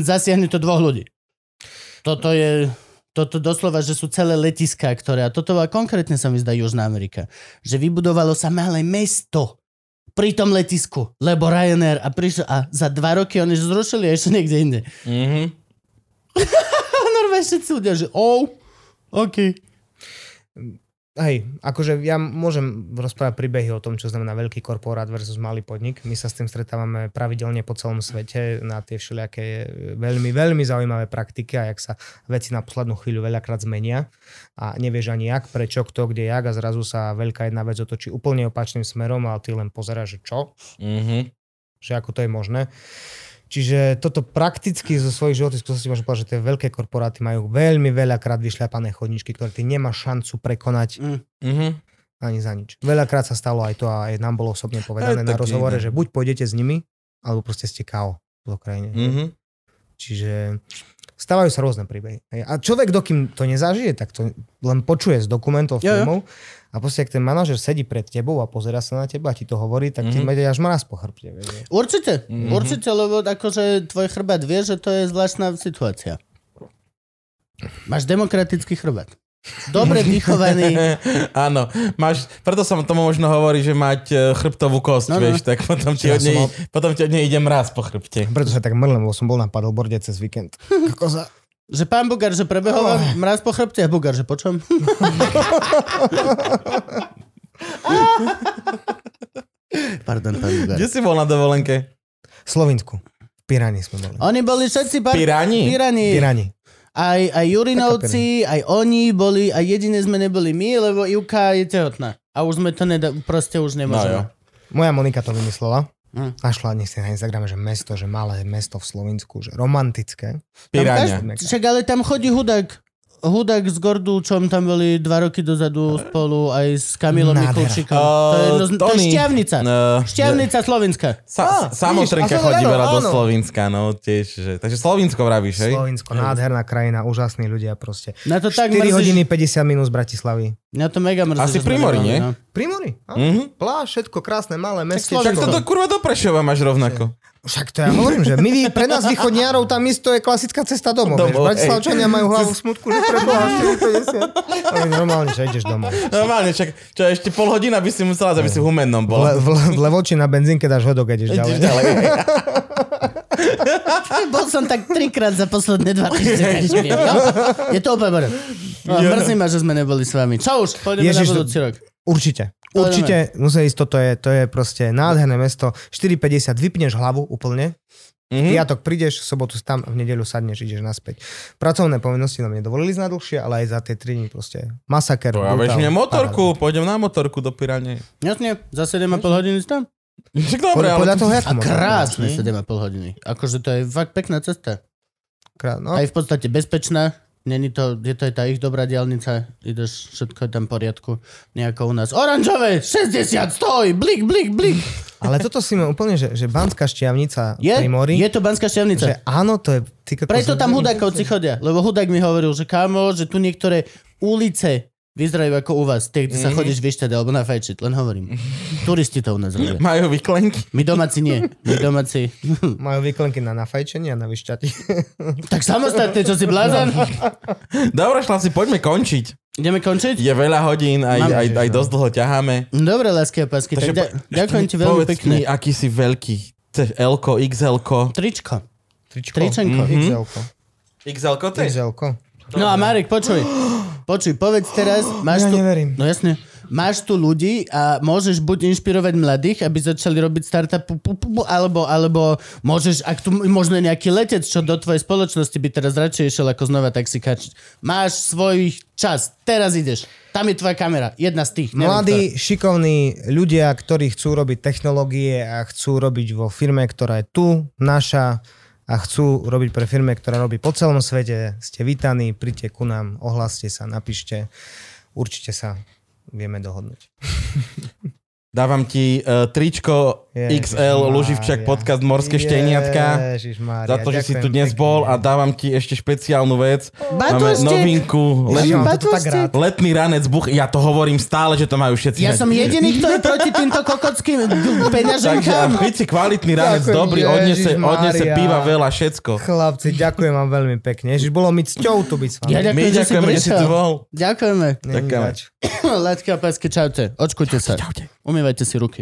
zasiahne to dvoch ľudí. Toto je... Toto doslova, že sú celé letiská, ktoré... A toto bola konkrétne sa mi zdá Južná Amerika. Že vybudovalo sa malé mesto pri tom letisku, lebo Ryanair a prišiel a za dva roky oni zrušili a ešte niekde inde. Mhm. A normálne všetci ľudia, že oh, OK. Hej, akože ja môžem rozprávať príbehy o tom, čo znamená veľký korporát versus malý podnik. My sa s tým stretávame pravidelne po celom svete na tie všelijaké veľmi, veľmi zaujímavé praktiky a jak sa veci na poslednú chvíľu veľakrát zmenia a nevieš ani jak, prečo, kto, kde, jak a zrazu sa veľká jedna vec otočí úplne opačným smerom a ty len pozeráš, že čo, Mhm. že ako to je možné. Čiže toto prakticky zo svojich životných skúseností môžem povedať, že tie veľké korporáty majú veľmi veľakrát vyšľapané chodničky, ktoré ty nemáš šancu prekonať Mhm. ani za nič. Veľakrát sa stalo aj to a aj nám bolo osobne povedané Aj na rozhovore, že buď pôjdete s nimi, alebo proste ste KO v krajine. Mhm. Čiže stávajú sa rôzne príbehy. A človek, dokým to nezažije, tak to len počuje z dokumentov, jo. filmov a proste, ak ten manažer sedí pred tebou a pozera sa na teba a ti to hovorí, tak ti Mhm. mm-hmm. až mraz po chrbte. vieš, Určite, Mhm. určite, lebo akože tvoj chrbát vie, že to je zvláštna situácia. Máš demokratický chrbát. Dobre vychovaný. Áno, máš, preto sa tomu možno hovorí, že mať e, chrbtovú kosť, No, no. vieš, tak potom ti, Ja od nej, som mal- potom ti od nej ide mraz po chrbte. Preto sa tak mrlem, lebo som bol na paddleboarde cez víkend. Koza. Že pán Bugar, že prebehol vám mraz po chrbte a Bugar, že počom? Pardon, pán Bugar. Kde si bol na dovolenke? V Pirani sme boli. Oni boli všetci par... Pirani? Pirani. Pirani. Aj, aj Jurinovci, aj oni boli, aj jedine sme neboli my, lebo Ivka je tehotná. A už sme to neda... proste už No jo. nemôžeme. Moja Monika to vymyslela. Hm. Našla nech si na Instagrame, že mesto, že malé mesto v Slovensku, že romantické. Piráňa. Tam každý- Však ale tam chodí hudák. Hudák s Gordulčom tam boli dva roky dozadu spolu aj s Kamilom Nádhera. Mikulčikom. To je, no, to je Tony. šťavnica. Uh, Šťavnica Slovenska. Sa, Á, samotrenka vidíš, a to chodí áno, veľa do áno. Slovenska, no tiež. Že, takže Slovinsko vravíš, hej? Slovinsko, nádherná krajina, úžasní ľudia proste. Na to tak 4 mrzí, hodiny 50 minút z Bratislavy. Mňa to mega mrzí. Asi že sme pri mori, nemali, nie? no. Pri mori. Mhm. Pláž, všetko krásne, malé mesto. Však toto kurva do Prešova máš rovnako. Však to ja hovorím, že my, pre nás východniarov tam isto je klasická cesta domov. Domov, Bratislavčania majú hlavu v smutku, že pre Boha 450. Ale normálne, že ideš domov. Normálne, však čo ešte pol hodina by si musela, aby si Humennom V, bola. v, v Levoči na benzínke dáš hodok, ideš Ideš ďalej. ďalej. Bol som tak trikrát za posledné dva týždne. Je to úplne bore. No, mrzí ma, že sme neboli s vami. Čo už? Pôjdeme Ježiš, na budúci rok. Určite. Určite musí ísť, toto je, to je proste nádherné mesto. 4,50, vypneš hlavu úplne. Mhm. Piatok prídeš, v sobotu tam, v nedeľu sadneš, ideš naspäť. Pracovné povinnosti nám nedovolili ísť na dlhšie, ale aj za tie 3 dní proste masaker. To ja vezmem paráda. motorku, pôjdem na motorku do Pirane. Jasne, za 7,5 hodiny tam. Však dobre, Podľa, ale... podľa toho, jak A krásne 7,5 hodiny. Akože to je fakt pekná cesta. Krát, no. Aj v podstate bezpečná. Není to, je to aj tá ich dobrá diálnica. Ideš, všetko je tam v poriadku. Nejako u nás. Oranžové, 60, stoj, blik, blik, blik. Ale toto si ma úplne, že, že Banská šťavnica Je, pri mori, je to Banská že šťavnica. áno, to je... Ty, Preto tam hudákovci chodia. Lebo hudák mi hovoril, že kámo, že tu niektoré ulice vyzerajú ako u vás, tie, kde sa chodíš vyštať alebo nafajčiť, len hovorím. Turisti to u nás robia. Majú vyklenky. My domáci nie. My domáci... Majú výklenky na nafajčenie a na vyšťati. tak samostatne, čo si blázan? Dobre, chlapci, poďme končiť. Ideme končiť? Je veľa hodín, aj, Máme, aj, aj dosť dlho ťaháme. Dobre, lásky a pásky. Tak Takže ďa- po- ďakujem ti mi veľmi povedz pekne. mi, aký si veľký. Chceš L-ko, XL-ko? Tričko. Tričko. Tričenko. Mhm. XL-ko. XL-ko je? XL-ko. No a Marek, počuj. Počuj, povedz teraz, máš Ja tu... neverím. No jasne. Máš tu ľudí a môžeš buď inšpirovať mladých, aby začali robiť startup, alebo, alebo môžeš, ak tu možno nejaký letec, čo do tvojej spoločnosti by teraz radšej išiel ako znova taxikáč. Máš svoj čas, teraz ideš. Tam je tvoja kamera, jedna z tých. neviem Mladí, šikovní ľudia, ktorí chcú robiť technológie a chcú robiť vo firme, ktorá je tu, naša, a chcú robiť pre firme, ktorá robí po celom svete, ste vítaní, príďte ku nám, ohláste sa, napíšte, určite sa vieme dohodnúť. Dávam ti uh, tričko XL Luživčak podcast Morské šteniatka. Ježišmária, Za to, že si tu dnes pekne. bol a dávam ti ešte špeciálnu vec. Máme Batúštek. novinku. Ježiš, Let, tak rád. letný ranec buch. Ja to hovorím stále, že to majú všetci. Ja som jediný, kto je proti týmto kokockým Takže peňaženkám. si kvalitný ranec, Ďakujem, dobrý, odnese, odnese piva veľa, všetko. Chlapci, ďakujem vám veľmi pekne. Ježiš, bolo mi cťou tu byť s vami. Ja ďakujem, My že ďakujeme, že si tu bol. Ďakujeme. Není Ďakujeme. zač. Látky a pásky, čaute. Očkujte sa. Čaute. Umývajte si ruky.